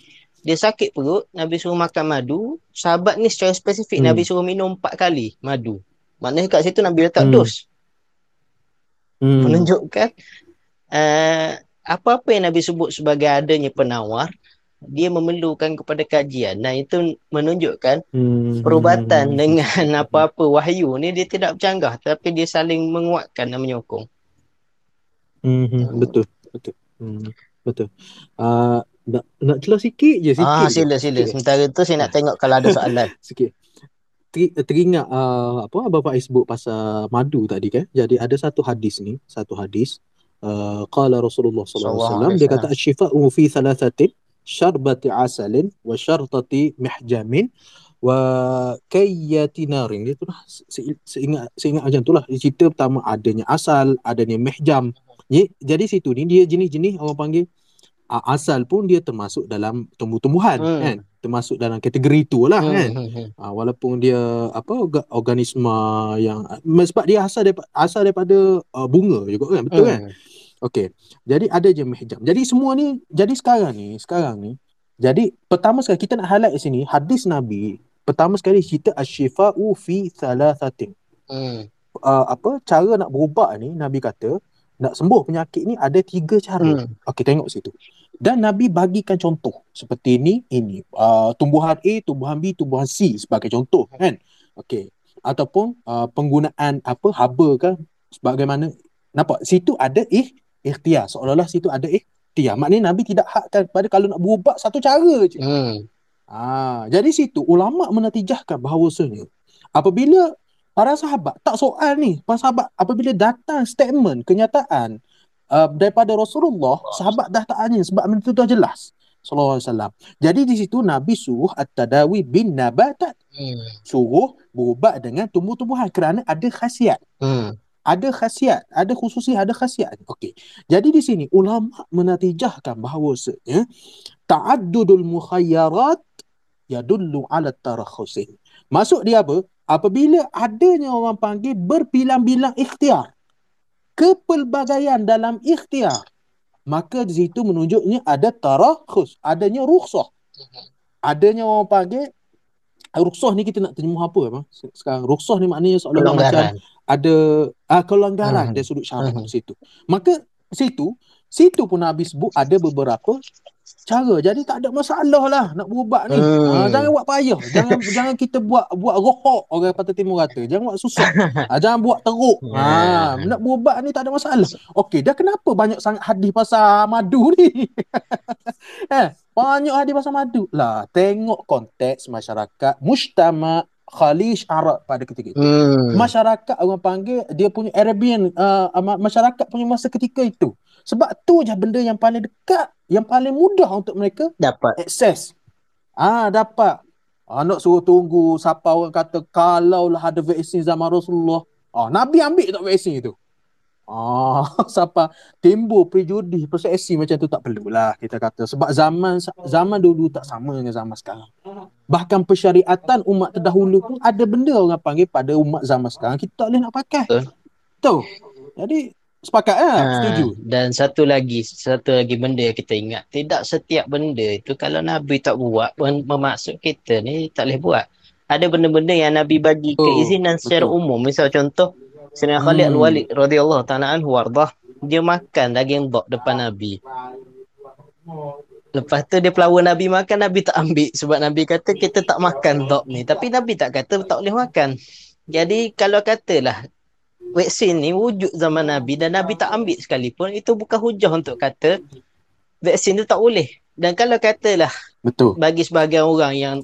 dia sakit perut Nabi suruh makan madu sahabat ni secara spesifik Hmm. Nabi suruh minum empat kali madu maknanya kat situ Nabi letak Hmm. dos Hmm. menunjukkan uh, apa-apa yang Nabi sebut sebagai adanya penawar dia memerlukan kepada kajian dan itu menunjukkan Hmm. perubatan [laughs] dengan apa-apa wahyu ni dia tidak bercanggah tapi dia saling menguatkan dan menyokong Hmm, hmm, betul, betul. Hmm, betul. Ah, nak nak celah sikit je, sikit ah je. sila sila Sikit. sementara tu saya nak tengok kalau ada soalan [laughs] Sikit. Ter, teringat uh, apa Abang Faiz sebut pasal madu tadi kan. Jadi ada satu hadis ni, satu hadis uh, qala Rasulullah sallallahu alaihi wasallam dia kata asyifa'u fi thalathatin syarbati asalin wa syartati mihjamin wa kayyati narin dia tu lah se- se- seingat seingat macam tu lah Dia cerita pertama adanya asal adanya mihjam jadi situ ni dia jenis-jenis orang panggil uh, asal pun dia termasuk dalam tumbuh-tumbuhan Hmm. kan? Termasuk dalam kategori tu lah Hmm, kan? hmm, uh, walaupun dia apa orga, organisma yang sebab dia asal daripada asal daripada uh, bunga juga kan? Betul kan? Hmm. okey. Jadi ada je mihjam jadi semua ni jadi sekarang ni sekarang ni jadi pertama sekali kita nak highlight sini hadis nabi pertama sekali cerita asyifa'u fi thalathatin. Hmm. uh, apa cara nak berubat ni nabi kata nak sembuh penyakit ni ada tiga cara Hmm. Okey tengok situ. Dan Nabi bagikan contoh seperti ini ini uh, tumbuhan A, tumbuhan B, tumbuhan C sebagai contoh kan. Okey. Ataupun uh, penggunaan apa haba ke sebagaimana nampak situ ada ih ikhtiar seolah-olah situ ada ikhtiar. Maknanya Nabi tidak hadkan kepada kalau nak berubat satu cara je. Hmm. Ah, jadi situ ulama menatijahkan bahawasanya apabila para sahabat tak soal ni, para sahabat apabila datang statement kenyataan uh, daripada Rasulullah, sahabat dah tak tanya sebab benda tu dah jelas. Sallallahu alaihi wasallam. Jadi di situ Nabi suruh at-tadawi bin nabatat, Hmm. suruh berubat dengan tumbuh-tumbuhan kerana ada khasiat Hmm. ada khasiat, ada khususiat, ada khasiat. Okey. Jadi di sini ulama menatijahkan bahawasanya ta'addudul mukhayyarat yadullu ala tarakhusin. Maksud dia apa? Apabila adanya orang panggil berbilang-bilang ikhtiar, kepelbagaian dalam ikhtiar, maka di situ menunjuknya ada tarakhus, adanya rukhsah. Adanya orang panggil rukhsah ni kita nak terjemah apa bang? Sekarang rukhsah ni maknanya seolah-olah macam ada uh, kelanggaran Hmm. dari sudut syarak Hmm. situ. Maka situ situ pun Nabi sebut ada beberapa cara. Jadi tak ada masalah lah nak berubat ni. Hmm. Ah, jangan buat payah. Jangan [laughs] jangan kita buat buat rohok orang Pantai Timur kata. Jangan buat susah. ah, jangan buat teruk. Ha, [laughs] Hmm. nak berubat ni tak ada masalah. Okey, dah kenapa banyak sangat hadis pasal madu [laughs] ni? eh, banyak hadis pasal madu. Lah, tengok konteks masyarakat mujtama Khalij Arab pada ketika itu Hmm. masyarakat orang panggil dia punya Arabian uh, ma- masyarakat punya masa ketika itu. Sebab tu je benda yang paling dekat, yang paling mudah untuk mereka Dapat. akses. Ah dapat. Ah, nak suruh tunggu siapa orang kata kalau lah ada vaksin zaman Rasulullah. Ah Nabi ambil tak vaksin itu. Ah [laughs] siapa timbul prejudis persepsi macam tu tak perlulah kita kata sebab zaman zaman dulu tak sama dengan zaman sekarang. Bahkan persyariatan umat terdahulu pun ada benda orang panggil pada umat zaman sekarang kita tak boleh nak pakai. Betul. Betul. Jadi sepakat lah, Ha, setuju. Dan satu lagi, satu lagi benda yang kita ingat, tidak setiap benda itu kalau Nabi tak buat, mem- bermaksud kita ni tak boleh buat. Ada benda-benda yang Nabi bagi Betul, keizinan secara betul. umum. Misal contoh, Sayyidina Khalid Hmm. Al-Walid radhiyallahu ta'ala anhu wardah, dia makan daging dok depan Nabi. Lepas tu dia pelawar Nabi makan, Nabi tak ambil sebab Nabi kata kita tak makan dok ni. Tapi Nabi tak kata tak boleh makan. Jadi kalau katalah vaksin ni wujud zaman Nabi dan Nabi tak ambil sekalipun, itu bukan hujah untuk kata vaksin tu tak boleh. Dan kalau katalah Betul. bagi sebahagian orang yang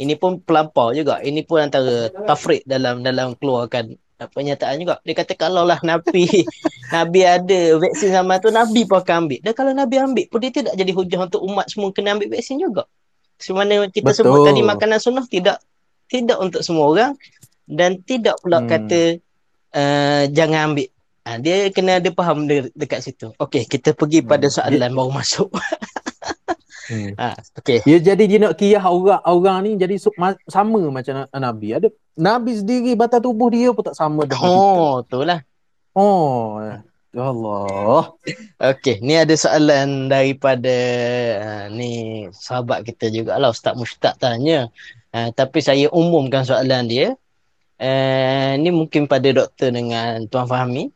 ini pun pelampau juga. Ini pun antara tafrik dalam dalam keluarkan pernyataan juga. Dia kata kalau lah Nabi [laughs] Nabi ada vaksin zaman tu Nabi pun akan ambil. Dan kalau Nabi ambil pun dia tidak jadi hujah untuk umat semua kena ambil vaksin juga. Semana kita Betul. sebut tadi makanan sunnah tidak tidak untuk semua orang dan tidak pula hmm. kata uh, jangan ambil. Ha, dia kena ada faham de- dekat situ. Okey, kita pergi pada hmm. soalan dia, baru masuk. hmm. [laughs] ha, okey. Dia jadi dia nak kiyah orang-orang ni jadi sama macam Nabi. Ada Nabi sendiri batas tubuh dia pun tak sama dengan oh, kita. Oh. Oh, ya Allah. Okey, ni ada soalan daripada uh, ni sahabat kita juga lah Ustaz Mushtaq tanya. Uh, tapi saya umumkan soalan dia. Uh, ni mungkin pada doktor dengan Tuan Fahmi.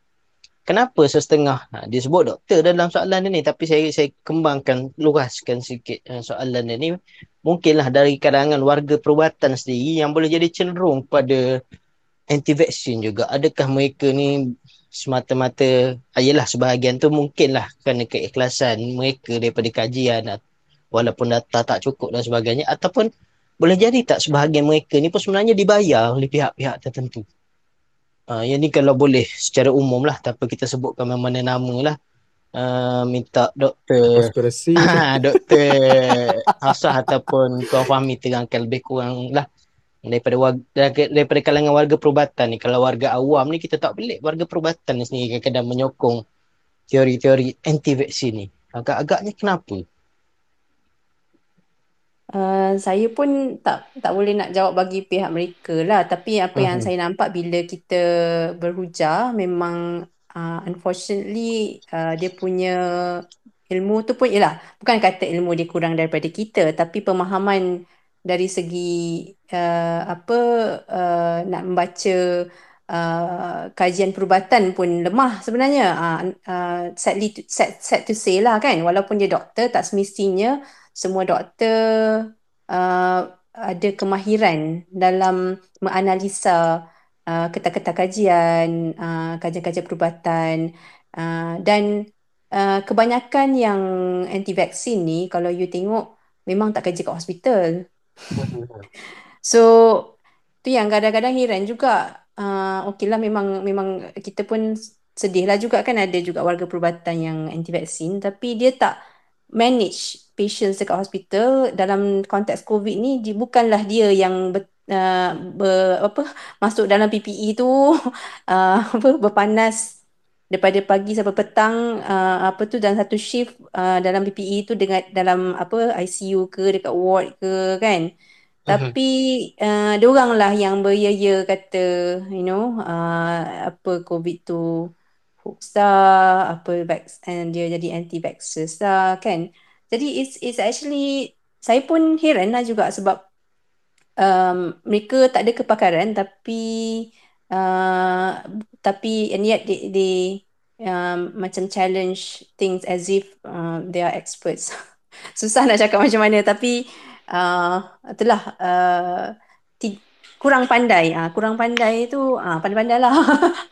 Kenapa sesetengah? Ha, dia sebut doktor dalam soalan dia ni tapi saya saya kembangkan luaskan sikit uh, soalan dia ni. Mungkinlah dari kalangan warga perubatan sendiri yang boleh jadi cenderung pada anti vaksin juga. Adakah mereka ni semata-mata ayalah ah, sebahagian tu mungkinlah kerana keikhlasan mereka daripada kajian walaupun data tak cukup dan sebagainya ataupun boleh jadi tak sebahagian mereka ni pun sebenarnya dibayar oleh pihak-pihak tertentu? Uh, yang ni kalau boleh secara umum lah tanpa kita sebutkan mana nama lah. Uh, minta doktor Konspirasi. [laughs] Doktor Hafsah ataupun Tuan Fahmi terangkan lebih kurang lah. Daripada warga, daripada kalangan warga perubatan ni kalau warga awam ni kita tak pelik. Warga perubatan ni sendiri kadang-kadang menyokong teori-teori anti vaksin ni. Agak-agaknya kenapa Uh, saya pun tak tak boleh nak jawab bagi pihak mereka lah. Tapi apa yang mhm. saya nampak bila kita berhujah memang uh, unfortunately uh, dia punya ilmu tu pun ialah bukan kata ilmu dia kurang daripada kita tapi pemahaman dari segi uh, apa uh, nak membaca uh, kajian perubatan pun lemah sebenarnya. Uh, uh, sadly to, sad, sad to say lah kan. Walaupun dia doktor tak semestinya semua doktor uh, ada kemahiran dalam menganalisa uh, ketak-ketak kajian, uh, kajian-kajian perubatan uh, dan uh, kebanyakan yang anti vaksin ni kalau you tengok memang tak kerja kat hospital. [laughs] so tu yang kadang-kadang heran juga. Uh, Okey lah memang memang kita pun sedih lah juga kan ada juga warga perubatan yang anti vaksin tapi dia tak manage patients dekat hospital dalam konteks COVID ni di, bukanlah dia yang ber, uh, ber, apa masuk dalam PPE tu [laughs] uh, apa berpanas daripada pagi sampai petang uh, apa tu dalam satu shift uh, dalam PPE tu dengan dalam apa ICU ke dekat ward ke kan uh-huh. tapi uh, dia orang lah yang beria kata you know uh, apa COVID tu hoax lah apa vaksin dia jadi anti vaxxers lah kan jadi it's it's actually saya pun heran lah juga sebab um, mereka tak ada kepakaran tapi uh, tapi and yet they, they um, macam challenge things as if uh, they are experts. [laughs] Susah nak cakap macam mana tapi uh, itulah uh, kurang pandai. Ah kurang pandai tu ah pandai-pandai lah. [laughs]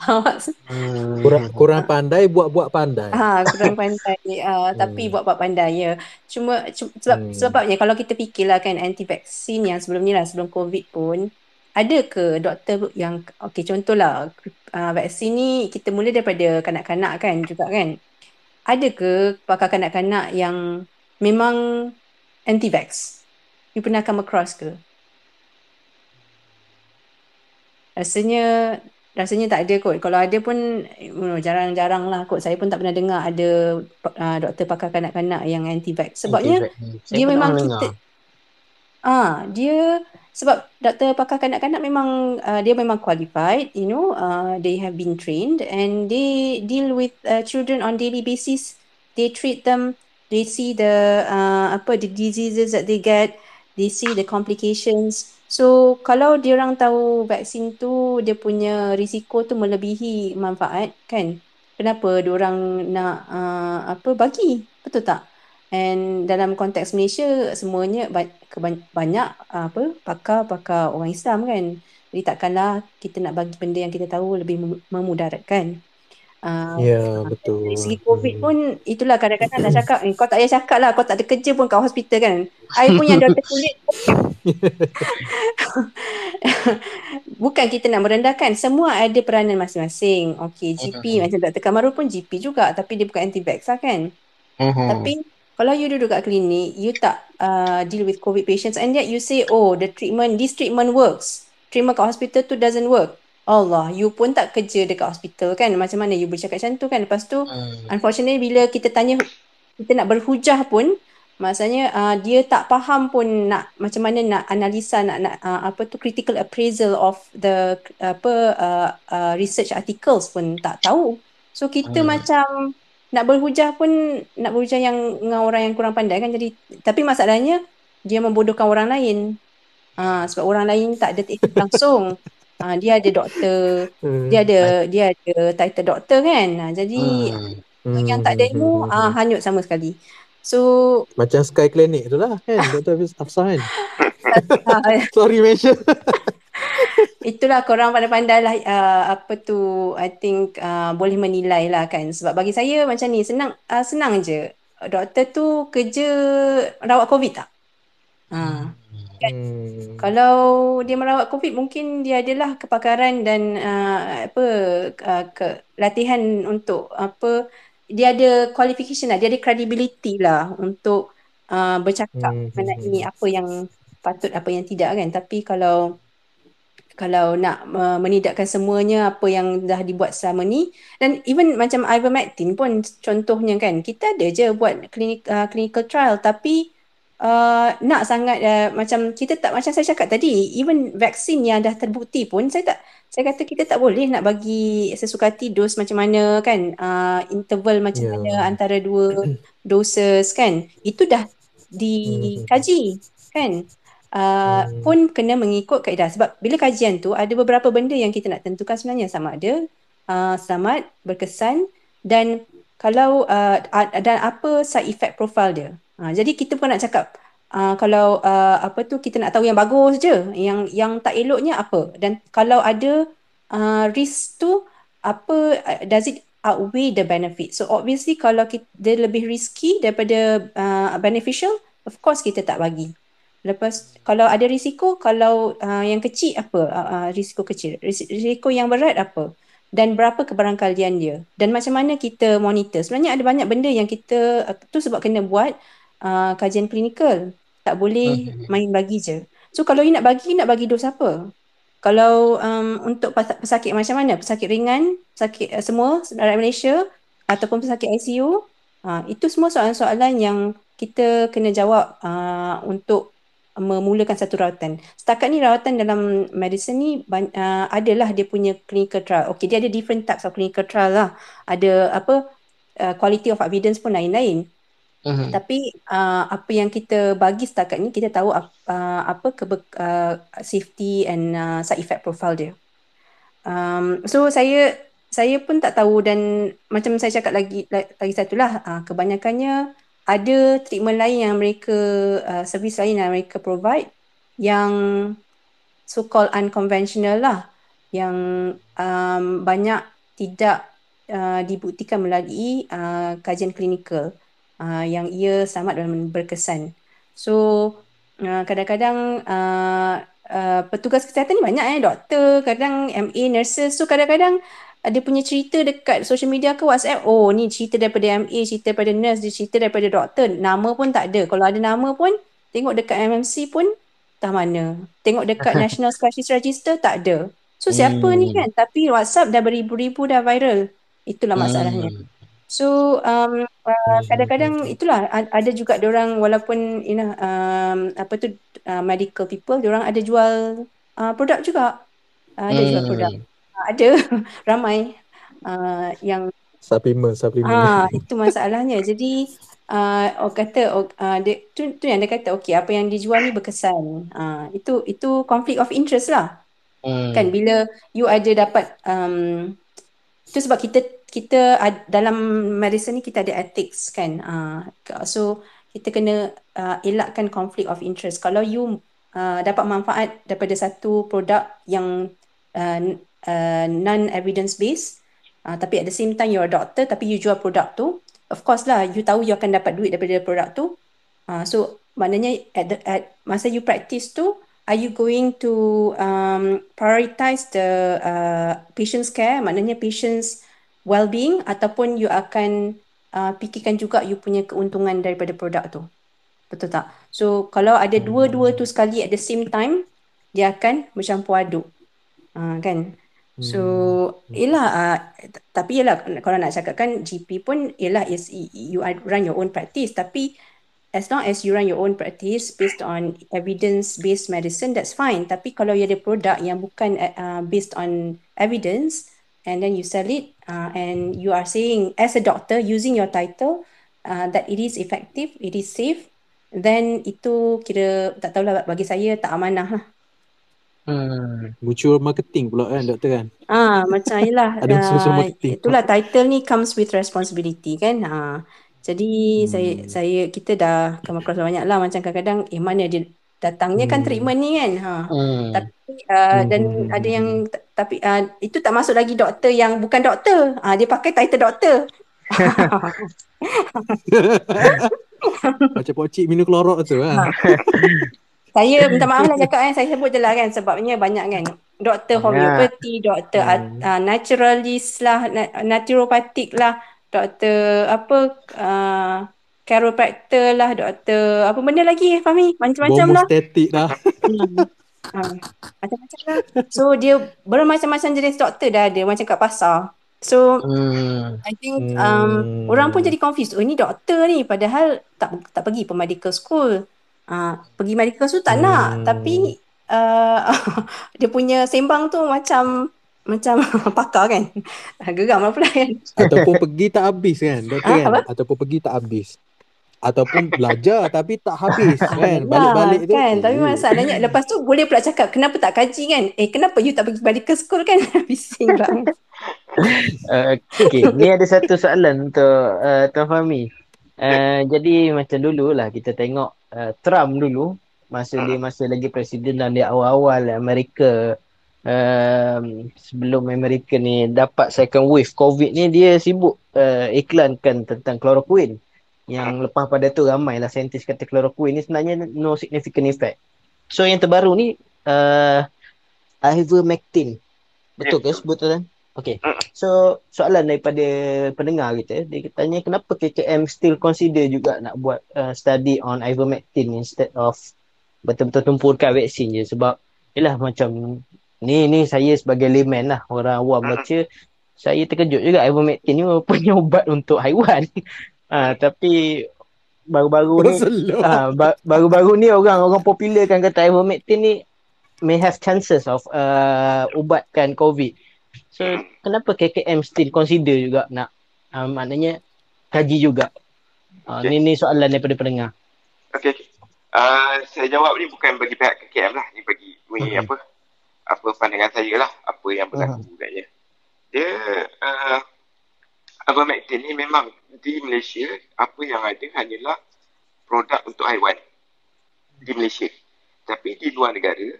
Hmm. kurang kurang pandai buat-buat pandai. Ha kurang pandai. [laughs] Uh, hmm. tapi buat-buat pandai ya. Cuma, sebab hmm. sebabnya kalau kita fikirlah kan anti vaksin yang sebelum ni lah sebelum covid pun ada ke doktor yang okey contohlah uh, vaksin ni kita mula daripada kanak-kanak kan juga kan? Ada ke pakar kanak-kanak yang memang anti vax you pernah come across ke rasanya rasanya tak ada kot. Kalau ada pun jarang-jarang lah kot. Saya pun tak pernah dengar ada uh, doktor pakar kanak-kanak yang anti-vax. Sebabnya anti dia memang kita... Ah, dia sebab doktor pakar kanak-kanak memang uh, dia memang qualified, you know, uh, they have been trained and they deal with uh, children on daily basis. They treat them, they see the uh, apa the diseases that they get, they see the complications. So kalau dia orang tahu vaksin tu dia punya risiko tu melebihi manfaat kan? Kenapa dia orang nak uh, apa bagi? Betul tak? And dalam konteks Malaysia semuanya banyak apa pakar-pakar orang Islam kan? Jadi takkanlah kita nak bagi benda yang kita tahu lebih memudaratkan Uh, Ya, Dari betul. segi COVID Hmm. pun itulah kadang-kadang dah cakap eh, kau tak payah cakap lah kau tak ada kerja pun kat hospital kan. I pun yang doktor kulit [laughs] bukan kita nak merendahkan semua ada peranan masing-masing. Okey GP macam Dr. Kamarul pun GP juga tapi dia bukan anti-vax lah kan. Mhm. Tapi kalau you duduk kat klinik, you tak uh, deal with COVID patients and yet you say, oh the treatment, this treatment works. Treatment kat hospital tu doesn't work. Allah, you pun tak kerja dekat hospital kan. Macam mana you bercakap macam tu kan. Lepas tu, Hmm. unfortunately bila kita tanya, kita nak berhujah pun, maksudnya uh, dia tak faham pun nak macam mana nak analisa, nak, nak uh, apa tu critical appraisal of the apa uh, uh, research articles pun tak tahu. So kita Hmm. macam nak berhujah pun nak berhujah yang dengan orang yang kurang pandai kan jadi tapi masalahnya dia membodohkan orang lain. Ha, sebab orang lain tak ada langsung. [laughs] Ha, dia ada doktor, dia ada dia ada title doktor kan. Ha, jadi Hmm. yang tak ada ilmu ah hanyut sama sekali. So Macam Sky Clinic tu lah kan Dr. Hafsah kan [laughs] Sorry mention [laughs] itulah korang pandai-pandai lah uh, apa tu I think uh, boleh menilai lah kan sebab bagi saya macam ni senang uh, senang je doktor tu kerja rawat covid tak? Ha. hmm. Kalau dia merawat COVID mungkin dia adalah kepakaran dan uh, apa uh, ke, latihan untuk apa dia ada qualification lah, dia ada credibility lah untuk uh, bercakap Hmm, mengenai hmm, apa yang patut apa yang tidak kan. Tapi kalau kalau nak uh, menidakkan semuanya apa yang dah dibuat selama ni dan even macam ivermectin pun contohnya kan? Kita ada je buat klinik uh, clinical trial tapi uh, nak sangat uh, macam kita tak macam saya cakap tadi even vaksin yang dah terbukti pun saya tak saya kata kita tak boleh nak bagi sesukati dos macam mana kan uh, interval macam Ya. mana antara dua [clears throat] doses kan. Itu dah dikaji kan. Uh, Hmm. pun kena mengikut kaedah. Sebab bila kajian tu ada beberapa benda yang kita nak tentukan sebenarnya. Sama ada uh, selamat berkesan dan kalau uh, dan apa side effect profile dia uh, jadi kita bukan nak cakap uh, kalau uh, apa tu kita nak tahu yang bagus je yang yang tak eloknya apa. Dan kalau ada uh, risk tu apa uh, does it outweigh the benefit? So obviously kalau kita, dia lebih risky daripada uh, beneficial of course kita tak bagi. Lepas kalau ada risiko, kalau uh, yang kecil apa uh, uh, risiko kecil, Ris- risiko yang berat apa? Dan berapa kebarangkalian dia? Dan macam mana kita monitor. Sebenarnya ada banyak benda yang kita uh, tu sebab kena buat uh, kajian klinikal. Tak boleh Mhm. main bagi je. So kalau you nak bagi, nak bagi dos apa? Kalau um, untuk pesakit macam mana? Pesakit ringan, pesakit uh, semua rakyat Malaysia ataupun pesakit ICU, uh, itu semua soalan-soalan yang kita kena jawab uh, untuk memulakan satu rawatan. Setakat ni rawatan dalam medicine ni uh, adalah dia punya clinical trial. Okay, dia ada different types of clinical trial lah. Ada apa uh, quality of evidence pun lain-lain. Mhm. Tapi uh, apa yang kita bagi setakat ni kita tahu ap- uh, apa kebe- uh, safety and uh, side effect profile dia. Um, so saya saya pun tak tahu dan macam saya cakap lagi lagi satu lah uh, kebanyakannya ada treatment lain yang mereka uh, servis lain yang mereka provide yang so called unconventional lah yang um, banyak tidak uh, dibuktikan melalui uh, kajian klinikal uh, yang ia selamat dan berkesan. So uh, kadang-kadang uh, uh, petugas kesihatan ni banyak eh doktor, kadang MA, nurses. So kadang-kadang dia punya cerita dekat social media ke WhatsApp, oh ni cerita daripada MA, cerita daripada nurse, dia cerita daripada doktor. Nama pun tak ada. Kalau ada nama pun tengok dekat MMC pun tak mana. Tengok dekat [laughs] National Specialist Register tak ada. So siapa ni Hmm. kan? Tapi WhatsApp dah beribu-ribu dah viral. Itulah masalahnya. Hmm. So um, uh, kadang-kadang itulah ada juga orang walaupun you know um, apa tu uh, medical people orang ada jual uh, produk juga. Uh, ada jual produk. Hmm. Uh, ada [laughs] ramai uh, yang Supplement, supplement. ah itu masalahnya. Jadi uh, orang kata uh, dia, tu, tu yang dia kata okey apa yang dijual ni berkesan. Uh, itu itu conflict of interest lah. Hmm. Kan bila you ada dapat um, itu sebab kita kita dalam medicine ni kita ada ethics kan. Uh, so kita kena uh, elakkan conflict of interest. Kalau you uh, dapat manfaat daripada satu produk yang uh, uh, non evidence based uh, tapi at the same time you're a doctor tapi you jual produk tu of course lah you tahu you akan dapat duit daripada produk tu uh, so maknanya at, the, at masa you practice tu are you going to um, prioritize the uh, patient's care maknanya patient's well-being ataupun you akan uh, fikirkan juga you punya keuntungan daripada produk tu. Betul tak? So kalau ada dua-dua tu sekali at the same time dia akan bercampur aduk. Uh, kan? So, ialah uh, tapi ialah kalau nak cakapkan GP pun ialah is you run your own practice. Tapi as long as you run your own practice based on evidence based medicine that's fine. Tapi kalau you ada produk yang bukan uh, based on evidence and then you sell it uh, and you are saying as a doctor using your title uh, that it is effective it is safe then itu kira tak tahulah bagi saya tak amanah lah Hmm. Muncul marketing pula kan doktor kan? Ah macam itulah. [laughs] Ada uh, marketing. Itulah title ni comes with responsibility kan. Ha. Jadi hmm. saya saya kita dah kemas kelas banyak lah macam kadang-kadang eh mana dia datangnya kan hmm. kan treatment ni kan. Ha. Hmm. Tapi uh, dan hmm. ada yang tapi uh, itu tak masuk lagi doktor yang bukan doktor. Ah uh, dia pakai title doktor. [laughs] Macam pocik minum klorok tu kan. [laughs] saya minta maaf lah cakap kan saya sebut je lah kan sebabnya banyak kan doktor homeopati doktor hmm. uh, naturalist lah naturopatik lah doktor apa uh, chiropractor lah doktor apa benda lagi Fahmi macam-macam lah lah. Uh, macam-macam lah so dia bermacam-macam jenis doktor dah ada macam kat pasar So hmm. I think um, hmm. orang pun jadi confused. Oh ini doktor ni padahal tak tak pergi pun medical school. Uh, pergi medical tu tak hmm. nak tapi uh, [laughs] dia punya sembang tu macam macam [laughs] pakar kan geram lah pula kan ataupun pergi tak habis kan doktor ha, kan apa? ataupun pergi tak habis ataupun belajar tapi tak habis [laughs] kan? Balik-balik tu. kan? Tapi masalahnya lepas tu boleh pula cakap kenapa tak kaji kan? Eh kenapa you tak pergi medical school kan? [laughs] Bising lah uh, okay ni ada satu soalan untuk uh, Tuan Fahmi. Uh, jadi macam dulu lah kita tengok uh, Trump dulu masa dia masa lagi presiden dan dia awal-awal Amerika um, sebelum Amerika ni dapat second wave COVID ni dia sibuk uh, iklankan tentang chloroquine yang lepas pada tu ramai lah saintis kata chloroquine ni sebenarnya no significant effect. So yang terbaru ni uh, ivermectin. Betul ke sebutan? Okay. So soalan daripada pendengar kita, dia tanya kenapa KKM still consider juga nak buat uh, study on ivermectin instead of betul-betul tumpurkan vaksin je sebab yalah macam ni ni saya sebagai layman lah orang awam baca saya terkejut juga ivermectin ni punya [laughs] ubat untuk haiwan. Ha, tapi baru-baru ni ha, baru-baru ni orang orang popular kan kata ivermectin ni may have chances of uh, ubatkan covid. So kenapa KKM still consider juga nak uh, maknanya kaji juga. Uh, okay. Ni ni soalan daripada pendengar. Okey. Okay. Uh, saya jawab ni bukan bagi pihak KKM lah. Ni bagi okay. apa apa pandangan saya lah. Apa yang berlaku uh-huh. katnya. Dia uh, Ivermectin ni memang di Malaysia apa yang ada hanyalah produk untuk haiwan di Malaysia. Tapi di luar negara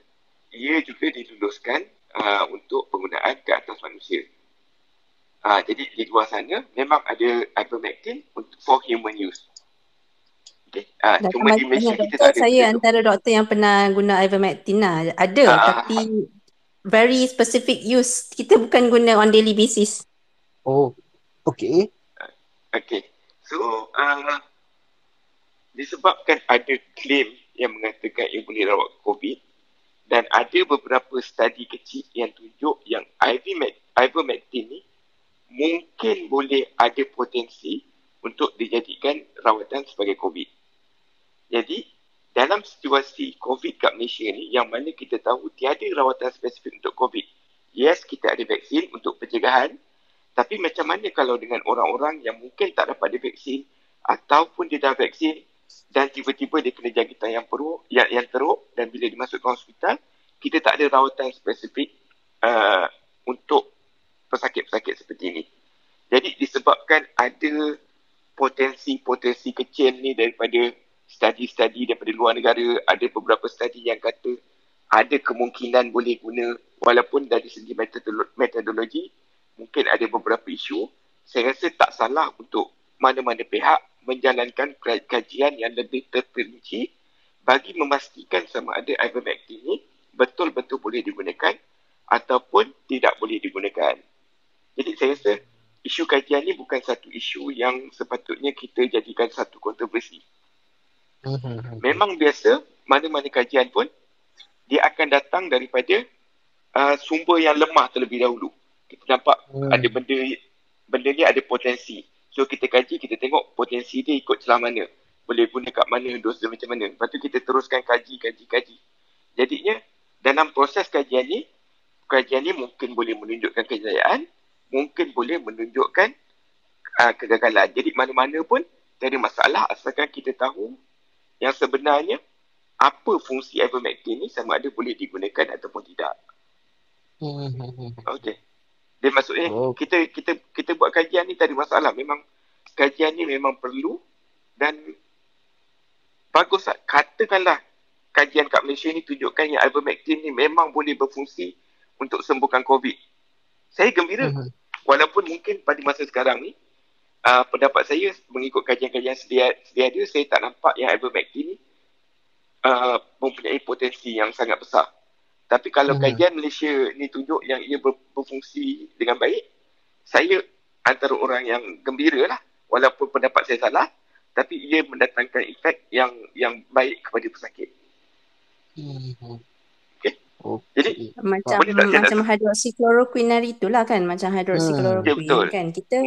ia juga diluluskan uh, untuk penggunaan ke atas manusia. Uh, jadi di luar sana memang ada ivermectin untuk for human use. Okay. Uh, cuma di Malaysia kita tak ada. Saya antara doktor yang pernah guna ivermectin lah. Ada uh, tapi very specific use. Kita bukan guna on daily basis. Oh, okay. Okay. So, uh, disebabkan ada claim yang mengatakan ia boleh rawat COVID, dan ada beberapa studi kecil yang tunjuk yang ivermectin ni mungkin boleh ada potensi untuk dijadikan rawatan sebagai COVID. Jadi, dalam situasi COVID kat Malaysia ni, yang mana kita tahu tiada rawatan spesifik untuk COVID. Yes, kita ada vaksin untuk pencegahan. Tapi macam mana kalau dengan orang-orang yang mungkin tak dapat divaksin ataupun dia dah vaksin dan tiba-tiba dia kena jangkitan yang peruk, yang, yang teruk dan bila dimasukkan hospital, kita tak ada rawatan spesifik uh, untuk pesakit-pesakit seperti ini. Jadi disebabkan ada potensi-potensi kecil ni daripada studi-studi daripada luar negara, ada beberapa studi yang kata ada kemungkinan boleh guna walaupun dari segi metodologi mungkin ada beberapa isu, saya rasa tak salah untuk mana-mana pihak menjalankan kajian yang lebih terperinci bagi memastikan sama ada ivermectin ini betul-betul boleh digunakan ataupun tidak boleh digunakan. Jadi saya rasa isu kajian ini bukan satu isu yang sepatutnya kita jadikan satu kontroversi. Mhm. Memang biasa mana-mana kajian pun dia akan datang daripada uh, sumber yang lemah terlebih dahulu. Kita nampak hmm. ada benda benda ni ada potensi. So kita kaji, kita tengok potensi dia ikut celah mana. Boleh guna kat mana, dosa macam mana. Lepas tu kita teruskan kaji, kaji, kaji. Jadinya dalam proses kajian ni, kajian ni mungkin boleh menunjukkan kejayaan, mungkin boleh menunjukkan uh, kegagalan. Jadi mana-mana pun tak ada masalah asalkan kita tahu yang sebenarnya apa fungsi ivermectin ni sama ada boleh digunakan ataupun tidak. Hmm, hmm, hmm. Okey. Dia maksudnya oh. kita kita kita buat kajian ni tak ada masalah. Memang kajian ni memang perlu dan bagus katakanlah kajian kat Malaysia ni tunjukkan yang ivermectin ni memang boleh berfungsi untuk sembuhkan COVID. Saya gembira. Uh-huh. Walaupun mungkin pada masa sekarang ni uh, pendapat saya mengikut kajian-kajian sedia, sedia ada, saya tak nampak yang ivermectin ni uh, mempunyai potensi yang sangat besar. Tapi kalau hmm. kajian Malaysia ni tunjuk yang ia ber, berfungsi dengan baik, saya antara orang yang gembira lah. Walaupun pendapat saya salah, tapi ia mendatangkan efek yang yang baik kepada pesakit. Hmm. Okay. Jadi macam macam hydroxychloroquine hari itulah kan macam hydroxychloroquine hmm. kan kita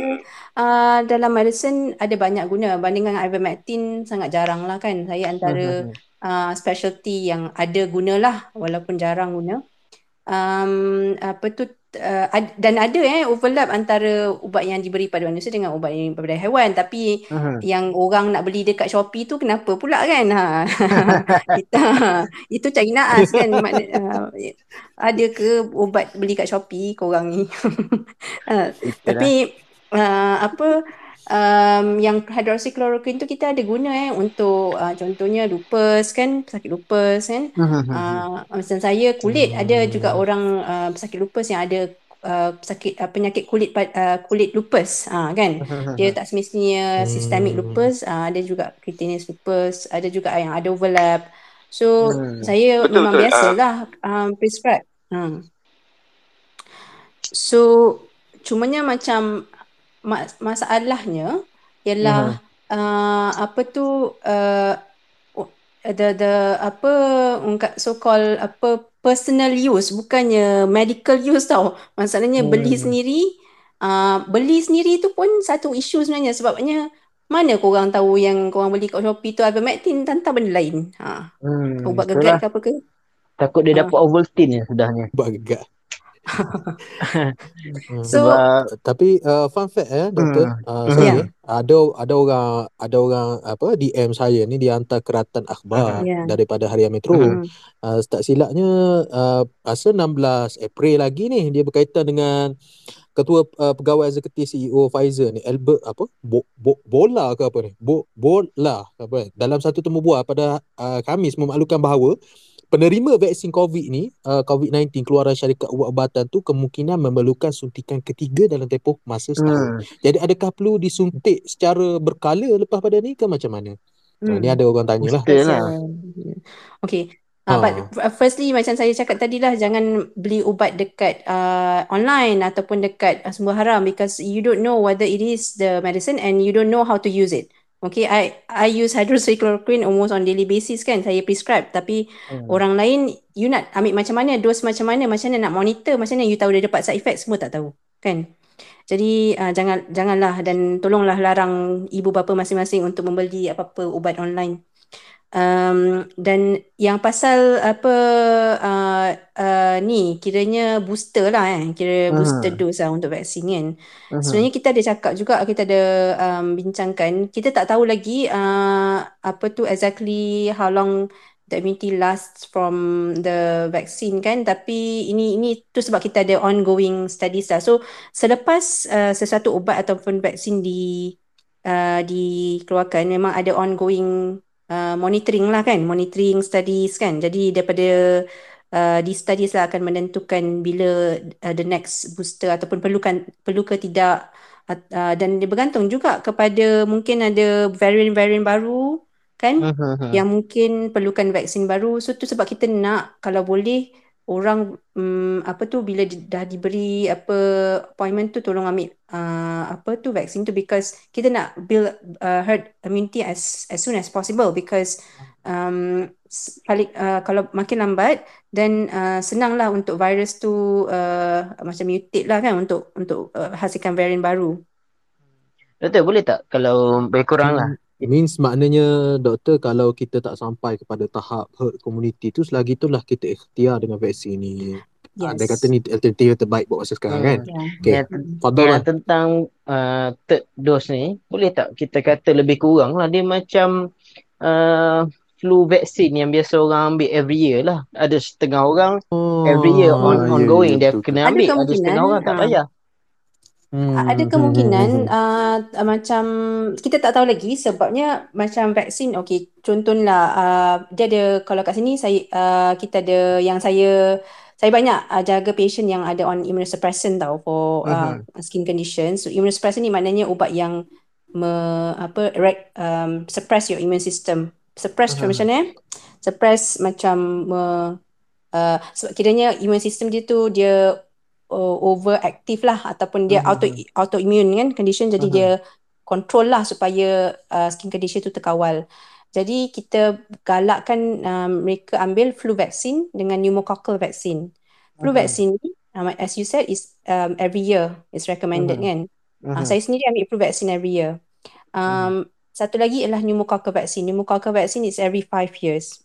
uh, dalam medicine ada banyak guna bandingkan ivermectin sangat jarang lah kan saya antara hmm. Uh, specialty yang ada guna lah walaupun jarang guna. Um, apa tu uh, dan ada eh overlap antara ubat yang diberi pada manusia dengan ubat yang pada haiwan tapi uh-huh. yang orang nak beli dekat Shopee tu kenapa pula kan? Ha. [laughs] Kita itu cari naas kan? Makna, uh, ada ke ubat beli kat Shopee korang ni? [laughs] Uh, tapi uh, apa um, yang hydroxychloroquine tu kita ada guna eh untuk uh, contohnya lupus kan sakit lupus kan. Uh, macam saya kulit ada juga orang uh, sakit lupus yang ada uh, sakit uh, penyakit kulit uh, kulit lupus. Uh, kan? Dia tak semestinya systemic hmm. lupus. Uh, ada juga cutaneous lupus ada juga yang ada overlap. So hmm. saya betul, memang betul. biasalah um, prescribe. Hmm. so cumanya macam mas- masalahnya ialah uh-huh. uh, apa tu uh, the the apa so called apa personal use bukannya medical use tau. Masalahnya hmm. beli sendiri uh, beli sendiri tu pun satu isu sebenarnya. Sebabnya mana korang tahu yang korang beli kat Shopee tu ivermectin tanpa benda lain. Ha. Hmm, ubat gegat ke apa ke? Takut dia dapat uh. Ovaltine ya sudahnya. Ubat gegat [laughs] so Sebab, tapi uh, fun fact eh doktor hmm. uh, saya yeah. ada ada orang ada orang apa DM saya ni dia hantar keratan akhbar yeah. daripada Harian Metro. Hmm. Uh, tak silapnya uh, rasa 16 April lagi ni dia berkaitan dengan ketua uh, pegawai eksekutif CEO Pfizer ni Albert apa bo, bo, bola ke apa ni bo, bola apa dalam satu temu bual pada uh, Khamis memaklukan bahawa penerima vaksin COVID ni, uh, COVID-19 keluaran syarikat ubat-ubatan tu kemungkinan memerlukan suntikan ketiga dalam tempoh masa setahun. Hmm. Jadi adakah perlu disuntik secara berkala lepas pada ni ke macam mana? Hmm. Uh, ni ada orang tanya lah. lah. Okay. Uh, but uh, firstly macam saya cakap tadi lah jangan beli ubat dekat uh, online ataupun dekat uh, sumber haram because you don't know whether it is the medicine and you don't know how to use it. Okay, I I use hydroxychloroquine almost on daily basis kan. Saya prescribe tapi hmm. orang lain you nak ambil macam mana, dose macam mana, macam mana nak monitor, macam mana you tahu dia dapat side effect semua tak tahu. Kan? Jadi uh, jangan janganlah dan tolonglah larang ibu bapa masing-masing untuk membeli apa-apa ubat online um, dan yang pasal apa uh, uh, ni kiranya booster lah eh. Kira uh-huh. booster dose lah untuk vaksin kan. Uh-huh. sebenarnya kita ada cakap juga kita ada um, bincangkan. Kita tak tahu lagi uh, apa tu exactly how long the immunity lasts from the vaccine kan. Tapi ini ini tu sebab kita ada ongoing studies lah. So selepas uh, sesuatu ubat ataupun vaksin di uh, dikeluarkan memang ada ongoing uh, monitoring lah kan monitoring studies kan jadi daripada uh, di studies lah akan menentukan bila uh, the next booster ataupun perlukan perlu ke tidak. Uh, dan dia bergantung juga kepada mungkin ada varian-varian baru kan Mhm. yang mungkin perlukan vaksin baru. So tu sebab kita nak kalau boleh orang um, apa tu bila di, dah diberi apa appointment tu tolong ambil uh, apa tu vaksin tu because kita nak build uh, herd immunity as as soon as possible because um, paling uh, kalau makin lambat then uh, senanglah untuk virus tu uh, macam mutate lah kan untuk untuk uh, hasilkan varian baru. Doktor boleh tak kalau lebih kurang lah. Means maknanya doktor kalau kita tak sampai kepada tahap herd community tu selagi itulah kita ikhtiar dengan vaksin ni. Yes. Andai kata ni alternatif terbaik buat masa sekarang Hmm. kan. Yeah. Okay. Yang, Fadal yang lah. tentang uh, third dose ni, boleh tak kita kata lebih kurang lah. Dia macam uh, flu vaksin yang biasa orang ambil every year lah. Ada setengah orang every year on, Ah, ya, ongoing ya, dia kena Ada ambil. Ada kemungkinan, setengah orang tak ah. payah. Hmm, Ada hmm, kemungkinan hmm, hmm. uh, macam kita tak tahu lagi sebabnya macam vaksin okey contohlah uh, dia ada kalau kat sini saya uh, kita ada yang saya saya banyak uh, jaga patient yang ada on immunosuppressant tau for uh, skin condition. So immunosuppressant ni maknanya ubat yang me, apa rec, um, suppress your immune system. Suppress Mhm. macam mana? eh? Suppress macam me, uh, sebab kiranya immune system dia tu dia uh, overactive lah ataupun dia Mhm. auto autoimmune kan condition jadi Mhm. dia control lah supaya uh, skin condition tu terkawal. Jadi kita galakkan um, mereka ambil flu vaccine dengan pneumococcal vaccine. Flu Mhm. vaccine ni um, as you said is um, every year is recommended Mhm. kan. Uh, Mhm. saya sendiri ambil flu vaccine every year. Um, Satu lagi ialah pneumococcal vaccine. Pneumococcal vaccine is every five years.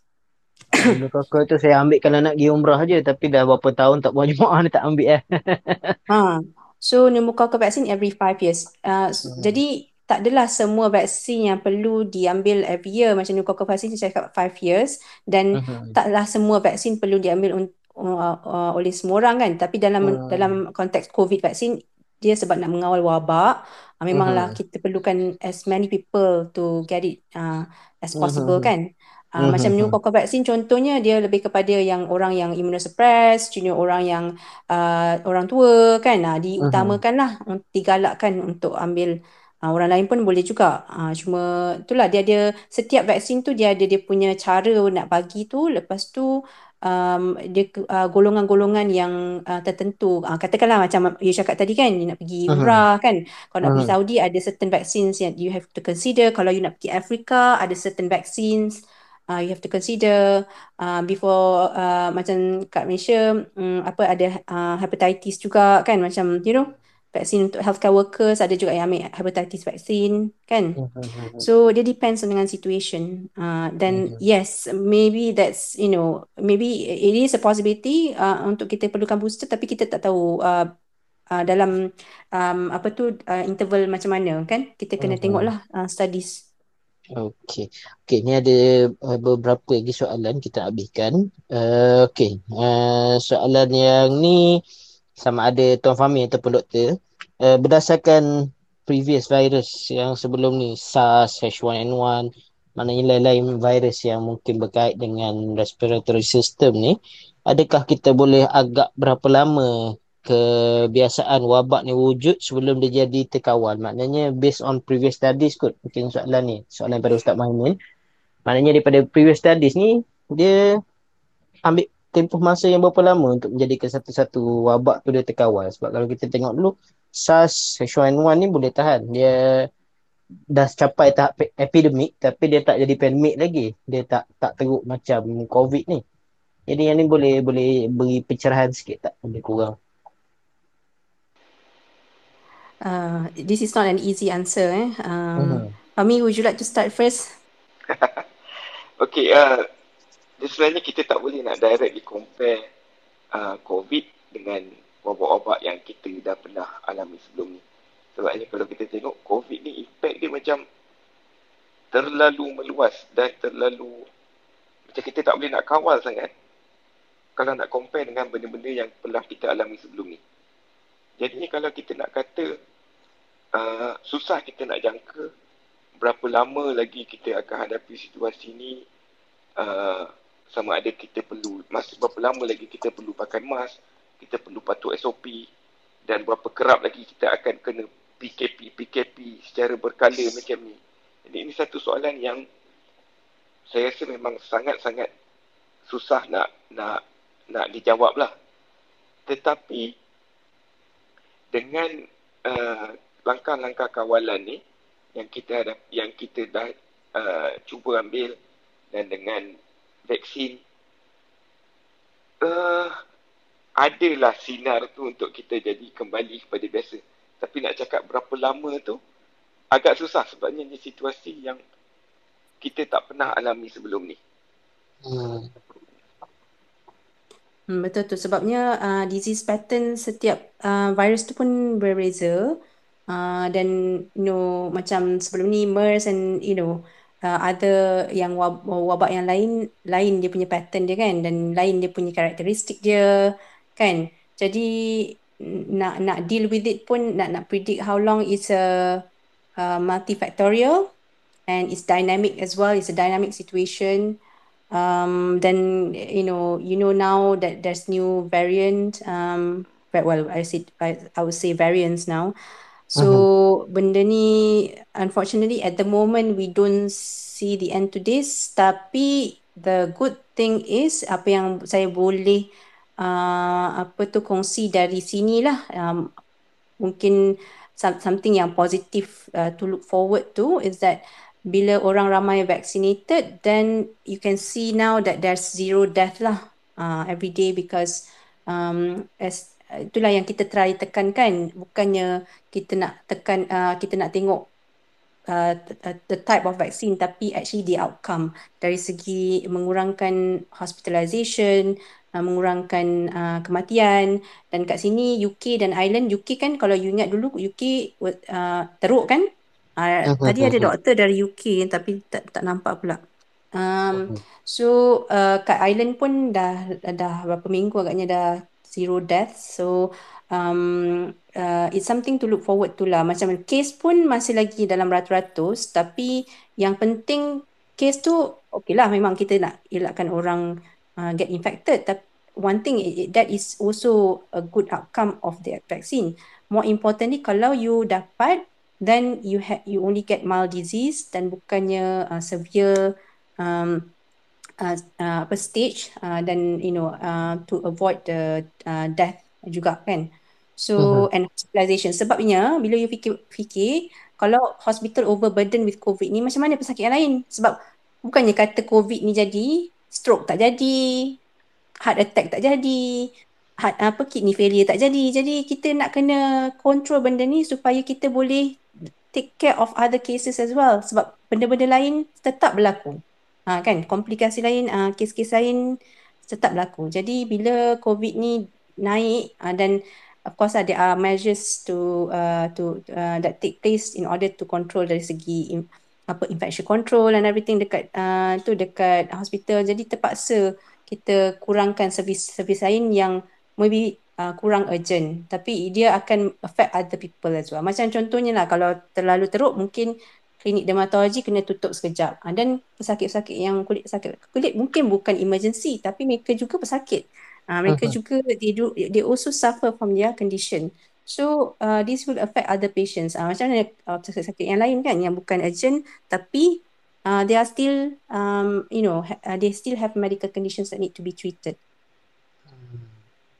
Dulu kakak tu saya ambil kalau nak pergi umrah je tapi dah berapa tahun tak buat jemaah ni tak ambil eh. [laughs] Ha. So pneumococcal vaccine every five years. Uh, Hmm. Jadi tak adalah semua vaksin yang perlu diambil every year macam pneumococcal vaccine saya cakap five years dan Mhm. taklah semua vaksin perlu diambil un, uh, uh, oleh semua orang kan. Tapi dalam Hmm. dalam konteks COVID vaksin dia sebab nak mengawal wabak, uh, memanglah Mhm. kita perlukan as many people to get it uh, as possible Mhm. kan. Uh, Mhm. Macam pneumococcal vaccine contohnya dia lebih kepada yang orang yang immunosuppressed, junior orang yang uh, orang tua kan. Uh, diutamakanlah untuk digalakkan untuk ambil uh, orang lain pun boleh juga. Uh, cuma itulah dia ada setiap vaksin tu dia ada dia punya cara nak bagi tu. Lepas tu um, dia uh, golongan-golongan yang uh, tertentu. Uh, katakanlah macam you cakap tadi kan you nak pergi Mhm. umrah kan. Kalau nak pergi Mhm. Saudi ada certain vaccines yang you have to consider. Kalau you nak pergi Afrika ada certain vaccines uh, you have to consider uh, before uh, macam kat Malaysia um, apa ada uh, hepatitis juga kan macam you know vaksin untuk healthcare workers ada juga yang ambil hepatitis vaksin kan? Mhm. so dia depends on dengan situation. Uh, dan Mhm. yes maybe that's you know maybe it is a possibility uh, untuk kita perlukan booster tapi kita tak tahu uh, uh, dalam um, apa tu uh, interval macam mana kan? Kita kena tengoklah uh, studies Okey. Okey, ni ada uh, beberapa lagi soalan kita habiskan. Uh, Okey, uh, soalan yang ni sama ada Tuan Fahmi ataupun doktor. Uh, berdasarkan previous virus yang sebelum ni, SARS, H1N1, maknanya lain-lain virus yang mungkin berkait dengan respiratory system ni, adakah kita boleh agak berapa lama kebiasaan wabak ni wujud sebelum dia jadi terkawal. Maknanya based on previous studies kot mungkin soalan ni. Soalan daripada Ustaz Maimun. Maknanya daripada previous studies ni dia ambil tempoh masa yang berapa lama untuk menjadikan satu-satu wabak tu dia terkawal. Sebab kalau kita tengok dulu SARS H1N1 ni boleh tahan. Dia dah capai tahap epidemik tapi dia tak jadi pandemik lagi. Dia tak tak teruk macam COVID ni. Jadi yang ni boleh boleh beri pencerahan sikit tak lebih kurang. Uh, this is not an easy answer eh um, Mhm. Fahmi would you like to start first [laughs] Okey, uh, sebenarnya kita tak boleh nak directly compare uh, COVID dengan wabak-wabak yang kita dah pernah alami sebelum ni. Sebabnya kalau kita tengok COVID ni impact dia macam terlalu meluas dan terlalu macam kita tak boleh nak kawal sangat kalau nak compare dengan benda-benda yang pernah kita alami sebelum ni. Jadinya kalau kita nak kata uh, susah kita nak jangka berapa lama lagi kita akan hadapi situasi ni uh, sama ada kita perlu masa berapa lama lagi kita perlu pakai mask, kita perlu patuh SOP dan berapa kerap lagi kita akan kena PKP PKP secara berkala macam ni. Jadi ini satu soalan yang saya rasa memang sangat-sangat susah nak nak nak dijawab lah. Tetapi dengan uh, langkah-langkah kawalan ni yang kita ada yang kita dah uh, cuba ambil dan dengan vaksin uh, adalah sinar tu untuk kita jadi kembali kepada biasa. Tapi nak cakap berapa lama tu agak susah sebabnya ini situasi yang kita tak pernah alami sebelum ni. Hmm. Hmm, betul tu sebabnya uh, disease pattern setiap uh, virus tu pun berbeza uh, dan you know macam sebelum ni MERS and you know uh, ada yang wab- wabak yang lain lain dia punya pattern dia kan dan lain dia punya karakteristik dia kan. Jadi nak nak deal with it pun nak nak predict how long is a uh, multifactorial and it's dynamic as well it's a dynamic situation. Um, then you know you know now that there's new variant um, well I said I, I would say variants now so uh-huh. benda ni unfortunately at the moment we don't see the end to this tapi the good thing is apa yang saya boleh uh, apa tu kongsi dari sini lah um, mungkin something yang positif uh, to look forward to is that bila orang ramai vaccinated then you can see now that there's zero death lah uh, every day because um, as itulah yang kita try tekankan. Bukannya kita nak tekan uh, kita nak tengok uh, the type of vaccine tapi actually the outcome. Dari segi mengurangkan hospitalization uh, mengurangkan uh, kematian. Dan kat sini UK dan Ireland UK kan kalau you ingat dulu UK uh, teruk kan? Uh, tadi ada doktor dari UK tapi tak tak nampak pula. Um, so uh, kat Ireland pun dah dah berapa minggu agaknya dah zero death. So um, uh, it's something to look forward to lah. Macam case pun masih lagi dalam ratus-ratus tapi yang penting case tu okay lah memang kita nak elakkan orang uh, get infected. Tapi one thing that is also a good outcome of the vaccine. More importantly kalau you dapat then you have you only get mild disease dan bukannya uh, severe um, uh, uh, apa stage uh, dan you know uh, to avoid the uh, death juga kan. So uh-huh. and hospitalization. Sebabnya bila you fikir fikir kalau hospital overburden with covid ni macam mana pesakit yang lain? Sebab bukannya kata covid ni jadi stroke tak jadi heart attack tak jadi heart, apa kidney failure tak jadi. Jadi kita nak kena control benda ni supaya kita boleh take care of other cases as well. Sebab benda-benda lain tetap berlaku. Ha, kan komplikasi lain uh, kes-kes lain tetap berlaku. Jadi bila covid ni naik uh, dan of course uh, there are measures to uh, to uh, that take place in order to control dari segi in, apa infection control and everything dekat uh, tu dekat hospital. Jadi terpaksa kita kurangkan servis-servis lain yang maybe uh, kurang urgent tapi dia akan affect other people as well. Macam contohnya lah kalau terlalu teruk mungkin klinik dermatologi kena tutup sekejap. Uh, dan pesakit-pesakit yang kulit sakit kulit mungkin bukan emergency tapi mereka juga pesakit. Uh, mereka uh-huh. juga they do they also suffer from their condition. So uh, this will affect other patients. Uh, macam mana uh, pesakit-pesakit yang lain kan yang bukan urgent tapi uh, they are still um, you know ha- uh, they still have medical conditions that need to be treated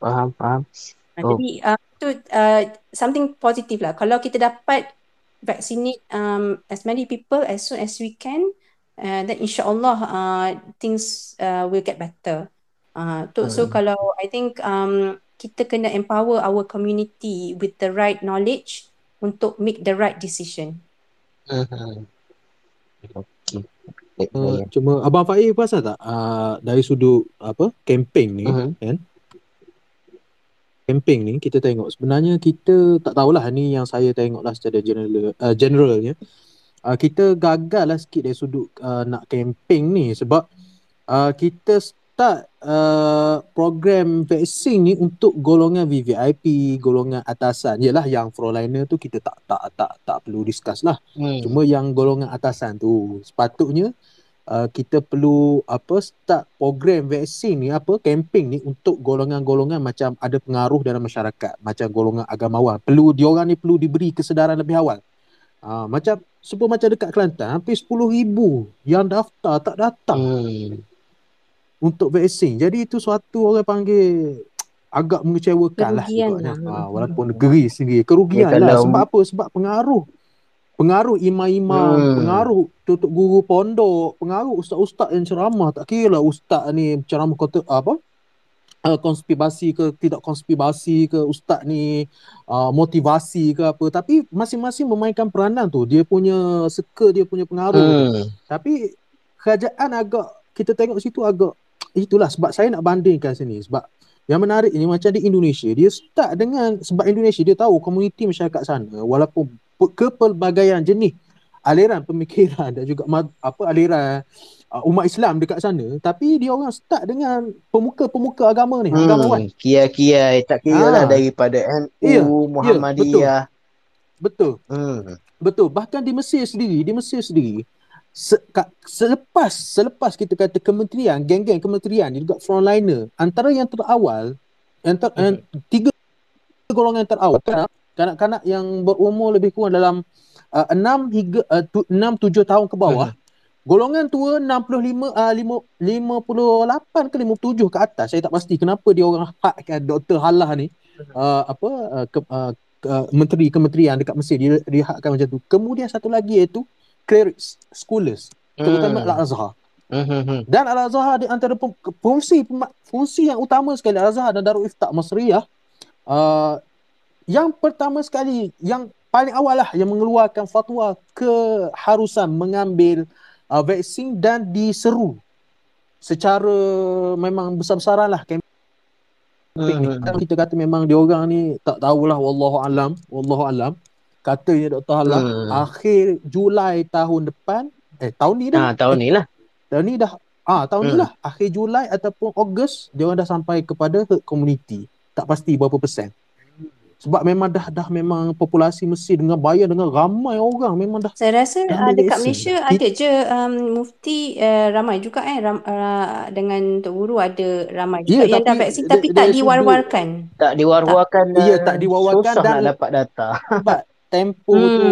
faham faham uh, oh. jadi uh, tu uh, something positive lah kalau kita dapat vaccinate um, as many people as soon as we can uh, then insyaallah uh, things uh, will get better uh, tu, hmm. so kalau i think um, kita kena empower our community with the right knowledge untuk make the right decision hmm. okay. Uh, cuma abang Faiz pasal tak uh, dari sudut apa campaign ni uh-huh. kan campaign ni kita tengok sebenarnya kita tak tahulah ni yang saya tengok lah secara general uh, generalnya uh, kita gagal lah sikit dari sudut uh, nak campaign ni sebab uh, kita start uh, program vaksin ni untuk golongan VVIP, golongan atasan. Yalah yang frontliner tu kita tak tak tak tak perlu discuss lah. Hmm. Cuma yang golongan atasan tu sepatutnya uh, kita perlu apa start program vaksin ni apa campaign ni untuk golongan-golongan macam ada pengaruh dalam masyarakat macam golongan agamawan. Perlu diorang ni perlu diberi kesedaran lebih awal. Uh, macam sebab macam dekat Kelantan hampir 10,000 yang daftar tak datang Hmm. untuk vaksin. Jadi itu suatu orang panggil [tsk] agak mengecewakan lah Kerugian lah. Ha, walaupun negeri sendiri. Kerugian Ya, lah sebab apa? Sebab pengaruh pengaruh imam-imam Hmm. pengaruh tutup guru pondok pengaruh ustaz-ustaz yang ceramah. Tak kira lah ustaz ni ceramah kota apa? Uh, konspirasi ke tidak konspirasi ke ustaz ni uh, motivasi ke apa. Tapi masing-masing memainkan peranan tu. Dia punya seka dia punya pengaruh. Hmm. tapi kerajaan agak kita tengok situ agak itulah sebab saya nak bandingkan sini. Sebab yang menarik ini macam di Indonesia dia start dengan sebab Indonesia dia tahu komuniti masyarakat sana walaupun kepelbagaian jenis aliran pemikiran dan juga apa aliran uh, umat Islam dekat sana tapi dia orang start dengan pemuka-pemuka agama ni agamawan Hmm. Kiai-kiai tak kira lah Ah. daripada Ya, NU, Muhammadiyah. betul Hmm. Betul. Bahkan di Mesir sendiri, di Mesir sendiri, se, ka, selepas selepas kita kata kementerian, geng-geng kementerian juga frontliner, antara yang terawal, yang ter, yang tiga golongan terawal, kanak-kanak yang berumur lebih kurang dalam uh, 6 hingga uh, tu, 6 7 tahun ke bawah. Golongan tua 65 uh, 5, 58 ke 57 ke atas. Saya tak pasti kenapa dia orang hakkan Dr. Halah ni uh, apa uh, ke, uh, uh, menteri kementerian dekat Mesir dia dihakkan macam tu. Kemudian satu lagi iaitu clerics, scholars, terutama Hmm. Al-Azhar. Hmm. Dan Al-Azhar di antara ke- fungsi fungsi yang utama sekali Al-Azhar dan Darul Ifta Masriyah uh, yang pertama sekali yang paling awal lah yang mengeluarkan fatwa keharusan mengambil uh, vaksin dan diseru secara memang besar-besaran lah campaign Hmm. Hmm. Kita kata memang dia orang ni tak tahulah wallahu alam, wallahu alam. Katanya Dr. Halam Hmm. akhir Julai tahun depan, eh tahun ni dah. Ah, tahun ni lah. Tahun ni dah ah tahun ni Hmm. lah akhir Julai ataupun Ogos dia orang dah sampai kepada herd community. Tak pasti berapa persen. Sebab memang dah dah memang populasi Mesir dengan bayar dengan ramai orang memang dah Saya rasa Dah uh, dekat vaksin. Malaysia Kita- ada je um, mufti uh, ramai juga eh ram, uh, dengan Tok Guru ada ramai juga Ya, yang dah tapi vaksin dari- tapi tak dari sudut- diwar-warkan. Tak diwar-warkan dan Ya, tak diwar-warkan susah dan- nak dapat data. lambat [laughs] tempo Hmm. tu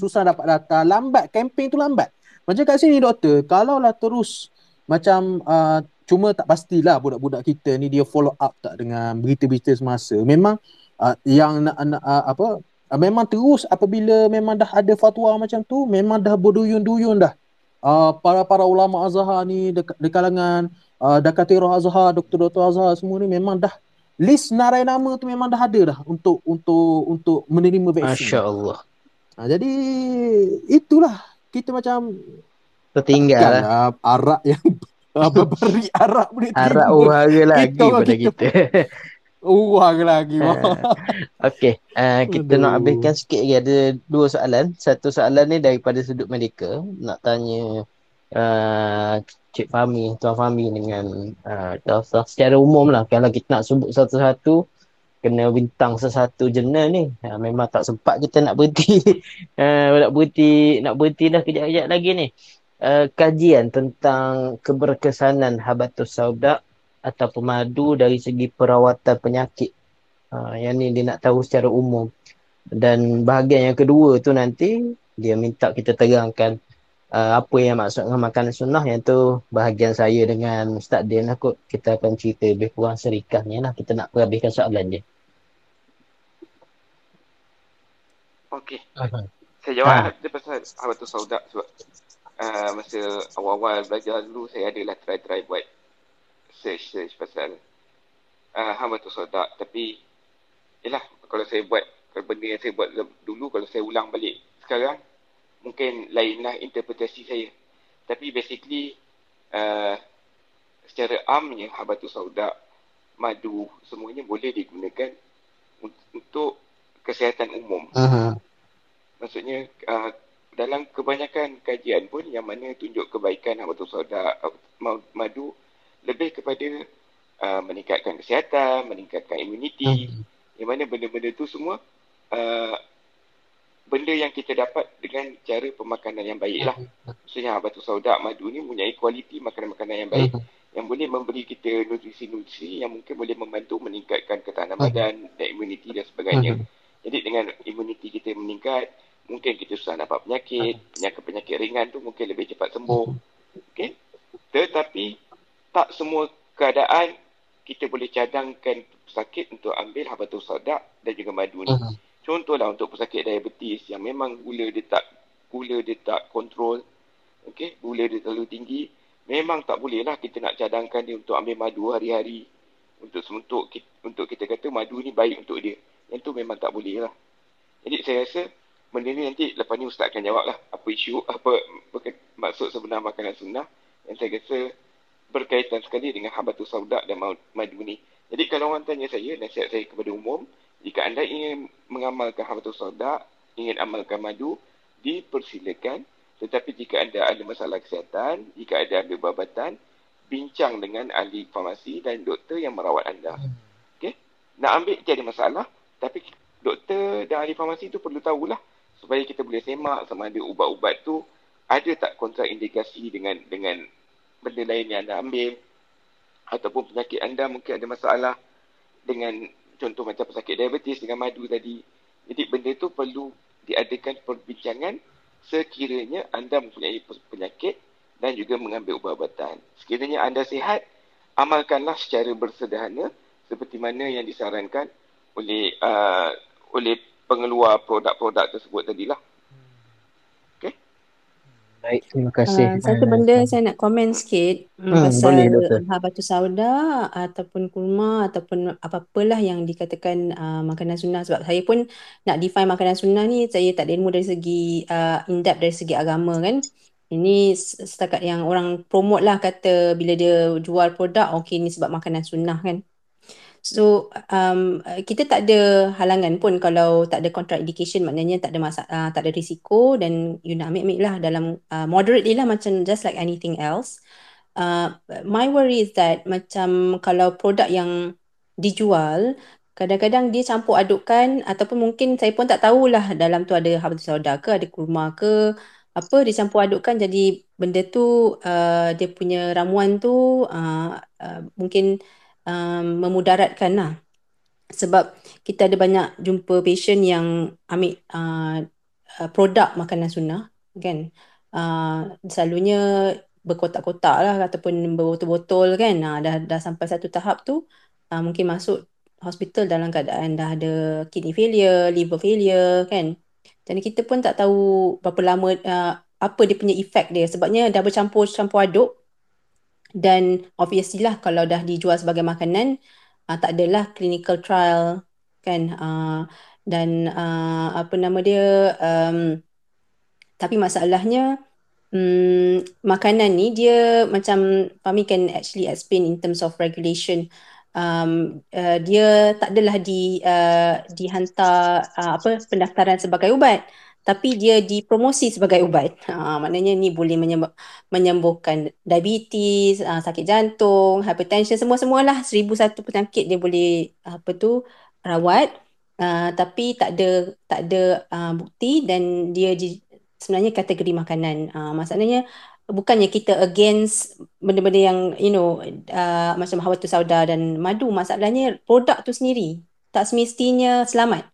susah dapat data lambat campaign tu lambat macam kat sini doktor kalaulah terus macam uh, cuma tak pastilah budak-budak kita ni dia follow up tak dengan berita-berita semasa memang uh, yang nak, nak uh, apa uh, memang terus apabila memang dah ada fatwa macam tu memang dah berduyun-duyun dah uh, para-para ulama Azhar ni di, di kalangan uh, Dakatirah Azhar doktor-doktor Azhar semua ni memang dah list narai nama tu memang dah ada dah untuk untuk untuk menerima vaksin. Masya Allah. Ha, jadi itulah kita macam Tertinggal lah. lah Arab yang [laughs] apa beri Arab boleh Harap terima. uhara lagi Kita orang pada kita- kita. Orang lagi. Ha. [laughs] Okey, uh, kita nak Aduh. habiskan sikit lagi ada dua soalan. Satu soalan ni daripada sudut medical, nak tanya uh, Cik Fahmi, Tuan Fahmi dengan uh, Dr. secara umum lah kalau kita nak sebut satu-satu kena bintang sesuatu jurnal ni. Uh, memang tak sempat kita nak berhenti. uh, [laughs] nak berhenti, nak berhenti dah kejap-kejap lagi ni. Uh, kajian tentang keberkesanan habatus sauda atau pemadu dari segi perawatan penyakit. Ha, yang ni dia nak tahu secara umum. Dan bahagian yang kedua tu nanti dia minta kita terangkan uh, apa yang maksud dengan makanan sunnah yang tu bahagian saya dengan Ustaz Din lah kot. Kita akan cerita lebih kurang serikahnya lah. Kita nak perhabiskan soalan dia. Okey. Saya jawab Ha. dia pasal Habatus Sauda sebab uh, masa awal-awal belajar dulu saya adalah try-try buat search-search pasal uh, Habatus Sauda tapi yalah kalau saya buat kalau benda yang saya buat dulu kalau saya ulang balik sekarang mungkin lainlah interpretasi saya. Tapi basically uh, secara amnya Habatus Sauda madu semuanya boleh digunakan un- untuk kesihatan umum. Uh-huh. maksudnya uh, dalam kebanyakan kajian pun yang mana tunjuk kebaikan habatus sauda uh, ma- madu lebih kepada uh, meningkatkan kesihatan, meningkatkan imuniti, yang mana benda-benda tu semua uh, benda yang kita dapat dengan cara pemakanan yang baik lah. Maksudnya batu saudak, madu ni mempunyai kualiti makanan-makanan yang baik yang boleh memberi kita nutrisi-nutrisi yang mungkin boleh membantu meningkatkan ketahanan badan dan imuniti dan sebagainya. Jadi dengan imuniti kita meningkat, mungkin kita susah dapat penyakit, penyakit-penyakit ringan tu mungkin lebih cepat sembuh. Okay? Tetapi tak semua keadaan kita boleh cadangkan pesakit untuk ambil habatus saudak dan juga madu ni. Contohlah untuk pesakit diabetes yang memang gula dia tak gula dia tak kontrol, okey, gula dia terlalu tinggi, memang tak boleh lah kita nak cadangkan dia untuk ambil madu hari-hari untuk untuk untuk kita kata madu ni baik untuk dia. Yang tu memang tak boleh lah. Jadi saya rasa benda ni nanti lepas ni Ustaz akan jawab lah apa isu, apa, apa maksud sebenar makanan sunnah yang saya rasa berkaitan sekali dengan habatus saudak dan madu ni. Jadi kalau orang tanya saya, nasihat saya kepada umum, jika anda ingin mengamalkan habatus sauda, ingin amalkan madu, dipersilakan. Tetapi jika anda ada masalah kesihatan, jika ada ambil babatan, bincang dengan ahli farmasi dan doktor yang merawat anda. Okay? Nak ambil tiada masalah, tapi doktor dan ahli farmasi tu perlu tahulah supaya kita boleh semak sama ada ubat-ubat tu ada tak kontraindikasi dengan dengan benda lain yang anda ambil ataupun penyakit anda mungkin ada masalah dengan contoh macam pesakit diabetes dengan madu tadi. Jadi benda tu perlu diadakan perbincangan sekiranya anda mempunyai penyakit dan juga mengambil ubat-ubatan. Sekiranya anda sihat, amalkanlah secara bersederhana seperti mana yang disarankan oleh uh, oleh pengeluar produk-produk tersebut tadilah. Baik, terima kasih. Uh, satu benda saya nak komen sikit hmm, pasal batu sauda ataupun kurma ataupun apa-apalah yang dikatakan uh, makanan sunnah sebab saya pun nak define makanan sunnah ni saya tak ada ilmu dari segi uh, in-depth dari segi agama kan. Ini setakat yang orang promote lah kata bila dia jual produk okey ni sebab makanan sunnah kan. So um, kita tak ada halangan pun kalau tak ada contraindication maknanya tak ada masalah, uh, tak ada risiko dan you nak ambil-ambil lah dalam uh, moderately lah macam just like anything else. Uh, my worry is that macam kalau produk yang dijual kadang-kadang dia campur adukkan ataupun mungkin saya pun tak tahulah dalam tu ada habatus sauda ke ada kurma ke apa dia campur adukkan jadi benda tu uh, dia punya ramuan tu uh, uh, mungkin um, memudaratkan lah. Sebab kita ada banyak jumpa patient yang ambil uh, uh, produk makanan sunnah kan. Uh, selalunya berkotak-kotak lah ataupun berbotol-botol kan. Uh, dah, dah sampai satu tahap tu uh, mungkin masuk hospital dalam keadaan dah ada kidney failure, liver failure kan. Dan kita pun tak tahu berapa lama uh, apa dia punya efek dia sebabnya dah bercampur-campur aduk dan obviously lah kalau dah dijual sebagai makanan uh, tak adalah clinical trial kan? Uh, dan uh, apa nama dia um, tapi masalahnya um, makanan ni dia macam Fahmi can actually explain in terms of regulation. Um, uh, dia tak adalah di uh, dihantar uh, apa pendaftaran sebagai ubat tapi dia dipromosi sebagai ubat. Ha, maknanya ni boleh menyembuh, menyembuhkan diabetes, uh, sakit jantung, hypertension, semua-semualah seribu satu penyakit dia boleh apa tu rawat. Uh, tapi tak ada tak ada uh, bukti dan dia di, sebenarnya kategori makanan. Uh, maksudnya bukannya kita against benda-benda yang you know uh, macam hawa tu sauda dan madu. Masalahnya produk tu sendiri tak semestinya selamat.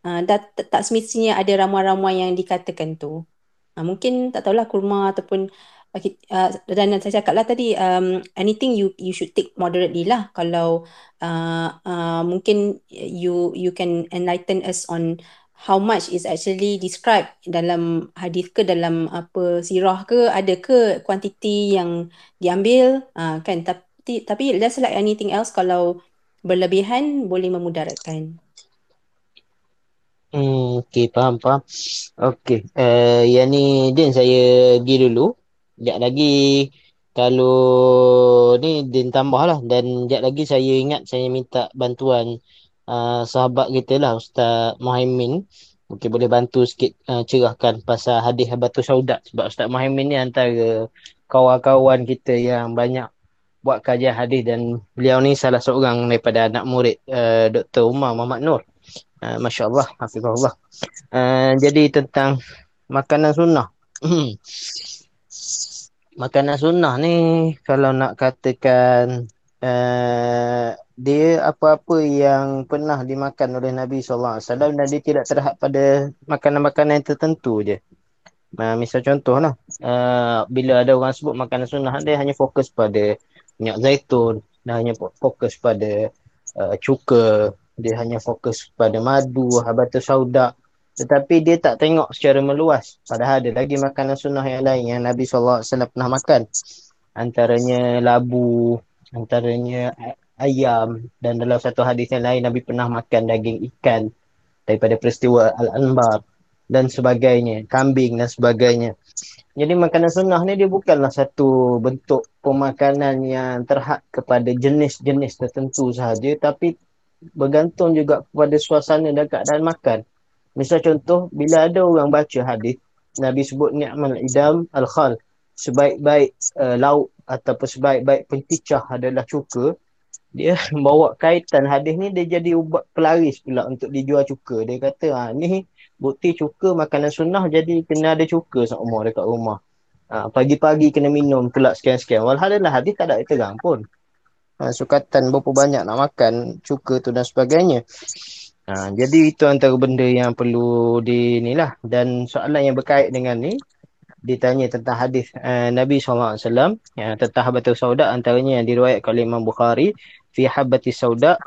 Uh, tak, tak semestinya ada ramuan-ramuan yang dikatakan tu. Uh, mungkin tak tahulah kurma ataupun uh, dan saya cakap lah tadi um, anything you you should take moderately lah kalau uh, uh, mungkin you you can enlighten us on how much is actually described dalam hadis ke dalam apa sirah ke ada ke kuantiti yang diambil uh, kan tapi tapi just like anything else kalau berlebihan boleh memudaratkan. Hmm, okay, faham, faham. Okay, uh, yang ni Din saya pergi dulu. Sekejap lagi kalau ni Din tambah lah. Dan sekejap lagi saya ingat saya minta bantuan uh, sahabat kita lah Ustaz Muhaimin. Mungkin boleh bantu sikit uh, cerahkan pasal hadis Habatus Saudat. Sebab Ustaz Muhaimin ni antara kawan-kawan kita yang banyak buat kajian hadis dan beliau ni salah seorang daripada anak murid uh, Dr. Umar Muhammad Nur. Uh, Masya Allah, Hafizullah. Uh, jadi tentang makanan sunnah. [clears throat] makanan sunnah ni kalau nak katakan uh, dia apa-apa yang pernah dimakan oleh Nabi SAW dan dia tidak terhad pada makanan-makanan yang tertentu je. Uh, misal contoh lah, uh, bila ada orang sebut makanan sunnah, dia hanya fokus pada minyak zaitun, dia hanya fokus pada uh, cuka, dia hanya fokus pada madu, habatus sauda. Tetapi dia tak tengok secara meluas. Padahal ada lagi makanan sunnah yang lain yang Nabi SAW pernah makan. Antaranya labu, antaranya ayam dan dalam satu hadis yang lain Nabi pernah makan daging ikan daripada peristiwa Al-Anbar dan sebagainya, kambing dan sebagainya. Jadi makanan sunnah ni dia bukanlah satu bentuk pemakanan yang terhad kepada jenis-jenis tertentu sahaja tapi bergantung juga kepada suasana dan keadaan makan. Misal contoh, bila ada orang baca hadis, Nabi sebut ni'mal idam al-khal. Sebaik-baik uh, lauk ataupun sebaik-baik penticah adalah cuka, dia [laughs] bawa kaitan hadis ni dia jadi ubat pelaris pula untuk dijual cuka. Dia kata ha, ni bukti cuka makanan sunnah jadi kena ada cuka seumur dekat rumah. Ha, pagi-pagi kena minum pula sekian-sekian. Walhal adalah hadis tak ada terang pun. Ha, sukatan berapa banyak nak makan cuka tu dan sebagainya. Ha, jadi itu antara benda yang perlu di ni lah. Dan soalan yang berkait dengan ni ditanya tentang hadis uh, Nabi SAW ya, tentang habatul sauda antaranya yang diriwayatkan oleh Imam Bukhari fi habati sauda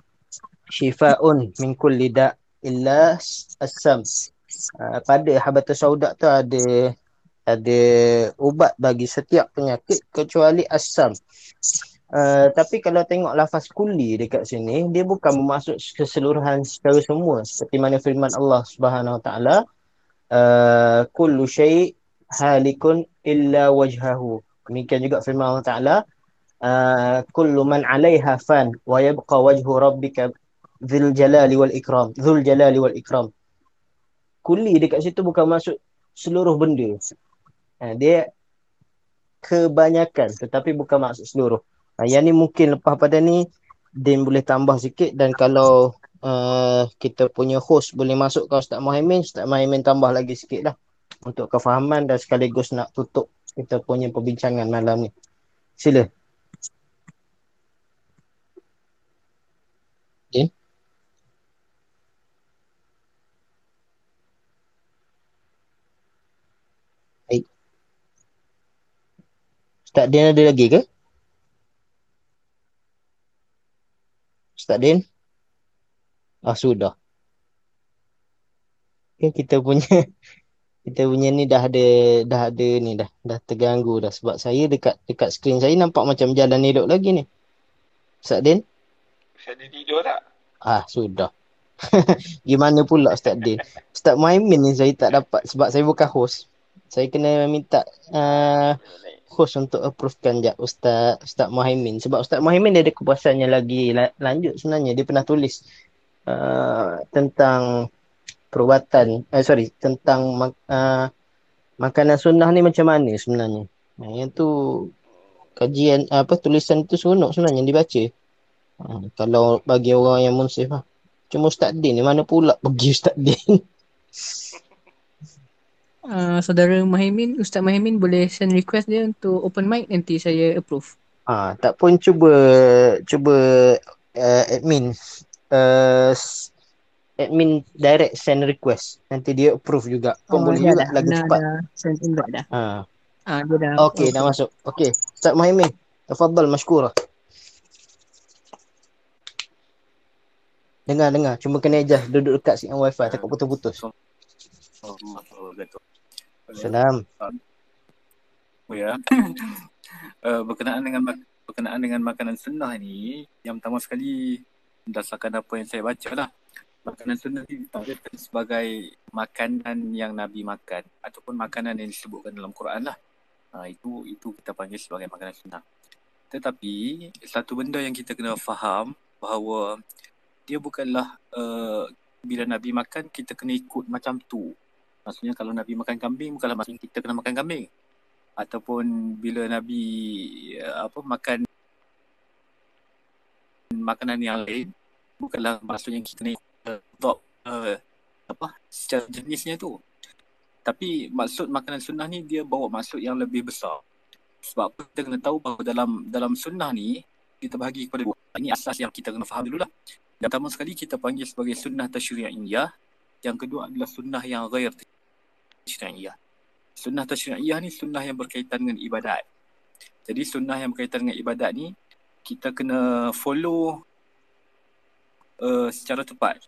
shifaun min kulli da illa asam uh, pada habatul sauda tu ada ada ubat bagi setiap penyakit kecuali asam Uh, tapi kalau tengok lafaz kulli dekat sini dia bukan bermaksud keseluruhan secara semua seperti mana firman Allah Subhanahu Wa Taala uh, kullu syai' halikun illa wajhahu. Demikian juga firman Allah Ta'ala. Uh, kullu man alaiha fan wa yabqa wajhu rabbika dhul jalali wal ikram. Dhul jalali wal ikram. Kuli dekat situ bukan maksud seluruh benda. Dia kebanyakan tetapi bukan maksud seluruh. Uh, yang ni mungkin lepas pada ni Din boleh tambah sikit dan kalau uh, kita punya host boleh masuk ke Ustaz Muhaimin, Ustaz Muhaimin tambah lagi sikit lah untuk kefahaman dan sekaligus nak tutup kita punya perbincangan malam ni. Sila. Din? Baik. Ustaz Din ada lagi ke? Ustaz Din? Ah sudah. Okay, kita punya [laughs] kita punya ni dah ada dah ada ni dah dah terganggu dah sebab saya dekat dekat skrin saya nampak macam jalan elok lagi ni. Ustaz Din? Ustaz Din tidur tak? Ah, sudah. [laughs] Gimana pula Ustaz Din? Ustaz Muhaimin ni saya tak dapat sebab saya bukan host. Saya kena minta uh, host untuk approvekan jap Ustaz Ustaz Muhaimin sebab Ustaz Muhaimin dia ada kepuasan yang lagi lanjut sebenarnya dia pernah tulis uh, tentang perubatan eh sorry tentang uh, makanan sunnah ni macam mana sebenarnya. Nah, yang tu kajian apa tulisan tu seronok sebenarnya dibaca. Uh, kalau bagi orang yang munsif lah. Cuma Ustaz Din ni mana pula pergi Ustaz Din. [laughs] Uh, saudara Mahimin, Ustaz Mahimin boleh send request dia untuk open mic nanti saya approve. Ah, tak pun cuba cuba uh, admin. Uh, admin direct send request. Nanti dia approve juga. Pun oh, boleh juga lagi dah, cepat. dah send invite dah. Ha ah dia dah okey dah masuk. Okey Ustaz Muhaimin tafadhal mashkura dengar dengar. Cuma kena aja duduk dekat siang wifi takut putus-putus Salam. Oh ya. uh, [laughs] berkenaan dengan berkenaan dengan makanan sunnah ni, yang pertama sekali berdasarkan apa yang saya baca lah makanan sunnah ni ditarikkan sebagai makanan yang Nabi makan ataupun makanan yang disebutkan dalam Quran lah. Ha, itu itu kita panggil sebagai makanan sunnah. Tetapi satu benda yang kita kena faham bahawa dia bukanlah uh, bila Nabi makan kita kena ikut macam tu. Maksudnya kalau Nabi makan kambing bukanlah maksudnya kita kena makan kambing. Ataupun bila Nabi uh, apa makan makanan yang lain bukanlah maksudnya kita Dok uh, apa secara jenisnya tu. Tapi maksud makanan sunnah ni dia bawa maksud yang lebih besar. Sebab kita kena tahu bahawa dalam dalam sunnah ni kita bahagi kepada dua. Ini asas yang kita kena faham dulu lah. Yang pertama sekali kita panggil sebagai sunnah tasyri'iyah. Yang kedua adalah sunnah yang ghair tasyri'iyah. Sunnah tasyri'iyah ni sunnah yang berkaitan dengan ibadat. Jadi sunnah yang berkaitan dengan ibadat ni kita kena follow uh, secara tepat.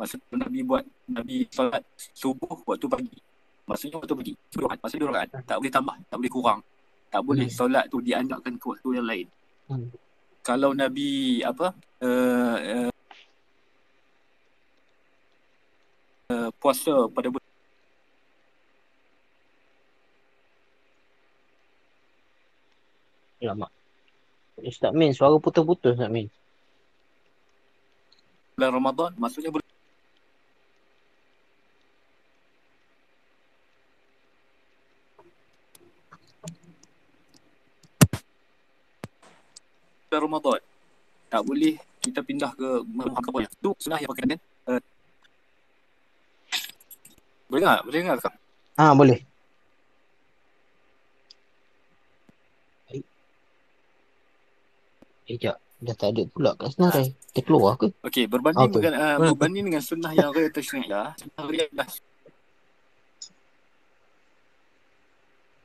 Maksudnya Nabi buat Nabi solat subuh waktu pagi. Maksudnya waktu pagi. Rakaat. Maksudnya dua rakaat. Tak boleh tambah. Tak boleh kurang. Tak boleh Hmm. solat tu diandalkan ke waktu yang lain. Hmm. Kalau Nabi apa uh, uh, uh, puasa pada bulan Lama. Ustaz Min, suara putus-putus Ustaz Min. Ramadan maksudnya bulan Ramadan. Tak boleh kita pindah ke Muharram. Itu sunnah yang berkaitan uh, boleh tak? Boleh tak? Ah, boleh. Eh, jap. Dah tak ada pula kat senarai. Dia keluar ke? Okey, berbanding Apa? dengan uh, berbanding dengan sunnah yang ghair tasyri'iyah, sunnah ghair dah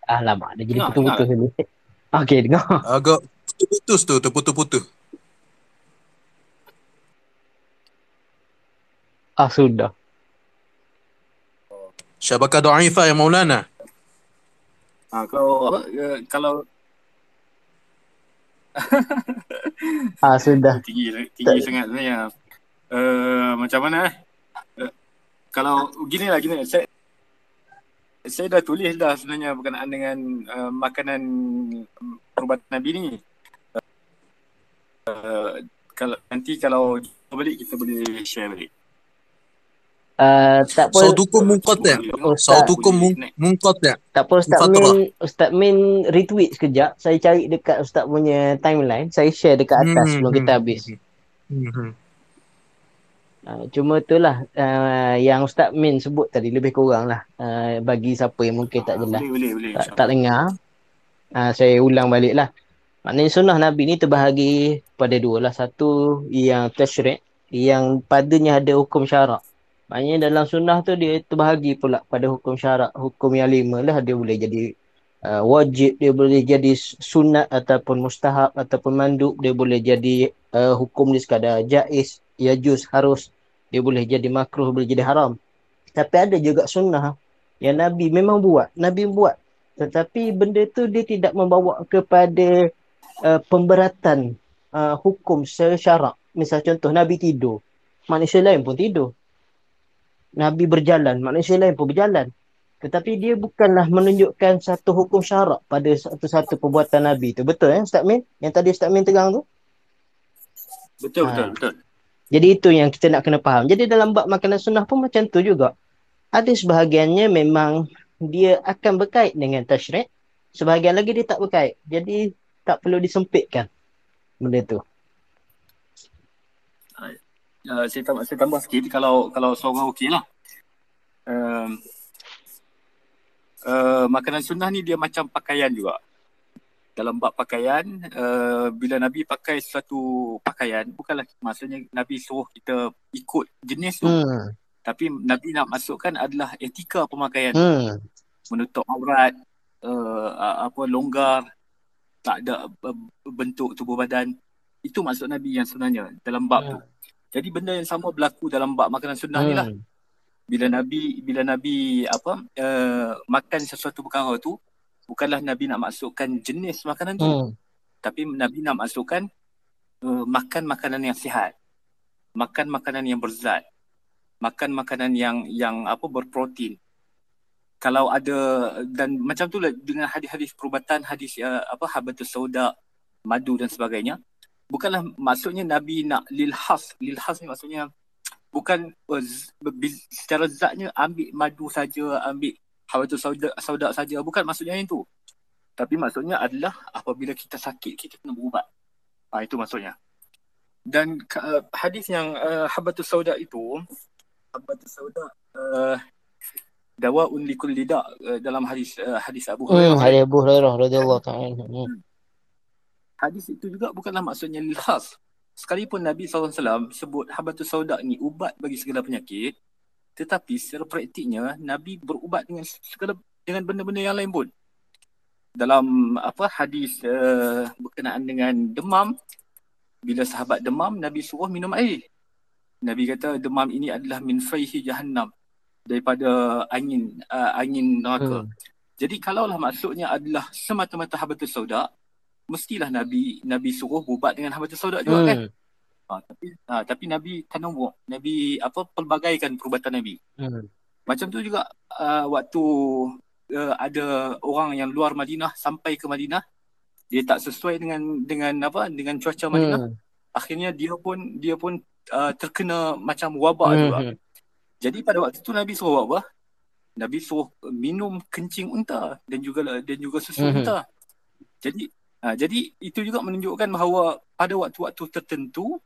Alamak, dah jadi putus-putus ni. [laughs] Okey, dengar. Agak putus-putus tu, terputus-putus. Ah, sudah. Syabakah da'ifah ya Maulana. Ha, kalau apa uh, kalau Ah, sudah. tinggi tinggi Tak- sangat sebenarnya. Uh, macam mana eh? Uh, kalau gini lah gini saya saya dah tulis dah sebenarnya berkenaan dengan uh, makanan perubatan Nabi ni. Uh, kalau nanti kalau balik kita boleh share balik. Uh, tak apa, Sautukum munqati'. Sautukum mun- munqati'. tak apa Ustaz. Min, Ustaz Min retweet sekejap. Saya cari dekat Ustaz punya timeline. Saya share dekat atas Hmm, sebelum hmm, kita habis. Hmm, hmm. Uh, cuma itulah uh, yang Ustaz Min sebut tadi lebih kurang lah uh, bagi siapa yang mungkin tak jelas. Boleh boleh boleh. tak, tak dengar uh, saya ulang balik lah maknanya sunnah Nabi ni terbahagi pada dua lah satu yang tashrik yang padanya ada hukum syarak maknanya dalam sunnah tu dia terbahagi pula pada hukum syarak hukum yang lima lah. Dia boleh jadi uh, wajib dia boleh jadi sunat ataupun mustahab ataupun mandub. Dia boleh jadi uh, hukum dia sekadar jaiz yajuz harus. Dia boleh jadi makruh boleh jadi haram. Tapi ada juga sunnah yang Nabi memang buat. Nabi buat. Tetapi benda tu dia tidak membawa kepada uh, pemberatan uh, hukum secara syarak. Misal contoh Nabi tidur, manusia lain pun tidur. Nabi berjalan, manusia lain pun berjalan. Tetapi dia bukanlah menunjukkan satu hukum syarak pada satu-satu perbuatan Nabi tu. Betul eh Ustaz Min? Yang tadi Ustaz Min tegang tu? Betul Ha. betul betul. Jadi itu yang kita nak kena faham. Jadi dalam bab makanan sunnah pun macam tu juga. Ada sebahagiannya memang dia akan berkait dengan tasyrik. Sebahagian lagi dia tak berkait. Jadi tak perlu disempitkan benda tu. Uh, saya tambah saya tambah sikit kalau kalau seorang okey lah. Um, uh, makanan sunnah ni dia macam pakaian juga. Dalam bab pakaian, uh, bila Nabi pakai satu pakaian, bukanlah maksudnya Nabi suruh kita ikut jenis tu. Hmm. Tapi Nabi nak masukkan adalah etika pemakaian. Hmm. Menutup aurat, uh, apa longgar, tak ada bentuk tubuh badan. Itu maksud Nabi yang sebenarnya dalam bab tu. Jadi benda yang sama berlaku dalam bab makanan sunnah ni lah. Hmm. Bila Nabi bila Nabi apa uh, makan sesuatu perkara tu bukanlah Nabi nak masukkan jenis makanan tu Hmm. tapi Nabi nak masukkan uh, makan makanan yang sihat. Makan makanan yang berzat. Makan makanan yang yang apa berprotein. Kalau ada dan macam tu lah dengan hadis-hadis perubatan, hadis uh, apa habatus sauda, madu dan sebagainya. Bukanlah maksudnya Nabi nak lil khas. Lil khas ni maksudnya bukan uh, secara zatnya ambil madu saja, ambil habatus sauda, sauda saja. Bukan maksudnya yang tu. Tapi maksudnya adalah apabila kita sakit, kita kena berubat. Ha, itu maksudnya. Dan uh, hadis yang uh, habatus sauda itu habat sauda uh, dawaun likul lidak uh, dalam hadis uh, hadis Abu Hmm, Hurairah. kan? hari Abu Hurairah radhiyallahu ta'ala. anhu. Hmm. Hadis itu juga bukanlah maksudnya lil khas. Sekalipun Nabi SAW sebut habatus sauda ni ubat bagi segala penyakit, tetapi secara praktiknya Nabi berubat dengan segala dengan benda-benda yang lain pun. Dalam apa hadis uh, berkenaan dengan demam, bila sahabat demam, Nabi suruh minum air. Nabi kata demam ini adalah min faihi jahannam daripada angin uh, angin neraka. Hmm. Jadi kalaulah maksudnya adalah semata-mata habatus sauda, mestilah Nabi Nabi suruh ubat dengan habatus sauda juga kan. Hmm. Ha, tapi ha, tapi Nabi tanawwu, Nabi apa pelbagaikan perubatan Nabi. Hmm. Macam tu juga uh, waktu uh, ada orang yang luar Madinah sampai ke Madinah, dia tak sesuai dengan dengan apa dengan cuaca Madinah. Hmm. Akhirnya dia pun dia pun uh, terkena macam wabak Hmm. juga. Jadi pada waktu tu Nabi suruh apa? Nabi suruh minum kencing unta dan juga dan juga susu Mhm. unta. Jadi ha, jadi itu juga menunjukkan bahawa pada waktu-waktu tertentu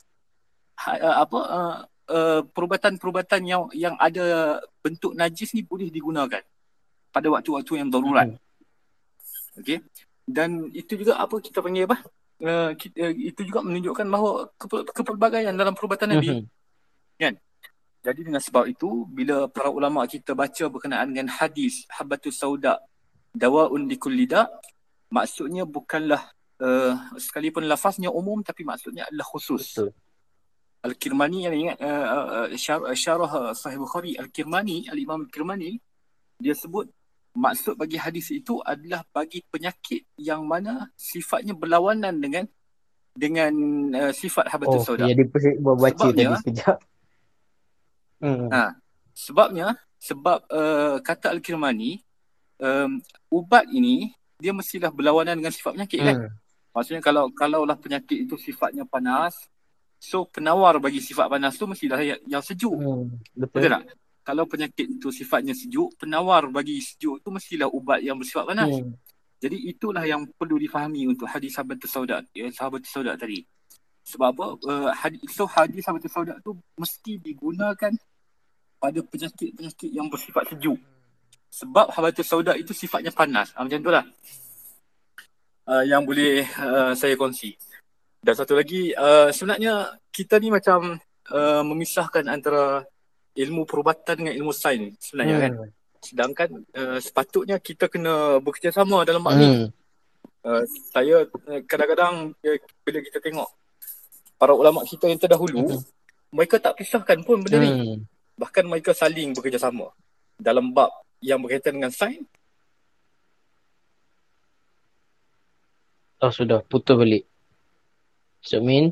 ha, uh, apa uh, uh, perubatan-perubatan yang yang ada bentuk najis ni boleh digunakan pada waktu-waktu yang darurat. Mhm. Okey. Dan itu juga apa kita panggil apa? Uh, kita, itu juga menunjukkan bahawa kepel- kepelbagaian dalam perubatan Nabi. Hmm. Jadi dengan sebab itu bila para ulama kita baca berkenaan dengan hadis habatus sauda dawaun likul lida maksudnya bukanlah uh, sekalipun lafaznya umum tapi maksudnya adalah khusus. Betul. Al-Kirmani yang ingat uh, uh, syarah, syarah uh, Sahih Bukhari Al-Kirmani Al-Imam Al-Kirmani dia sebut maksud bagi hadis itu adalah bagi penyakit yang mana sifatnya berlawanan dengan dengan uh, sifat habatus Oh, sauda. jadi pers- buat baca Sebabnya- tadi sekejap. Hmm. Ha. Sebabnya sebab uh, kata Al-Kirmani um, ubat ini dia mestilah berlawanan dengan sifat penyakit kan. Hmm. Maksudnya kalau kalaulah penyakit itu sifatnya panas, so penawar bagi sifat panas tu mestilah yang, yang sejuk. Hmm. Betul Betul. tak? Kalau penyakit itu sifatnya sejuk, penawar bagi sejuk tu mestilah ubat yang bersifat panas. Hmm. Jadi itulah yang perlu difahami untuk hadis sahabat sauda, ya, sahabat sauda tadi. Sebab apa? Uh, hadis, so hadis sahabat sauda tu mesti digunakan pada penyakit-penyakit yang bersifat sejuk. Sebab habatus sauda itu sifatnya panas. Ha, macam tu lah. Uh, yang boleh uh, saya kongsi. Dan satu lagi, uh, sebenarnya kita ni macam uh, memisahkan antara ilmu perubatan dengan ilmu sains sebenarnya kan. Hmm. Sedangkan uh, sepatutnya kita kena bekerjasama dalam bab ni. Hmm. Uh, saya uh, kadang-kadang uh, bila kita tengok para ulama kita yang terdahulu, Mhm. mereka tak pisahkan pun benda ni. Hmm. Bahkan mereka saling bekerjasama dalam bab yang berkaitan dengan sains. Oh sudah putus balik. Ustaz Min.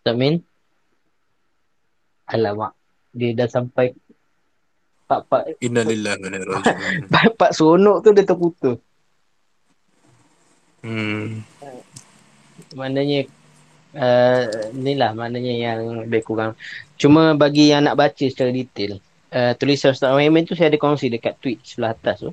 Ustaz Min. Alamak. Dia dah sampai part-part Innalillahi wa inna ilaihi [laughs] raji'un. part-part seronok tu dia terputus. Hmm. Maknanya uh, ni lah maknanya yang lebih kurang. Cuma bagi yang nak baca secara detail, uh, tulisan Ustaz Muhammad tu saya ada kongsi dekat tweet sebelah atas tu.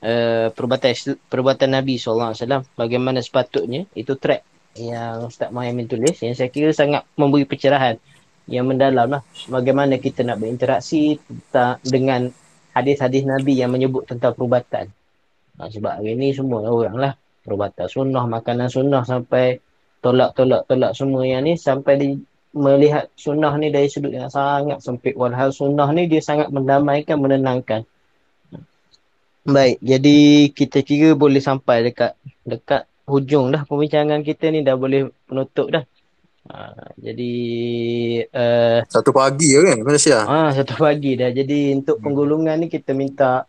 Uh, perubatan perubatan Nabi SAW bagaimana sepatutnya itu track yang Ustaz Muhammad tulis yang saya kira sangat memberi pencerahan yang mendalam lah bagaimana kita nak berinteraksi tentang dengan hadis-hadis Nabi yang menyebut tentang perubatan ha, sebab hari ni semua orang lah perubatan sunnah, makanan sunnah sampai tolak-tolak-tolak semua yang ni sampai di, melihat sunnah ni dari sudut yang sangat sempit walhal sunnah ni dia sangat mendamaikan, menenangkan baik, jadi kita kira boleh sampai dekat dekat hujung dah perbincangan kita ni dah boleh penutup dah ha, jadi uh, Satu pagi je kan Malaysia. Ah, satu pagi dah. Jadi untuk Hmm. penggulungan ni kita minta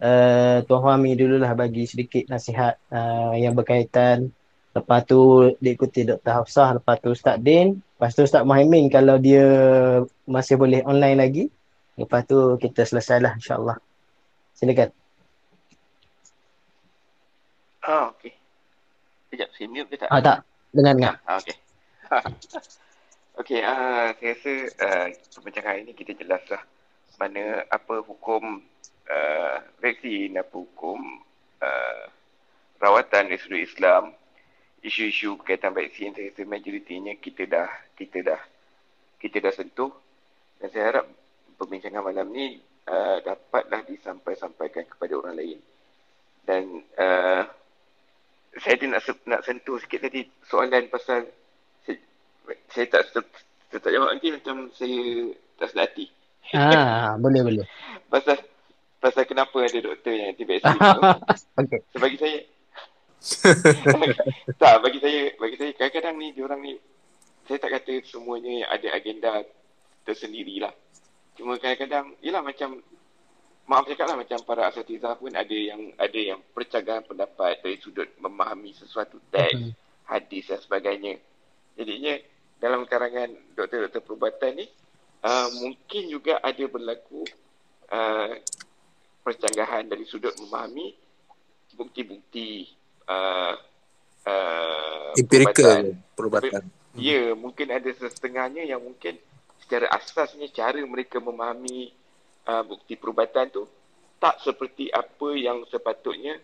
uh, Tuan Fahmi dululah bagi sedikit nasihat uh, yang berkaitan. Lepas tu diikuti Dr. Hafsah, lepas tu Ustaz Din, lepas tu Ustaz Muhaimin kalau dia masih boleh online lagi. Lepas tu kita selesailah insyaAllah. Silakan. Ah, okey. Sekejap, saya mute ke tak? Ah tak, dengar-dengar. Ah, okey. [laughs] okey, ah saya rasa uh, perbincangan hari ini kita jelaslah mana apa hukum uh, vaksin, apa hukum uh, rawatan dari sudut Islam, isu-isu berkaitan vaksin saya rasa majoritinya kita dah kita dah kita dah sentuh dan saya harap perbincangan malam ni uh, dapatlah disampaikan kepada orang lain. Dan uh, saya ada nak, nak sentuh sikit tadi soalan pasal saya, saya tak saya tak jawab nanti macam saya tak sedar hati. Ah, boleh boleh. [laughs] Pasal pasal kenapa ada doktor yang anti vaksin tu. [laughs] okay. So, bagi saya [laughs] tak bagi saya bagi saya kadang-kadang ni dia orang ni saya tak kata semuanya ada agenda tersendirilah. Cuma kadang-kadang yalah macam maaf cakap lah macam para asatizah pun ada yang ada yang percakapan pendapat dari sudut memahami sesuatu teks, mm-hmm. hadis dan sebagainya. Jadinya dalam karangan doktor-doktor perubatan ni uh, mungkin juga ada berlaku uh, percanggahan dari sudut memahami bukti-bukti uh, uh, empirical perubatan. Ya, mungkin ada setengahnya yang mungkin secara asasnya cara mereka memahami uh, bukti perubatan tu tak seperti apa yang sepatutnya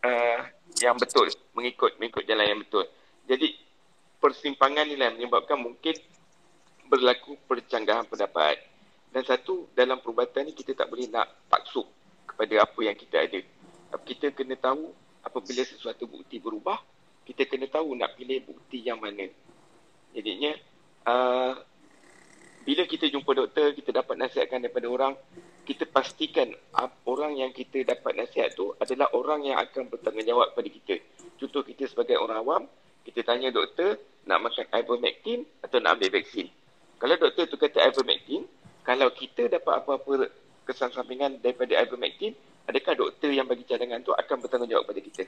uh, yang betul mengikut mengikut jalan yang betul. Jadi persimpangan ni lah menyebabkan mungkin berlaku percanggahan pendapat. Dan satu dalam perubatan ni kita tak boleh nak taksub kepada apa yang kita ada. Kita kena tahu apabila sesuatu bukti berubah, kita kena tahu nak pilih bukti yang mana. Jadinya uh, bila kita jumpa doktor, kita dapat nasihatkan daripada orang, kita pastikan orang yang kita dapat nasihat tu adalah orang yang akan bertanggungjawab kepada kita. Contoh kita sebagai orang awam, kita tanya doktor nak makan ivermectin atau nak ambil vaksin. Kalau doktor tu kata ivermectin, kalau kita dapat apa-apa kesan sampingan daripada ivermectin, adakah doktor yang bagi cadangan tu akan bertanggungjawab kepada kita?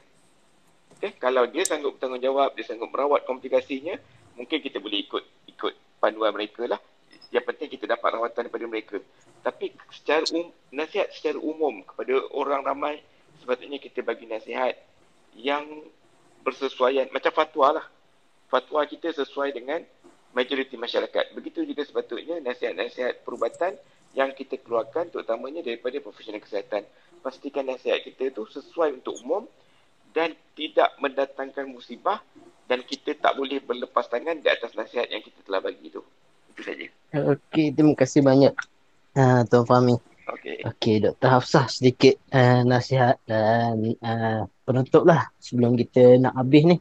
Okay? Kalau dia sanggup bertanggungjawab, dia sanggup merawat komplikasinya, mungkin kita boleh ikut ikut panduan mereka lah yang penting kita dapat rawatan daripada mereka. Tapi secara um, nasihat secara umum kepada orang ramai sepatutnya kita bagi nasihat yang bersesuaian macam fatwa lah. Fatwa kita sesuai dengan majoriti masyarakat. Begitu juga sepatutnya nasihat-nasihat perubatan yang kita keluarkan terutamanya daripada profesional kesihatan. Pastikan nasihat kita itu sesuai untuk umum dan tidak mendatangkan musibah dan kita tak boleh berlepas tangan di atas nasihat yang kita telah bagi itu. Itu saja. Okey, terima kasih banyak uh, Tuan Fahmi. Okey. Okey, Dr. Hafsah sedikit uh, nasihat dan uh, penutup lah sebelum kita nak habis ni.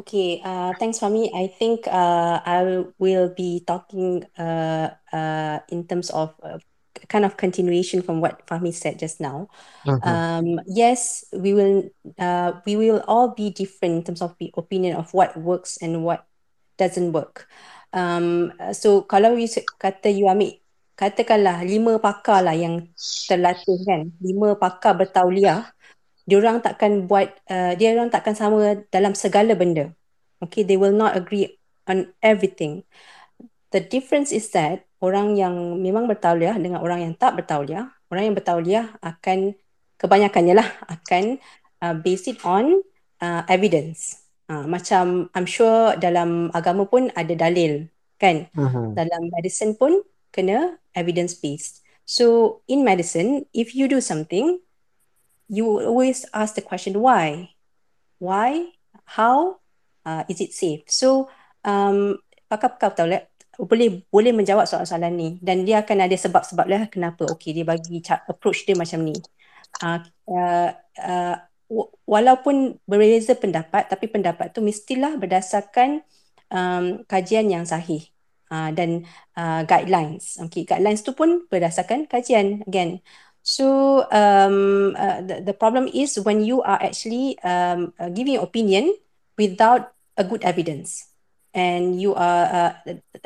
Okay, uh, thanks Fahmi. I think uh, I will be talking uh, uh, in terms of uh, kind of continuation from what Fahmi said just now. Mhm. Um, yes, we will uh, we will all be different in terms of the opinion of what works and what doesn't work. Um, so kalau you kata you ambil katakanlah lima pakar lah yang terlatih kan, lima pakar bertauliah, diorang takkan buat, uh, dia orang takkan sama dalam segala benda. Okay, they will not agree on everything. The difference is that orang yang memang bertauliah dengan orang yang tak bertauliah, orang yang bertauliah akan kebanyakannya lah akan uh, base it on uh, evidence. Uh, macam I'm sure dalam agama pun ada dalil kan. Mhm. Dalam medicine pun kena evidence based. So in medicine, if you do something, you always ask the question why? Why? How? Uh, is it safe? So um, pakar-pakar tauliah boleh boleh menjawab soalan-soalan ni dan dia akan ada sebab-sebab lah kenapa okay dia bagi approach dia macam ni. Uh, uh, uh, walaupun berbeza pendapat tapi pendapat tu mestilah berdasarkan um, kajian yang sahih uh, dan uh, guidelines. Okay, guidelines tu pun berdasarkan kajian again. So um, uh, the, the problem is when you are actually um, uh, giving opinion without a good evidence and you are uh,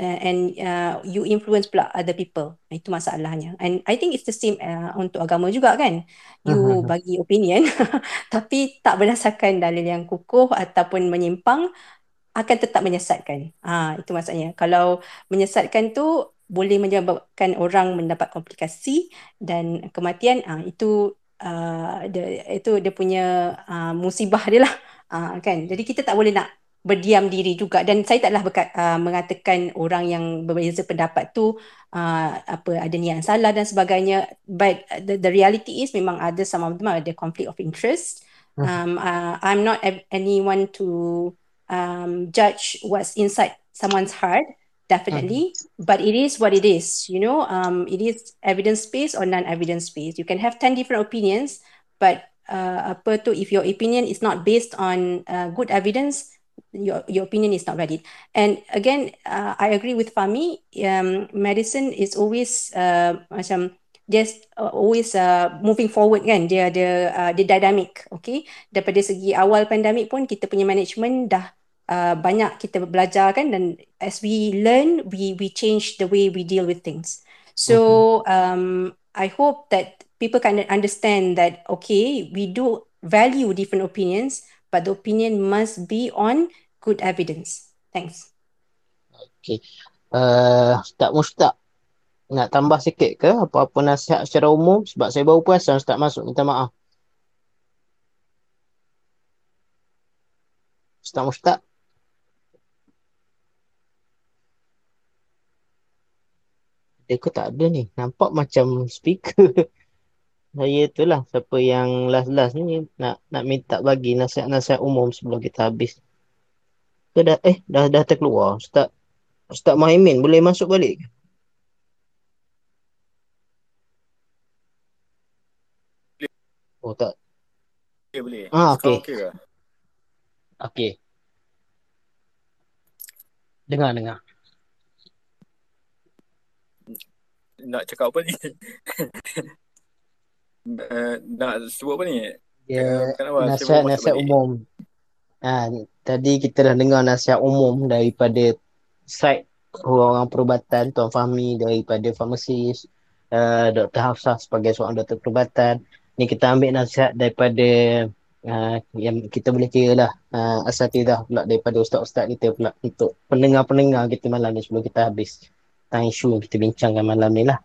uh, and uh, you influence pula other people. Itu masalahnya. And i think it's the same uh, untuk agama juga kan. You uh-huh. bagi opinion [laughs] tapi tak berdasarkan dalil yang kukuh ataupun menyimpang akan tetap menyesatkan. Ha itu maksudnya. Kalau menyesatkan tu boleh menyebabkan orang mendapat komplikasi dan kematian uh, itu uh, dia, itu dia punya uh, musibah dia lah. Uh, kan? Jadi kita tak boleh nak berdiam diri juga dan saya taklah berkat, uh, mengatakan orang yang berbeza pendapat tu uh, apa ada niat salah dan sebagainya but the, the reality is memang ada some of them ada conflict of interest hmm. um, uh, I'm not anyone to um, judge what's inside someone's heart definitely. But it is what it is. You know, um, it is evidence based or non-evidence based. You can have ten different opinions, but uh, apa tu? If your opinion is not based on uh, good evidence, your your opinion is not valid. And again, uh, I agree with Fami. Um, medicine is always uh, macam just uh, always uh, moving forward kan. Dia ada uh, dia dynamic. Okay. Daripada segi awal pandemik pun kita punya management dah uh, banyak kita belajar kan dan as we learn we we change the way we deal with things. So um, I hope that people can understand that okay we do value different opinions but the opinion must be on good evidence. Thanks. Okay. Uh, Ustaz Mustaq nak tambah sikit ke apa-apa nasihat secara umum sebab saya baru perasan Ustaz masuk minta maaf. Ustaz Mustaq. Dia ke tak ada ni. Nampak macam speaker. [laughs] saya tu lah siapa yang last-last ni nak nak minta bagi nasihat-nasihat umum sebelum kita habis. Ke dah eh dah dah terkeluar Ustaz Ustaz Muhaimin boleh masuk balik? Oh tak. Boleh, boleh. Ah, okey. okey ke? Okey. Dengar dengar. Nak cakap apa ni? uh, [laughs] nak sebut apa ni? Baru masuk nasihat-nasihat umum. Ha, tadi kita dah dengar nasihat umum daripada side orang-orang perubatan, Tuan Fahmi daripada farmasis, uh, Dr. Hafsah sebagai seorang doktor perubatan. Ni kita ambil nasihat daripada uh, yang kita boleh kira lah uh, asatidah pula daripada ustaz-ustaz kita pula untuk pendengar-pendengar kita malam ni sebelum kita habis tentang isu yang kita bincangkan malam ni lah.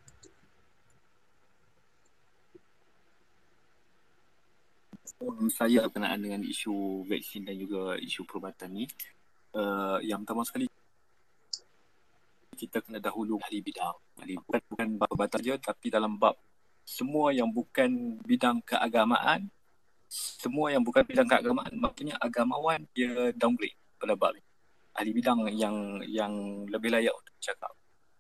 Um, saya berkenaan dengan isu vaksin dan juga isu perubatan ni. Uh, yang pertama sekali kita kena dahulu ahli bidang. Ahli bukan bukan bab perubatan je tapi dalam bab semua yang bukan bidang keagamaan semua yang bukan bidang keagamaan maknanya agamawan dia downgrade pada bab ni. Ahli bidang yang yang lebih layak untuk cakap.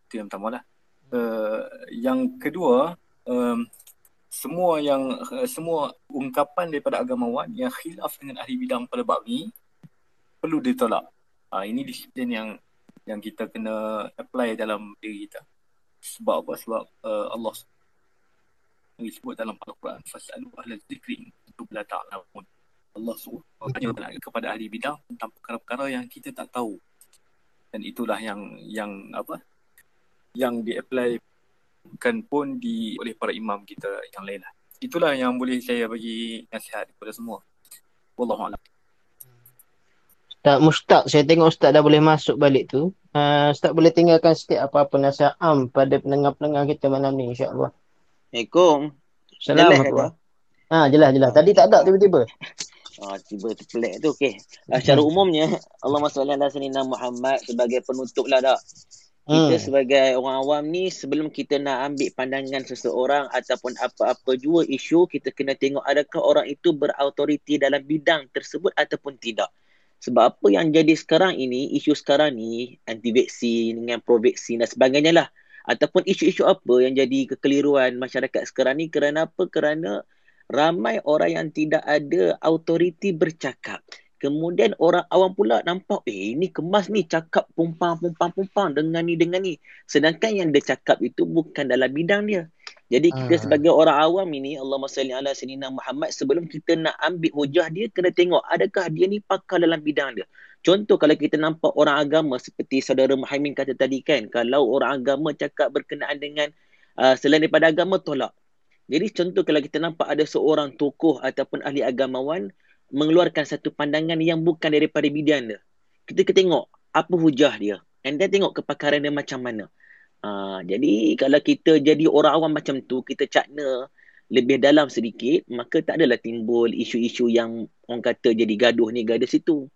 Itu yang pertama lah. Uh, yang kedua um, semua yang uh, semua ungkapan daripada agamawan yang khilaf dengan ahli bidang pada bab ni perlu ditolak. Ha, ini disiplin yang yang kita kena apply dalam diri kita. Sebab apa? Sebab uh, Allah disebut dalam Al-Quran fasalu ahla zikri untuk la ta'lamun. Allah suruh bertanya kepada ahli bidang tentang perkara-perkara yang kita tak tahu. Dan itulah yang yang apa? Yang di-apply bukan pun di oleh para imam kita yang lain lah. Itulah yang boleh saya bagi nasihat kepada semua. Wallahu a'lam. Ustaz Mustaq, saya tengok Ustaz dah boleh masuk balik tu. Uh, Ustaz boleh tinggalkan sikit apa-apa nasihat am pada pendengar-pendengar kita malam ni insya-Allah. Assalamualaikum. Apa? Ha, jelas jelas. Tadi tak ada tiba-tiba. Ah, tiba terpelik tu okey. Uh, secara umumnya Allahumma salli ala sayyidina Muhammad sebagai penutup lah dak. Kita Hmm. sebagai orang awam ni sebelum kita nak ambil pandangan seseorang ataupun apa-apa jua isu kita kena tengok adakah orang itu berautoriti dalam bidang tersebut ataupun tidak. Sebab apa yang jadi sekarang ini, isu sekarang ni anti vaksin dengan pro vaksin dan sebagainya lah. Ataupun isu-isu apa yang jadi kekeliruan masyarakat sekarang ni kerana apa? Kerana ramai orang yang tidak ada autoriti bercakap. Kemudian orang awam pula nampak, eh ini kemas ni cakap pumpang-pumpang-pumpang dengan ni dengan ni. Sedangkan yang dia cakap itu bukan dalam bidang dia. Jadi kita Ah. sebagai orang awam ini, Allahumma salli ala sayyidina Muhammad, sebelum kita nak ambil hujah dia, kena tengok adakah dia ni pakar dalam bidang dia. Contoh kalau kita nampak orang agama seperti saudara Muhaimin kata tadi kan, kalau orang agama cakap berkenaan dengan uh, selain daripada agama, tolak. Jadi contoh kalau kita nampak ada seorang tokoh ataupun ahli agamawan mengeluarkan satu pandangan yang bukan daripada bidang dia. Kita tengok apa hujah dia. And then tengok kepakaran dia macam mana. Uh, jadi kalau kita jadi orang awam macam tu, kita cakna lebih dalam sedikit, maka tak adalah timbul isu-isu yang orang kata jadi gaduh ni, gaduh situ.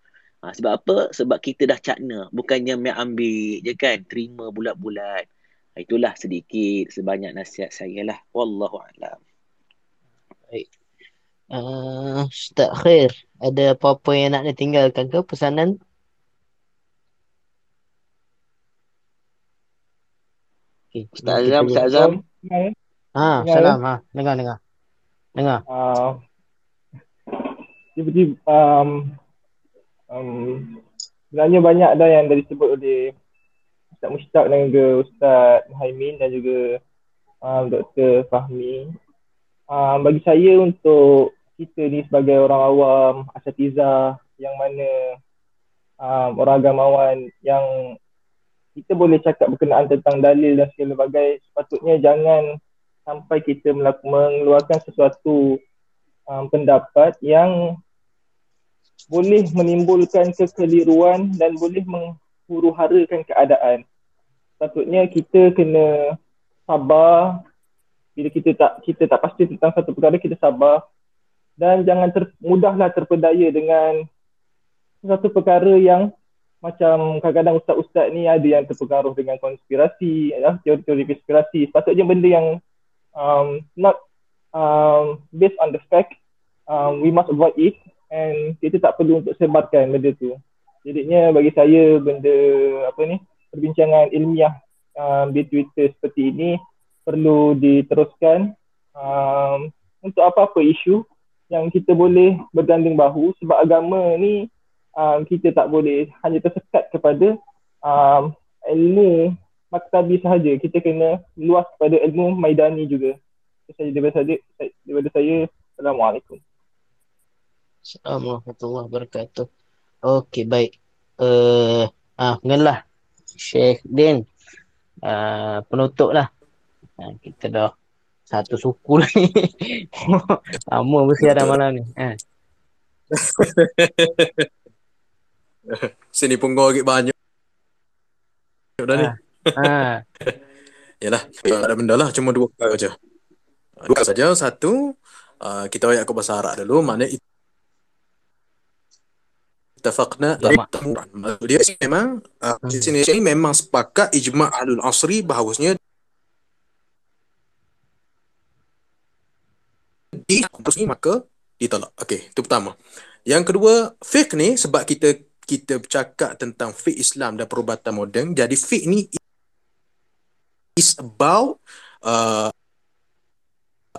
Ha, sebab apa? Sebab kita dah cakna. Bukannya main ambil je kan. Terima bulat-bulat. Ha, itulah sedikit sebanyak nasihat saya lah. Wallahu a'lam. Uh, Ustaz Khair, ada apa-apa yang nak ditinggalkan ke pesanan? Okay. Ustaz Azam, Ustaz Azam. Ha, salam. Ha, dengar dengar. Dengar. uh, seperti um, um, sebenarnya banyak dah yang dah disebut oleh Ustaz Mushtaq dan juga Ustaz Muhaimin dan juga um, Dr. Fahmi. Um, bagi saya untuk kita ni sebagai orang awam, asatiza yang mana um, orang agamawan yang kita boleh cakap berkenaan tentang dalil dan segala bagai sepatutnya jangan sampai kita melaku, mengeluarkan sesuatu um, pendapat yang boleh menimbulkan kekeliruan dan boleh menghuru-harakan keadaan. Sepatutnya kita kena sabar bila kita tak kita tak pasti tentang satu perkara kita sabar dan jangan ter, mudahlah terpedaya dengan satu perkara yang macam kadang-kadang ustaz-ustaz ni ada yang terpengaruh dengan konspirasi, ya, teori-teori konspirasi. Sepatutnya benda yang um, not um, based on the fact, um, we must avoid it and kita tak perlu untuk sebarkan benda tu. Jadinya bagi saya benda apa ni perbincangan ilmiah um, di Twitter seperti ini perlu diteruskan um, untuk apa-apa isu yang kita boleh berganding bahu sebab agama ni um, kita tak boleh hanya tersekat kepada um, ilmu maktabi sahaja kita kena luas kepada ilmu maidani juga itu saja daripada saya, daripada saya Assalamualaikum Assalamualaikum warahmatullahi wabarakatuh. Okey, baik. Uh, ah, mengalah. Syekh Din. Uh, penutup lah. Uh, kita dah satu suku [laughs] ni. Lama bersiaran malam ni. Eh. [laughs] Sini pun kau agak banyak. Dah ni. Ha. [laughs] Yalah, tak ada benda lah. Cuma dua perkara je. Dua perkara saja. Satu, uh, kita ayat ke bahasa Arab dulu. Mana Ittafaqna tamuran. Maksud dia memang uh, di sini sini memang sepakat ijma' ahlul asri bahawasanya di terus ni maka ditolak. Okey, itu pertama. Yang kedua, fiqh ni sebab kita kita bercakap tentang fiqh Islam dan perubatan moden. Jadi fiqh ni is about uh,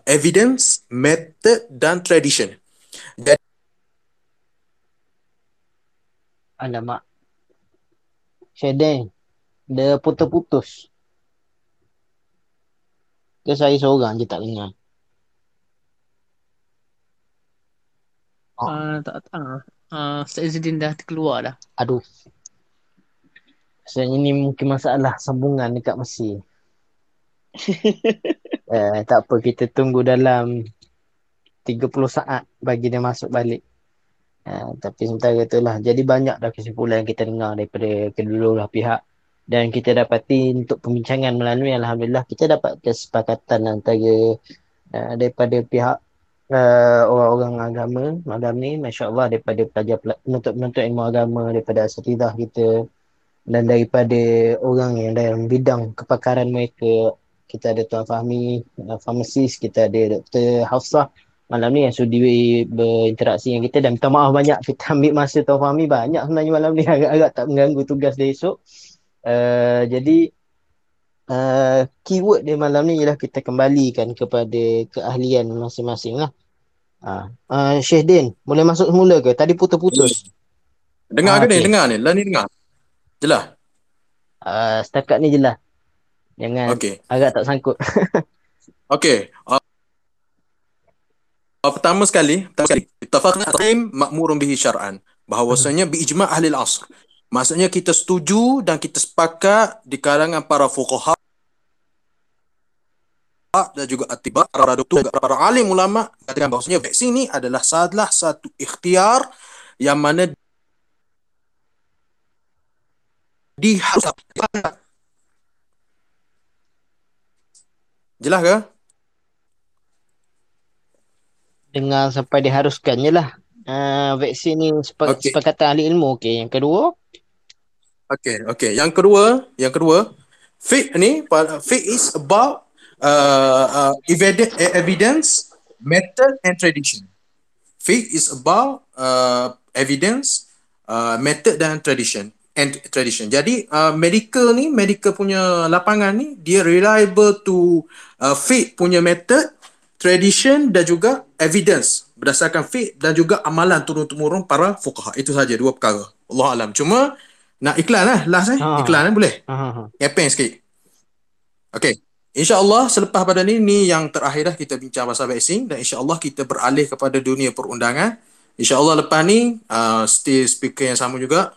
evidence, method dan tradition. Jadi Alamak. Syekh Din. Dia putus-putus. Ke saya seorang je tak dengar. Oh. Ah, tak tahu. Ah, Ustaz Izzuddin dah keluar dah. Aduh. Rasanya ni mungkin masalah sambungan dekat Mesir. [laughs] eh, tak apa, kita tunggu dalam 30 saat bagi dia masuk balik. Uh, tapi sementara tu lah. Jadi banyak dah kesimpulan yang kita dengar daripada kedua belah pihak. Dan kita dapati untuk pembincangan melalui Alhamdulillah kita dapat kesepakatan antara uh, daripada pihak uh, orang-orang agama malam ni Masya Allah daripada pelajar penuntut-penuntut ilmu agama daripada asatidah kita dan daripada orang yang dalam bidang kepakaran mereka kita ada Tuan Fahmi, uh, farmasis, kita ada Dr. Hafsah malam ni yang sudi berinteraksi dengan kita dan minta maaf banyak kita ambil masa Tuan Fahmi banyak sebenarnya malam ni [laughs] agak-agak tak mengganggu tugas dia esok. Uh, jadi uh, keyword dia malam ni ialah kita kembalikan kepada keahlian masing-masing lah. Uh, uh, Syekh Din, boleh masuk semula ke? Tadi putus-putus. dengar Ah, ke ni? okey. Dengar ni. Lah ni dengar. Jelas. Uh, setakat ni je lah. Jangan Okey. agak tak sangkut. [laughs] Okey. Uh, uh, pertama sekali, pertama sekali, ittafaqna tahrim ma'murun bihi syar'an. Bahawasanya bi ijma' ahli al-asr. Maksudnya kita setuju dan kita sepakat di kalangan para fuqaha dan juga atiba para doktor para, para alim ulama katakan bahawasanya vaksin ni adalah salah satu ikhtiar yang mana diharuskan Jelas ke? Dengar sampai diharuskan je lah. Uh, vaksin ni sepa- Okey. sepakatan ahli ilmu. Okey, yang kedua. Okay, okay. Yang kedua, yang kedua, fiqh ni, fiqh is about uh, uh, evide- evidence, method and tradition. Fiqh is about uh, evidence, uh, method dan tradition. and tradition. Jadi uh, medical ni, medical punya lapangan ni dia reliable to uh, faith punya method, tradition dan juga evidence berdasarkan faith dan juga amalan turun-temurun para fuqaha. Itu saja dua perkara. Allah alam. Cuma nak iklan lah last eh. Ha. Iklan eh boleh? Ha, ha, ha. Kepeng sikit. Okay. InsyaAllah selepas pada ni, ni yang terakhir dah kita bincang pasal vaksin dan insyaAllah kita beralih kepada dunia perundangan. InsyaAllah lepas ni, uh, still speaker yang sama juga,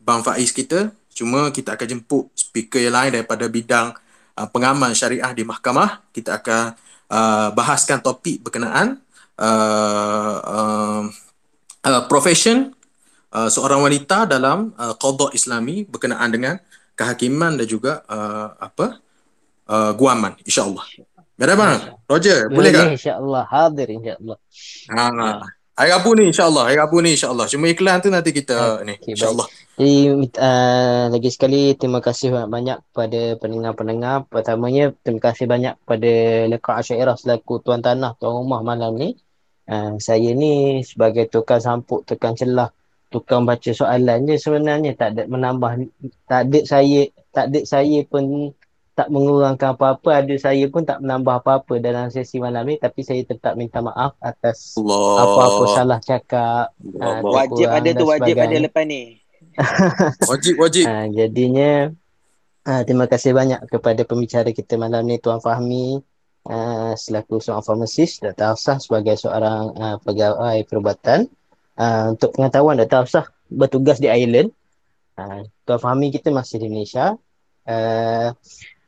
Bang Faiz kita. Cuma kita akan jemput speaker yang lain daripada bidang uh, pengaman syariah di mahkamah. Kita akan uh, bahaskan topik berkenaan uh, uh, uh, profession uh, seorang wanita dalam uh, qada Islami berkenaan dengan kehakiman dan juga uh, apa uh, guaman insyaallah. Ada bang? Roger, boleh tak? InsyaAllah. Hadir insyaAllah. Ha. Hari Rabu ni insyaAllah. Hari Rabu ni insyaAllah. Cuma iklan tu nanti kita ni. Okey, baik. InsyaAllah. Jadi uh, lagi sekali terima kasih banyak-banyak kepada pendengar-pendengar. Pertamanya terima kasih banyak kepada Lekak Asyairah selaku tuan tanah, tuan rumah malam ni. Uh, saya ni sebagai tukang sampuk, tukang celah, tukang baca soalan je sebenarnya tak ada menambah tak ada saya tak ada saya pun tak mengurangkan apa-apa ada saya pun tak menambah apa-apa dalam sesi malam ni tapi saya tetap minta maaf atas Allah. apa-apa salah cakap uh, Wajib ada tu, wajib ada lepas ni. [laughs] Wajib wajib. Ha, jadinya ha, terima kasih banyak kepada pembicara kita malam ni Tuan Fahmi uh, selaku seorang farmasis Dr. Hafsah sebagai seorang uh, pegawai perubatan. Uh, untuk pengetahuan Dr. Hafsah bertugas di Ireland. Uh, Tuan Fahmi kita masih di Malaysia. Uh,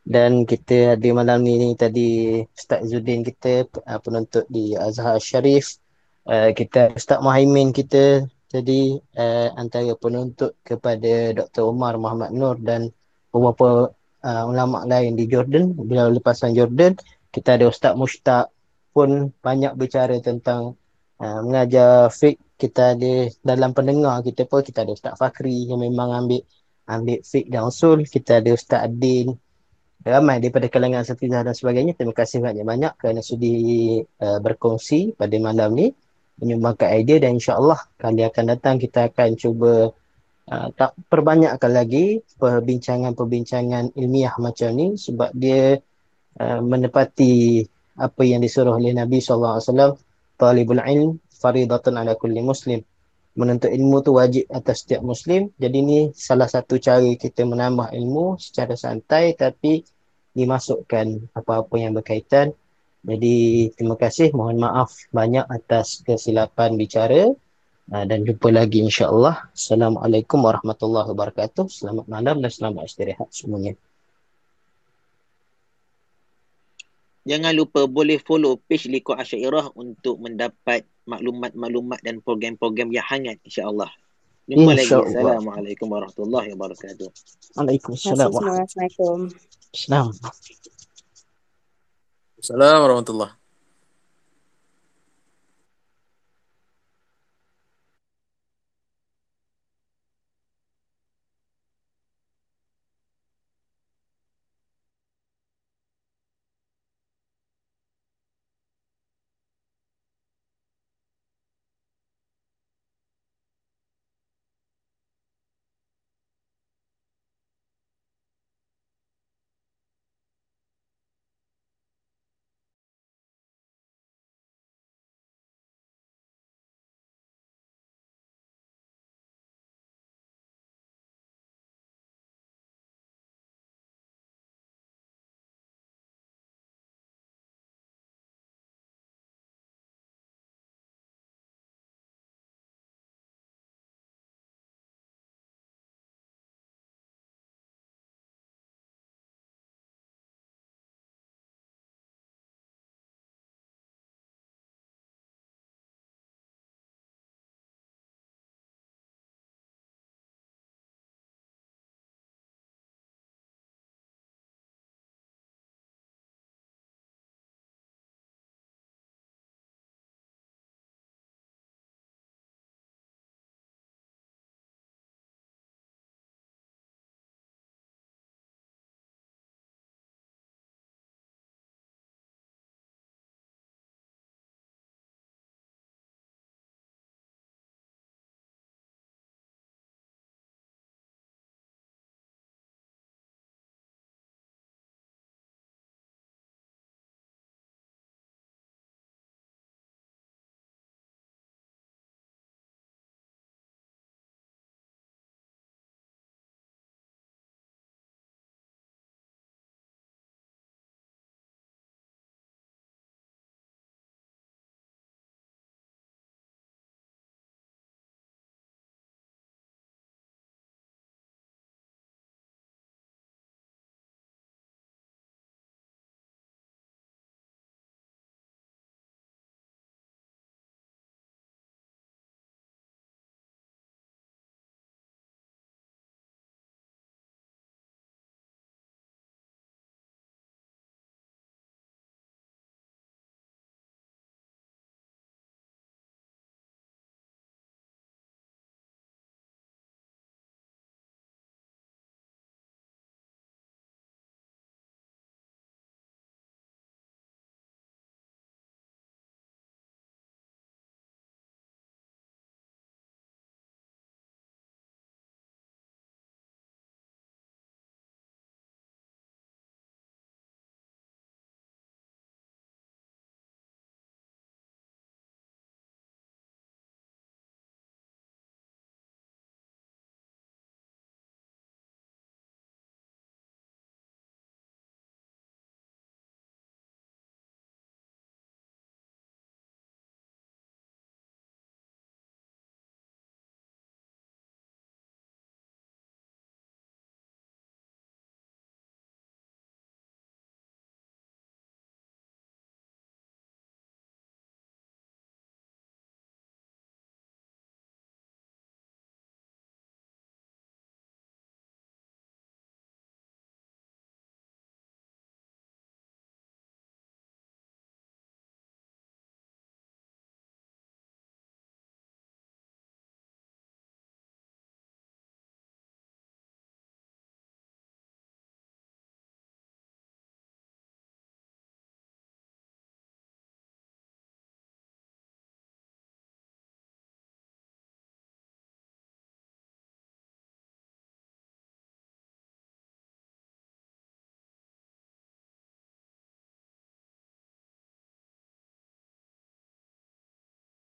dan kita ada malam ni, tadi Ustaz Zudin kita uh, penuntut di Azhar Sharif. Uh, kita Ustaz Muhaimin kita jadi uh, antara penuntut kepada Dr. Umar Muhammad Nur dan beberapa uh, ulama lain di Jordan bila lepasan Jordan kita ada Ustaz Mushtaq pun banyak bicara tentang uh, mengajar fiqh kita ada dalam pendengar kita pun kita ada Ustaz Fakri yang memang ambil ambil fiqh dan usul kita ada Ustaz Adin ramai daripada kalangan asatizah dan sebagainya. Terima kasih banyak-banyak kerana sudi uh, berkongsi pada malam ni menyumbangkan idea dan insyaAllah kali akan datang kita akan cuba uh, tak perbanyakkan lagi perbincangan-perbincangan ilmiah macam ni sebab dia uh, menepati apa yang disuruh oleh Nabi SAW talibul ilm faridatun ala kulli muslim. Menuntut ilmu tu wajib atas setiap muslim. Jadi ni salah satu cara kita menambah ilmu secara santai tapi dimasukkan apa-apa yang berkaitan jadi terima kasih, mohon maaf banyak atas kesilapan bicara uh, dan jumpa lagi insya-Allah. Assalamualaikum warahmatullahi wabarakatuh. Selamat malam dan selamat istirahat semuanya. Jangan lupa boleh follow page Liko Asyairah untuk mendapat maklumat-maklumat dan program-program yang hangat insya-Allah. Jumpa lagi. InsyaAllah. Assalamualaikum warahmatullahi wabarakatuh. Waalaikumsalam. Assalamualaikum. Assalamualaikum. Warahmatullahi